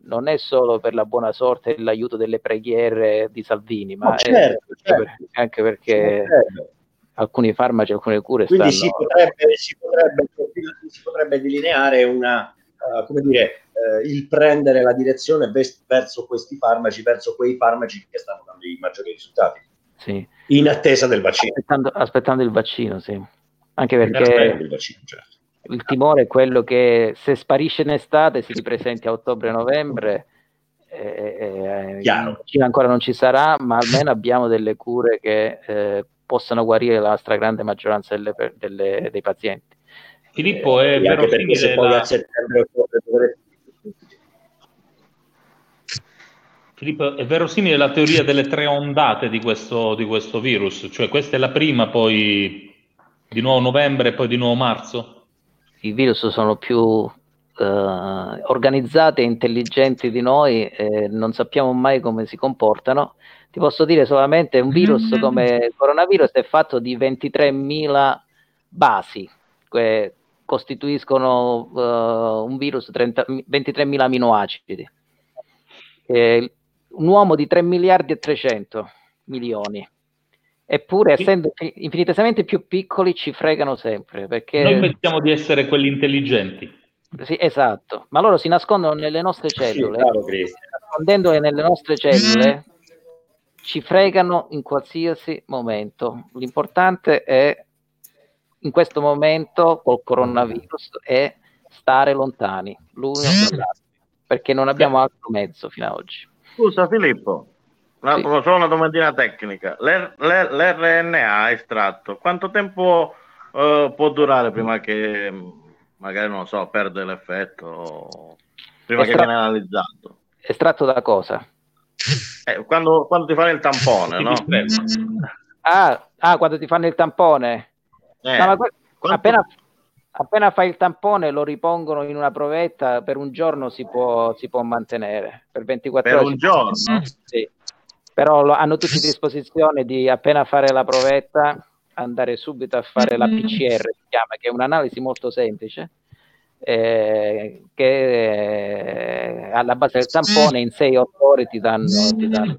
S13: non è solo per la buona sorte e l'aiuto delle preghiere di Salvini, ma
S11: No, certo,
S13: anche
S11: certo.
S13: anche perché
S11: Certo.
S13: alcuni farmaci, alcune cure
S11: Quindi
S13: stanno...
S11: si potrebbe, si potrebbe- si potrebbe delineare una, eh, come dire, eh, il prendere la direzione ves- verso questi farmaci, verso quei farmaci che stanno dando i maggiori risultati,
S13: Sì.
S11: in attesa del vaccino.
S13: Aspettando, aspettando il vaccino, sì. Anche perché
S11: vaccino, certo.
S13: Il timore è quello che se sparisce in estate si ripresenti a ottobre-novembre. eh, eh, in Cina ancora non ci sarà, ma almeno abbiamo delle cure che eh, possano guarire la stragrande maggioranza delle delle- dei pazienti.
S3: Filippo, è
S11: E anche perché se
S3: verosimile
S11: poi
S3: la-
S11: a settembre
S3: Filippo, è verosimile la teoria delle tre ondate di questo, di questo virus? Cioè questa è la prima, poi di nuovo novembre e poi di nuovo marzo?
S13: I virus sono più eh, organizzati e intelligenti di noi, e non sappiamo mai come si comportano. Ti posso dire solamente un virus come il coronavirus è fatto di 23.000 basi, che costituiscono eh, un virus 30 23.000 aminoacidi. Eh, un uomo di 3 miliardi e 300 milioni. Eppure, essendo infinitamente più piccoli, ci fregano sempre perché
S3: Noi pensiamo di essere quelli intelligenti.
S13: Sì, esatto, ma loro si nascondono nelle nostre cellule. Nascondendole nelle nostre cellule ci fregano in qualsiasi momento. L'importante è in questo momento col coronavirus è stare lontani l'uno dall'altro, perché non abbiamo altro mezzo fino ad oggi.
S2: Scusa Filippo, una, solo una domandina tecnica. L'R- l'R- L'RNA estratto, quanto tempo eh, può durare prima che magari non so, perde l'effetto prima
S13: Estra-
S2: che viene analizzato?
S13: Estratto da cosa?
S2: Eh, quando, quando ti fanno il tampone, no?
S13: Ah, ah, quando ti fanno il tampone.
S2: Eh,
S13: No, ma que-
S2: quanto-
S13: appena, appena fai il tampone lo ripongono in una provetta, per un giorno si può, si può mantenere. Per 24
S2: Per
S13: ore.
S2: un
S13: si-
S2: giorno?
S13: Sì. Però lo- hanno tutti a disposizione di appena fare la provetta andare subito a fare la PCR, si chiama, che è un'analisi molto semplice, eh, che eh, alla base del tampone in 6-8 ore ti danno, ti danno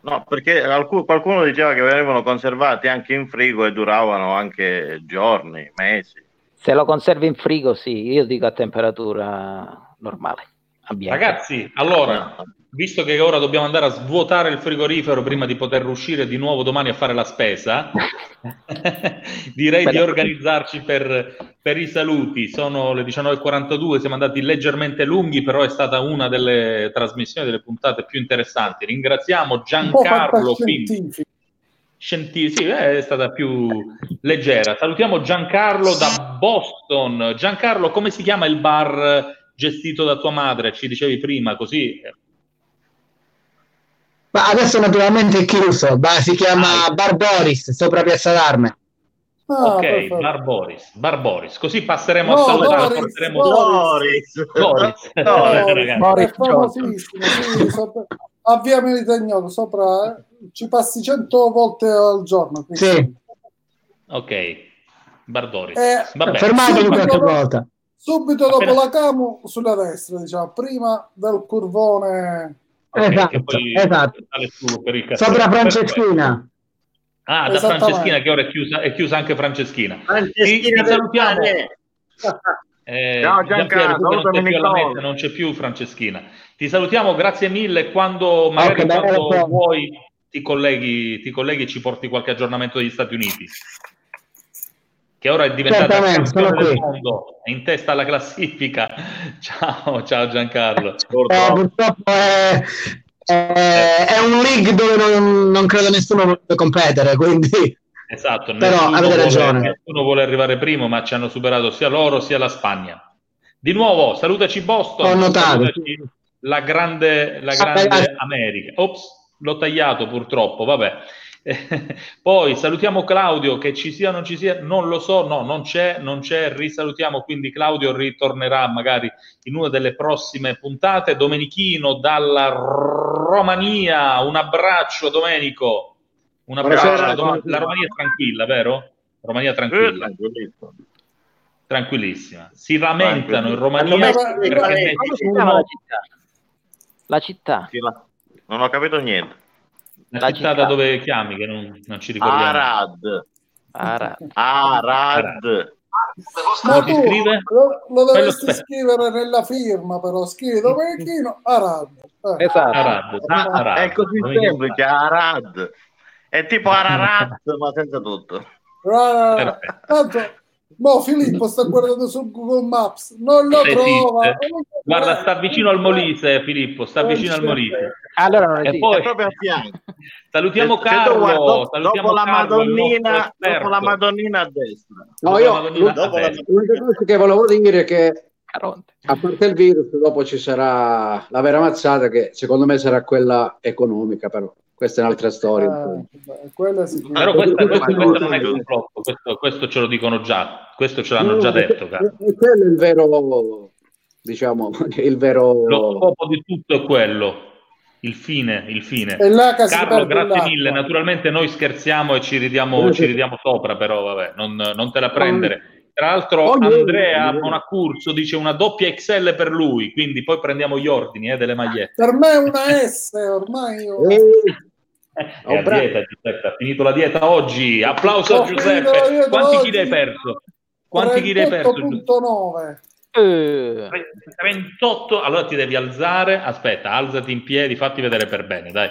S2: No, perché alcu- qualcuno diceva che venivano conservati anche in frigo e duravano anche giorni, mesi.
S13: Se lo conservi in frigo, sì, io dico a temperatura normale, ambiente.
S3: Ragazzi, allora, visto che ora dobbiamo andare a svuotare il frigorifero prima di poter uscire di nuovo domani a fare la spesa, direi di organizzarci per, per i saluti. Sono le 19.42, siamo andati leggermente lunghi, però è stata una delle trasmissioni, delle puntate più interessanti. Ringraziamo
S5: po'
S3: Giancarlo
S5: fantascientifico.
S3: Scienti- sì, è stata più leggera. Salutiamo Giancarlo da Boston. Giancarlo, come si chiama il bar gestito da tua madre? Ci dicevi prima, così.
S12: Ma adesso naturalmente è chiuso, ma si
S3: Ah,
S12: chiama Bar Boris, sopra Piazza d'Arme.
S5: Ah,
S3: ok. Barboris, Barboris. Così passeremo
S5: No,
S3: a salutare.
S5: Boris,
S3: porteremo
S5: Boris.
S3: Boris. Ragazzi.
S5: è famosissimo, sì, sopra- a via Melitagnolo sopra eh, ci passi cento volte al giorno quindi-
S12: Sì,
S3: Ok, Barboris.
S5: Eh,
S3: Vabbè.
S12: fermatevi
S5: subito
S12: qualche
S5: dopo-
S12: volta.
S5: subito dopo
S3: Appena-
S5: la Camu sulla destra diciamo prima del curvone
S3: Ok,
S12: Esatto,
S3: che poi
S12: esatto. Sopra. Franceschina.
S3: Ah, da
S5: Esattamente.
S3: Franceschina, che ora è chiusa, è chiusa anche Franceschina.
S11: Franceschina
S3: Ti- salutiamo. Eh,
S2: Ciao, Giancarlo,
S3: non sei più alla non c'è più Franceschina. Ti salutiamo, grazie mille. Quando magari
S12: bello,
S3: quando
S12: bello.
S3: vuoi ti colleghi, ti colleghi e ci porti qualche aggiornamento degli Stati Uniti. Che ora è diventata campione del mondo, è in testa alla classifica. Ciao, ciao Giancarlo.
S12: Eh, purtroppo è, è- è un league dove non, non credo nessuno voglia competere, quindi
S3: Esatto,
S12: Però avete
S3: vuole-
S12: ragione.
S3: nessuno vuole arrivare primo, ma ci hanno superato sia loro sia la Spagna. Di nuovo, salutaci Boston,
S12: Ho notato.
S3: la grande, la grande. America. Ops, l'ho tagliato purtroppo, vabbè. Poi salutiamo Claudio, che ci sia o non ci sia, non lo so, no, non c'è, non c'è, risalutiamo, quindi Claudio ritornerà magari in una delle prossime puntate. Domenichino dalla Romania, un abbraccio Domenico. Un abbraccio,
S2: Buonasera.
S3: la, Dom- la Romania è tranquilla, vero? Romania
S2: Eh,
S3: tranquilla,
S2: tranquillissimo.
S3: tranquillissima. Si lamentano in Romania perché
S13: la città? La città.
S2: Sì, la- Non ho capito niente.
S3: La città da dove chiami, che non, non ci ricordiamo.
S2: Arad.
S13: Ara.
S2: Arad.
S5: ma tu
S3: scrive?
S5: lo, lo dovresti scrivere nella firma però scrivi Domenichino Arad Eh.
S13: Esatto.
S3: Arad,
S2: Ah,
S3: Arad.
S2: È così semplice, Arad. È tipo Ararat, ma senza tutto.
S5: Ah, tanto mo Filippo sta guardando su Google Maps non lo trova.
S3: Guarda, sta vicino al Molise, Filippo, sta
S5: Non
S3: vicino al
S5: c'è.
S3: Molise.
S13: Allora non
S3: E
S13: esiste.
S3: poi
S2: È proprio a fianco.
S3: salutiamo Carlo,
S2: dopo-
S3: salutiamo
S2: dopo la
S3: Carlo, nostro
S2: Madonnina, dopo la Madonnina a destra.
S4: No, io
S3: la
S11: la-
S4: l'unica cosa che volevo dire è che a parte il virus, dopo ci sarà la vera mazzata che secondo me sarà quella economica, però questa è un'altra storia.
S5: Eh, quella sì.
S3: Però questa, questa-
S2: Ma-
S3: questa non è complotto, questo, questo ce lo dicono già, questo ce l'hanno già detto. Carlo.
S4: E quello è il vero, diciamo, il vero...
S3: Lo scopo di tutto è quello, il fine, il fine. Carlo, grazie
S5: l'acqua.
S3: mille. Naturalmente noi scherziamo e ci ridiamo, ci ridiamo sopra, però vabbè, non, non te la prendere. Tra l'altro
S4: Ogni-
S3: Andrea Bonacurso dice una doppia XL per lui, quindi poi prendiamo gli ordini eh, delle magliette.
S5: per me è una S ormai io
S3: È a
S4: bravo.
S3: dieta, Giuseppe, ha finito la dieta oggi. Applauso a Giuseppe. Quanti chili hai perso? Quanti chili hai perso? Giuseppe?
S5: 38.9
S13: Eh,
S3: 38, allora ti devi alzare, aspetta, alzati in piedi, fatti vedere per bene, dai.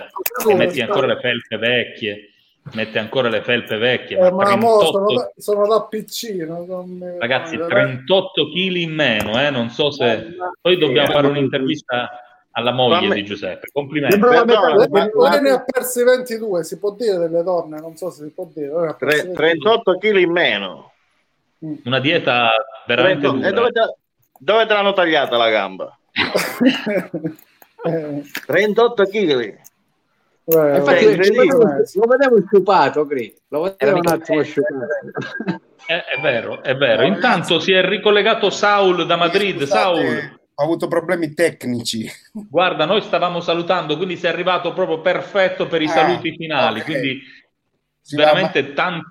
S3: E metti ancora le felpe vecchie, metti ancora le felpe vecchie.
S5: Eh,
S3: ma
S5: ma mo
S3: 38
S5: sono, da, sono da piccino.
S3: Ragazzi,
S5: non mi-
S3: 38 kg in meno, eh? non so se... Poi dobbiamo fare un'intervista alla moglie di Giuseppe. Complimenti.
S2: Perdona, ma-
S5: lei ne ha persi 22, si può dire delle donne, non so se si può dire.
S2: tre-
S5: 22.
S2: 38 kg in meno.
S3: Una dieta veramente
S2: 38
S3: dura.
S2: E dove te, dove te l'hanno tagliata la gamba?
S5: Eh,
S2: 38 kg.
S5: eh,
S4: Infatti, lo lo vedevo sciupato, Gri. Lo vedevo un attimo sciupato.
S3: Eh, è vero, è vero. Intanto si è ricollegato Saul da Madrid. Saul,
S10: Ho avuto problemi tecnici.
S3: guarda, noi stavamo salutando, quindi sei arrivato proprio perfetto per i
S10: Ah,
S3: saluti finali.
S10: ok.
S3: Quindi
S10: Si va,
S3: veramente tanti.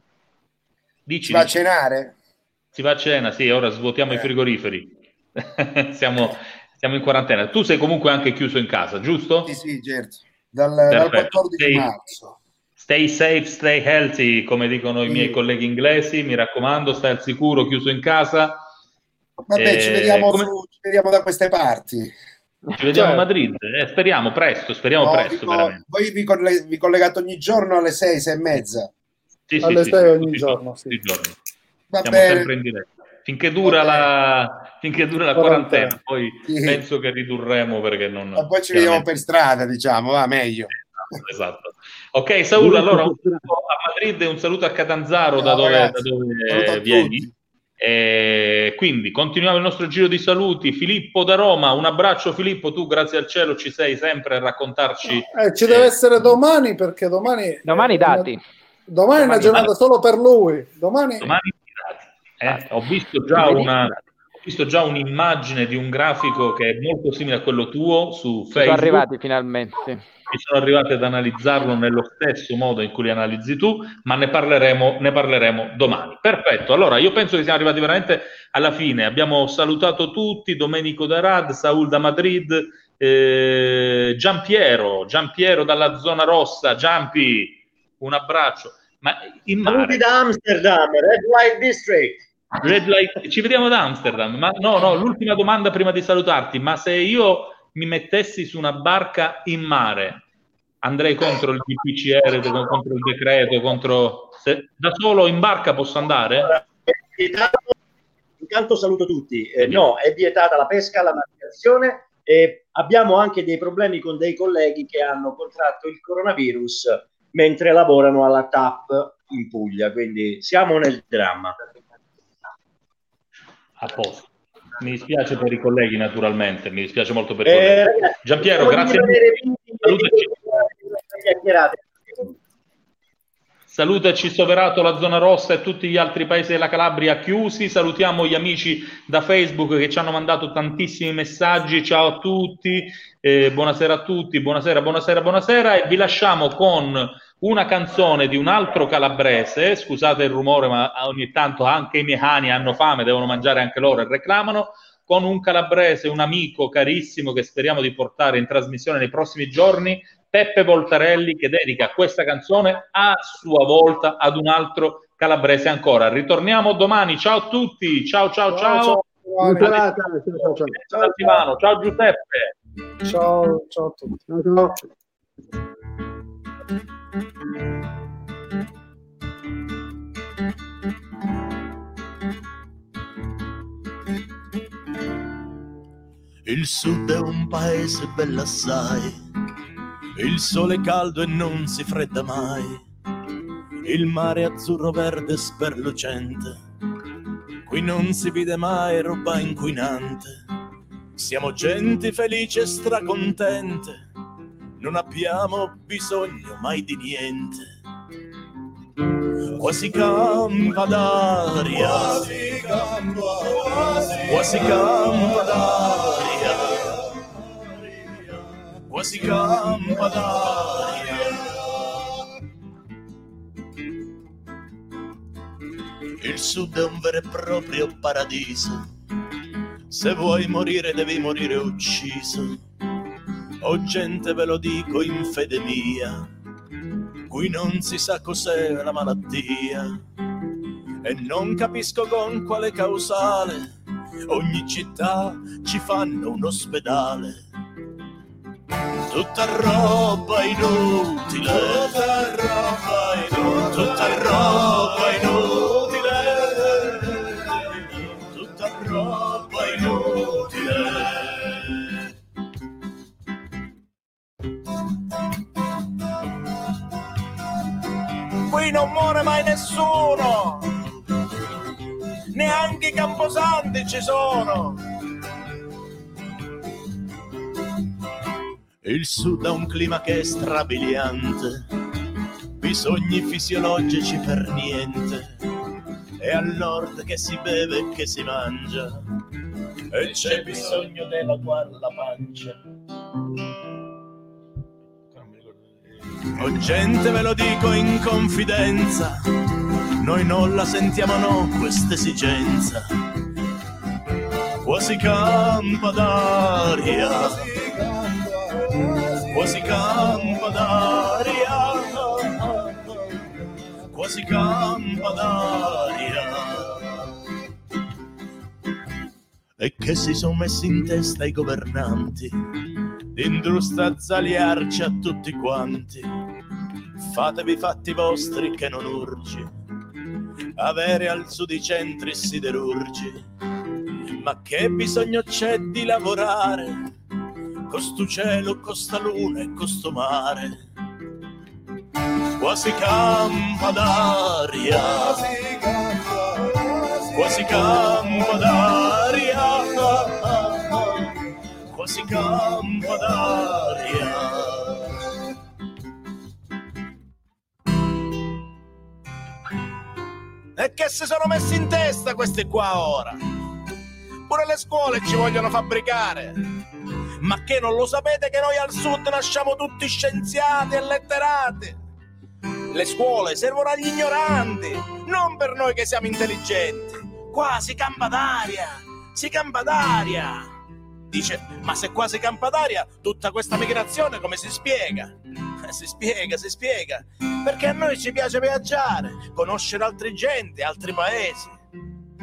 S3: Dici,
S10: si va a cenare?
S3: Si va a cena, sì, ora svuotiamo i
S10: Eh.
S3: frigoriferi. siamo, siamo in quarantena. Tu sei comunque anche chiuso in casa, giusto?
S10: Sì, sì, certo. Dal, dal
S3: Perfetto.
S10: 14
S3: Sei-
S10: marzo.
S3: Stay safe, stay healthy, come dicono i miei
S10: Sì.
S3: colleghi inglesi. Mi raccomando, stai al sicuro, chiuso in casa.
S10: Vabbè, ci
S3: Eh,
S10: vediamo,
S3: come-
S10: su- ci vediamo da queste parti.
S3: Ci vediamo a
S10: Certo.
S3: Madrid. Eh, speriamo presto, speriamo
S10: No,
S3: presto,
S10: vi co-
S3: veramente.
S10: voi vi, colle- vi collegate ogni giorno alle 6, 6 e mezza.
S3: Sì, sì,
S5: alle
S3: sì,
S5: 6
S3: sì,
S5: ogni giorno,
S3: i giorni.
S10: Va
S3: Siamo
S10: bene.
S3: sempre in diretta. Finché dura, la, finché dura la quarantena, poi
S10: Sì.
S3: penso che ridurremo perché non...
S10: Ma poi ci vediamo per strada, diciamo, va meglio.
S3: Esatto. Ok, Saul, allora un saluto a Madrid e un saluto a Catanzaro da
S10: Ciao,
S3: dove, da dove
S10: a
S3: vieni.
S10: tutti.
S3: E quindi continuiamo il nostro giro di saluti. Filippo da Roma, un abbraccio Filippo, tu grazie al cielo ci sei sempre a raccontarci.
S5: Eh, ci deve essere domani perché domani...
S13: Domani
S5: è
S13: dati.
S5: una- Domani è una
S3: Domani
S5: giornata
S3: dati.
S5: solo per lui. Domani...
S3: Domani eh, ho visto già una ho visto già un'immagine di un grafico che è molto simile a quello tuo su
S13: Ci sono
S3: Facebook.
S13: arrivati finalmente.
S3: Mi sono arrivati ad analizzarlo nello stesso modo in cui li analizzi tu, ma ne parleremo, ne parleremo domani. Perfetto, allora io penso che siamo arrivati veramente alla fine. Abbiamo salutato tutti, Domenico da Rad, Saul da Madrid, eh, Giampiero, Giampiero dalla zona rossa, Giampi, un abbraccio. Ma in mare,
S11: da Amsterdam, Red Light District.
S3: Red Light- ci vediamo ad Amsterdam. Ma no, no, l'ultima domanda prima di salutarti, ma se io mi mettessi su una barca in mare, andrei contro il DPCR, contro il decreto, contro... se- da solo in barca posso andare?
S11: Intanto, intanto saluto tutti. Eh, no, è vietata la pesca, la navigazione e abbiamo anche dei problemi con dei colleghi che hanno contratto il coronavirus mentre lavorano alla TAP in Puglia, quindi siamo nel dramma.
S3: A posto. Mi dispiace per i colleghi, naturalmente, mi dispiace molto per i
S11: Eh,
S3: colleghi.
S11: di
S3: grazie
S11: rimanere chiacchierate.
S3: Salutaci Soverato, la zona rossa e tutti gli altri paesi della Calabria chiusi. Salutiamo gli amici da Facebook che ci hanno mandato tantissimi messaggi. Ciao a tutti, eh, buonasera a tutti, buonasera, buonasera, buonasera. E vi lasciamo con una canzone di un altro calabrese. Scusate il rumore, ma ogni tanto anche i miei cani hanno fame, devono mangiare anche loro e reclamano. Con un calabrese, un amico carissimo che speriamo di portare in trasmissione nei prossimi giorni, Peppe Voltarelli che dedica questa canzone a sua volta ad un altro calabrese ancora. Ritorniamo domani. Ciao a tutti. Ciao ciao ciao.
S5: ciao,
S4: ciao, ciao, ciao.
S3: Ciao, da Silvano. Ciao Giuseppe.
S5: Ciao, ciao a tutti.
S4: Ciao, ciao.
S15: Il sud è un paese bell'assai, il sole è caldo e non si fredda mai, il mare è azzurro verde sperlucente, qui non si vede mai roba inquinante, siamo gente felice e stracontente, non abbiamo bisogno mai di niente. Quasi campa d'aria, quasi campa d'aria, quasi campa d'aria. Il sud è un vero e proprio paradiso. Se vuoi morire devi morire ucciso. O gente ve lo dico in fede mia, qui non si sa cos'è la malattia e non capisco con quale causale ogni città ci fanno un ospedale. Tutta roba inutile, tutta roba inutile, tutta roba inutile, tutta roba inutile.
S16: Qui non muore mai nessuno, neanche i camposanti ci sono.
S15: Il sud ha un clima che è strabiliante, bisogni fisiologici per niente. E al nord che si beve e che si mangia, e c'è bisogno dell'aguar la pancia. Oh gente, ve lo dico in confidenza, noi non la sentiamo no questa esigenza. Quasi campa d'aria, quasi campa d'aria, quasi campa d'aria. E che si sono messi in testa i governanti di industrializzarci a tutti quanti. Fatevi fatti vostri che non urgi, avere al sud i centri siderurgi. Ma che bisogno c'è di lavorare? Costo cielo, costa luna e costo mare. Quasi campa d'aria, quasi campa d'aria, quasi campa d'aria.
S16: E che si sono messi in testa questi qua ora? Pure le scuole ci vogliono fabbricare. Ma che non lo sapete che noi al sud nasciamo tutti scienziati e letterati? Le scuole servono agli ignoranti, non per noi che siamo intelligenti. Qua si campa d'aria, si campa d'aria. Dice, ma se qua si campa d'aria, tutta questa migrazione come si spiega? Si spiega, si spiega. Perché a noi ci piace viaggiare, conoscere altre gente, altri paesi.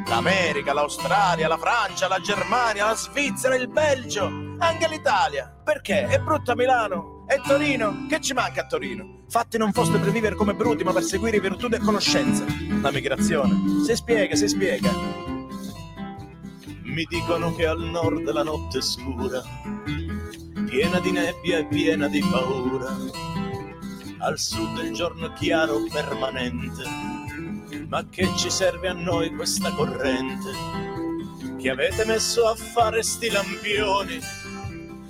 S16: L'America, l'Australia, la Francia, la Germania, la Svizzera, il Belgio, anche l'Italia. Perché? È brutta Milano? E Torino? Che ci manca a Torino? Fatti non foste per vivere come bruti, ma per seguire virtù e conoscenza. La migrazione. Si spiega, si spiega.
S15: Mi dicono che al nord la notte è scura, piena di nebbia e piena di paura. Al sud il giorno è chiaro permanente, ma che ci serve a noi questa corrente? Che avete messo a fare sti lampioni,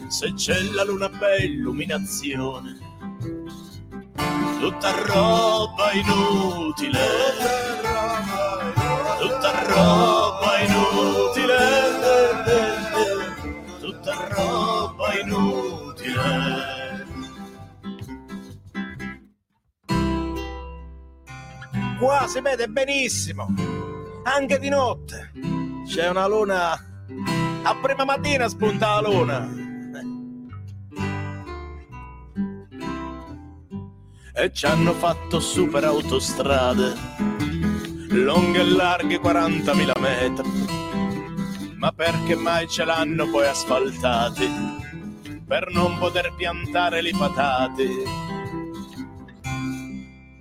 S15: se c'è la luna per illuminazione. Tutta roba inutile, tutta roba inutile, tutta roba inutile.
S16: Qua si vede benissimo, anche di notte. C'è una luna. A prima mattina spunta la luna.
S15: e ci hanno fatto super autostrade, lunghe e larghe 40.000 metri. Ma perché mai ce l'hanno poi asfaltati? Per non poter piantare le patate.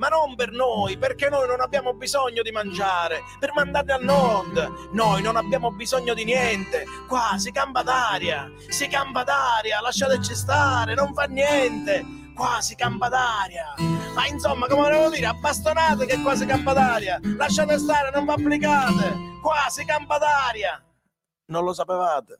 S16: Ma non per noi, perché noi non abbiamo bisogno di mangiare, per mandarli al nord. Noi non abbiamo bisogno di niente. Qua si campa d'aria, si campa d'aria, lasciateci stare, non fa niente. Qua si campa d'aria. Ma insomma, come devo dire, abbastonate che qua si campa d'aria. Lasciate stare, non vi applicate. Qua si campa d'aria. Non lo sapevate?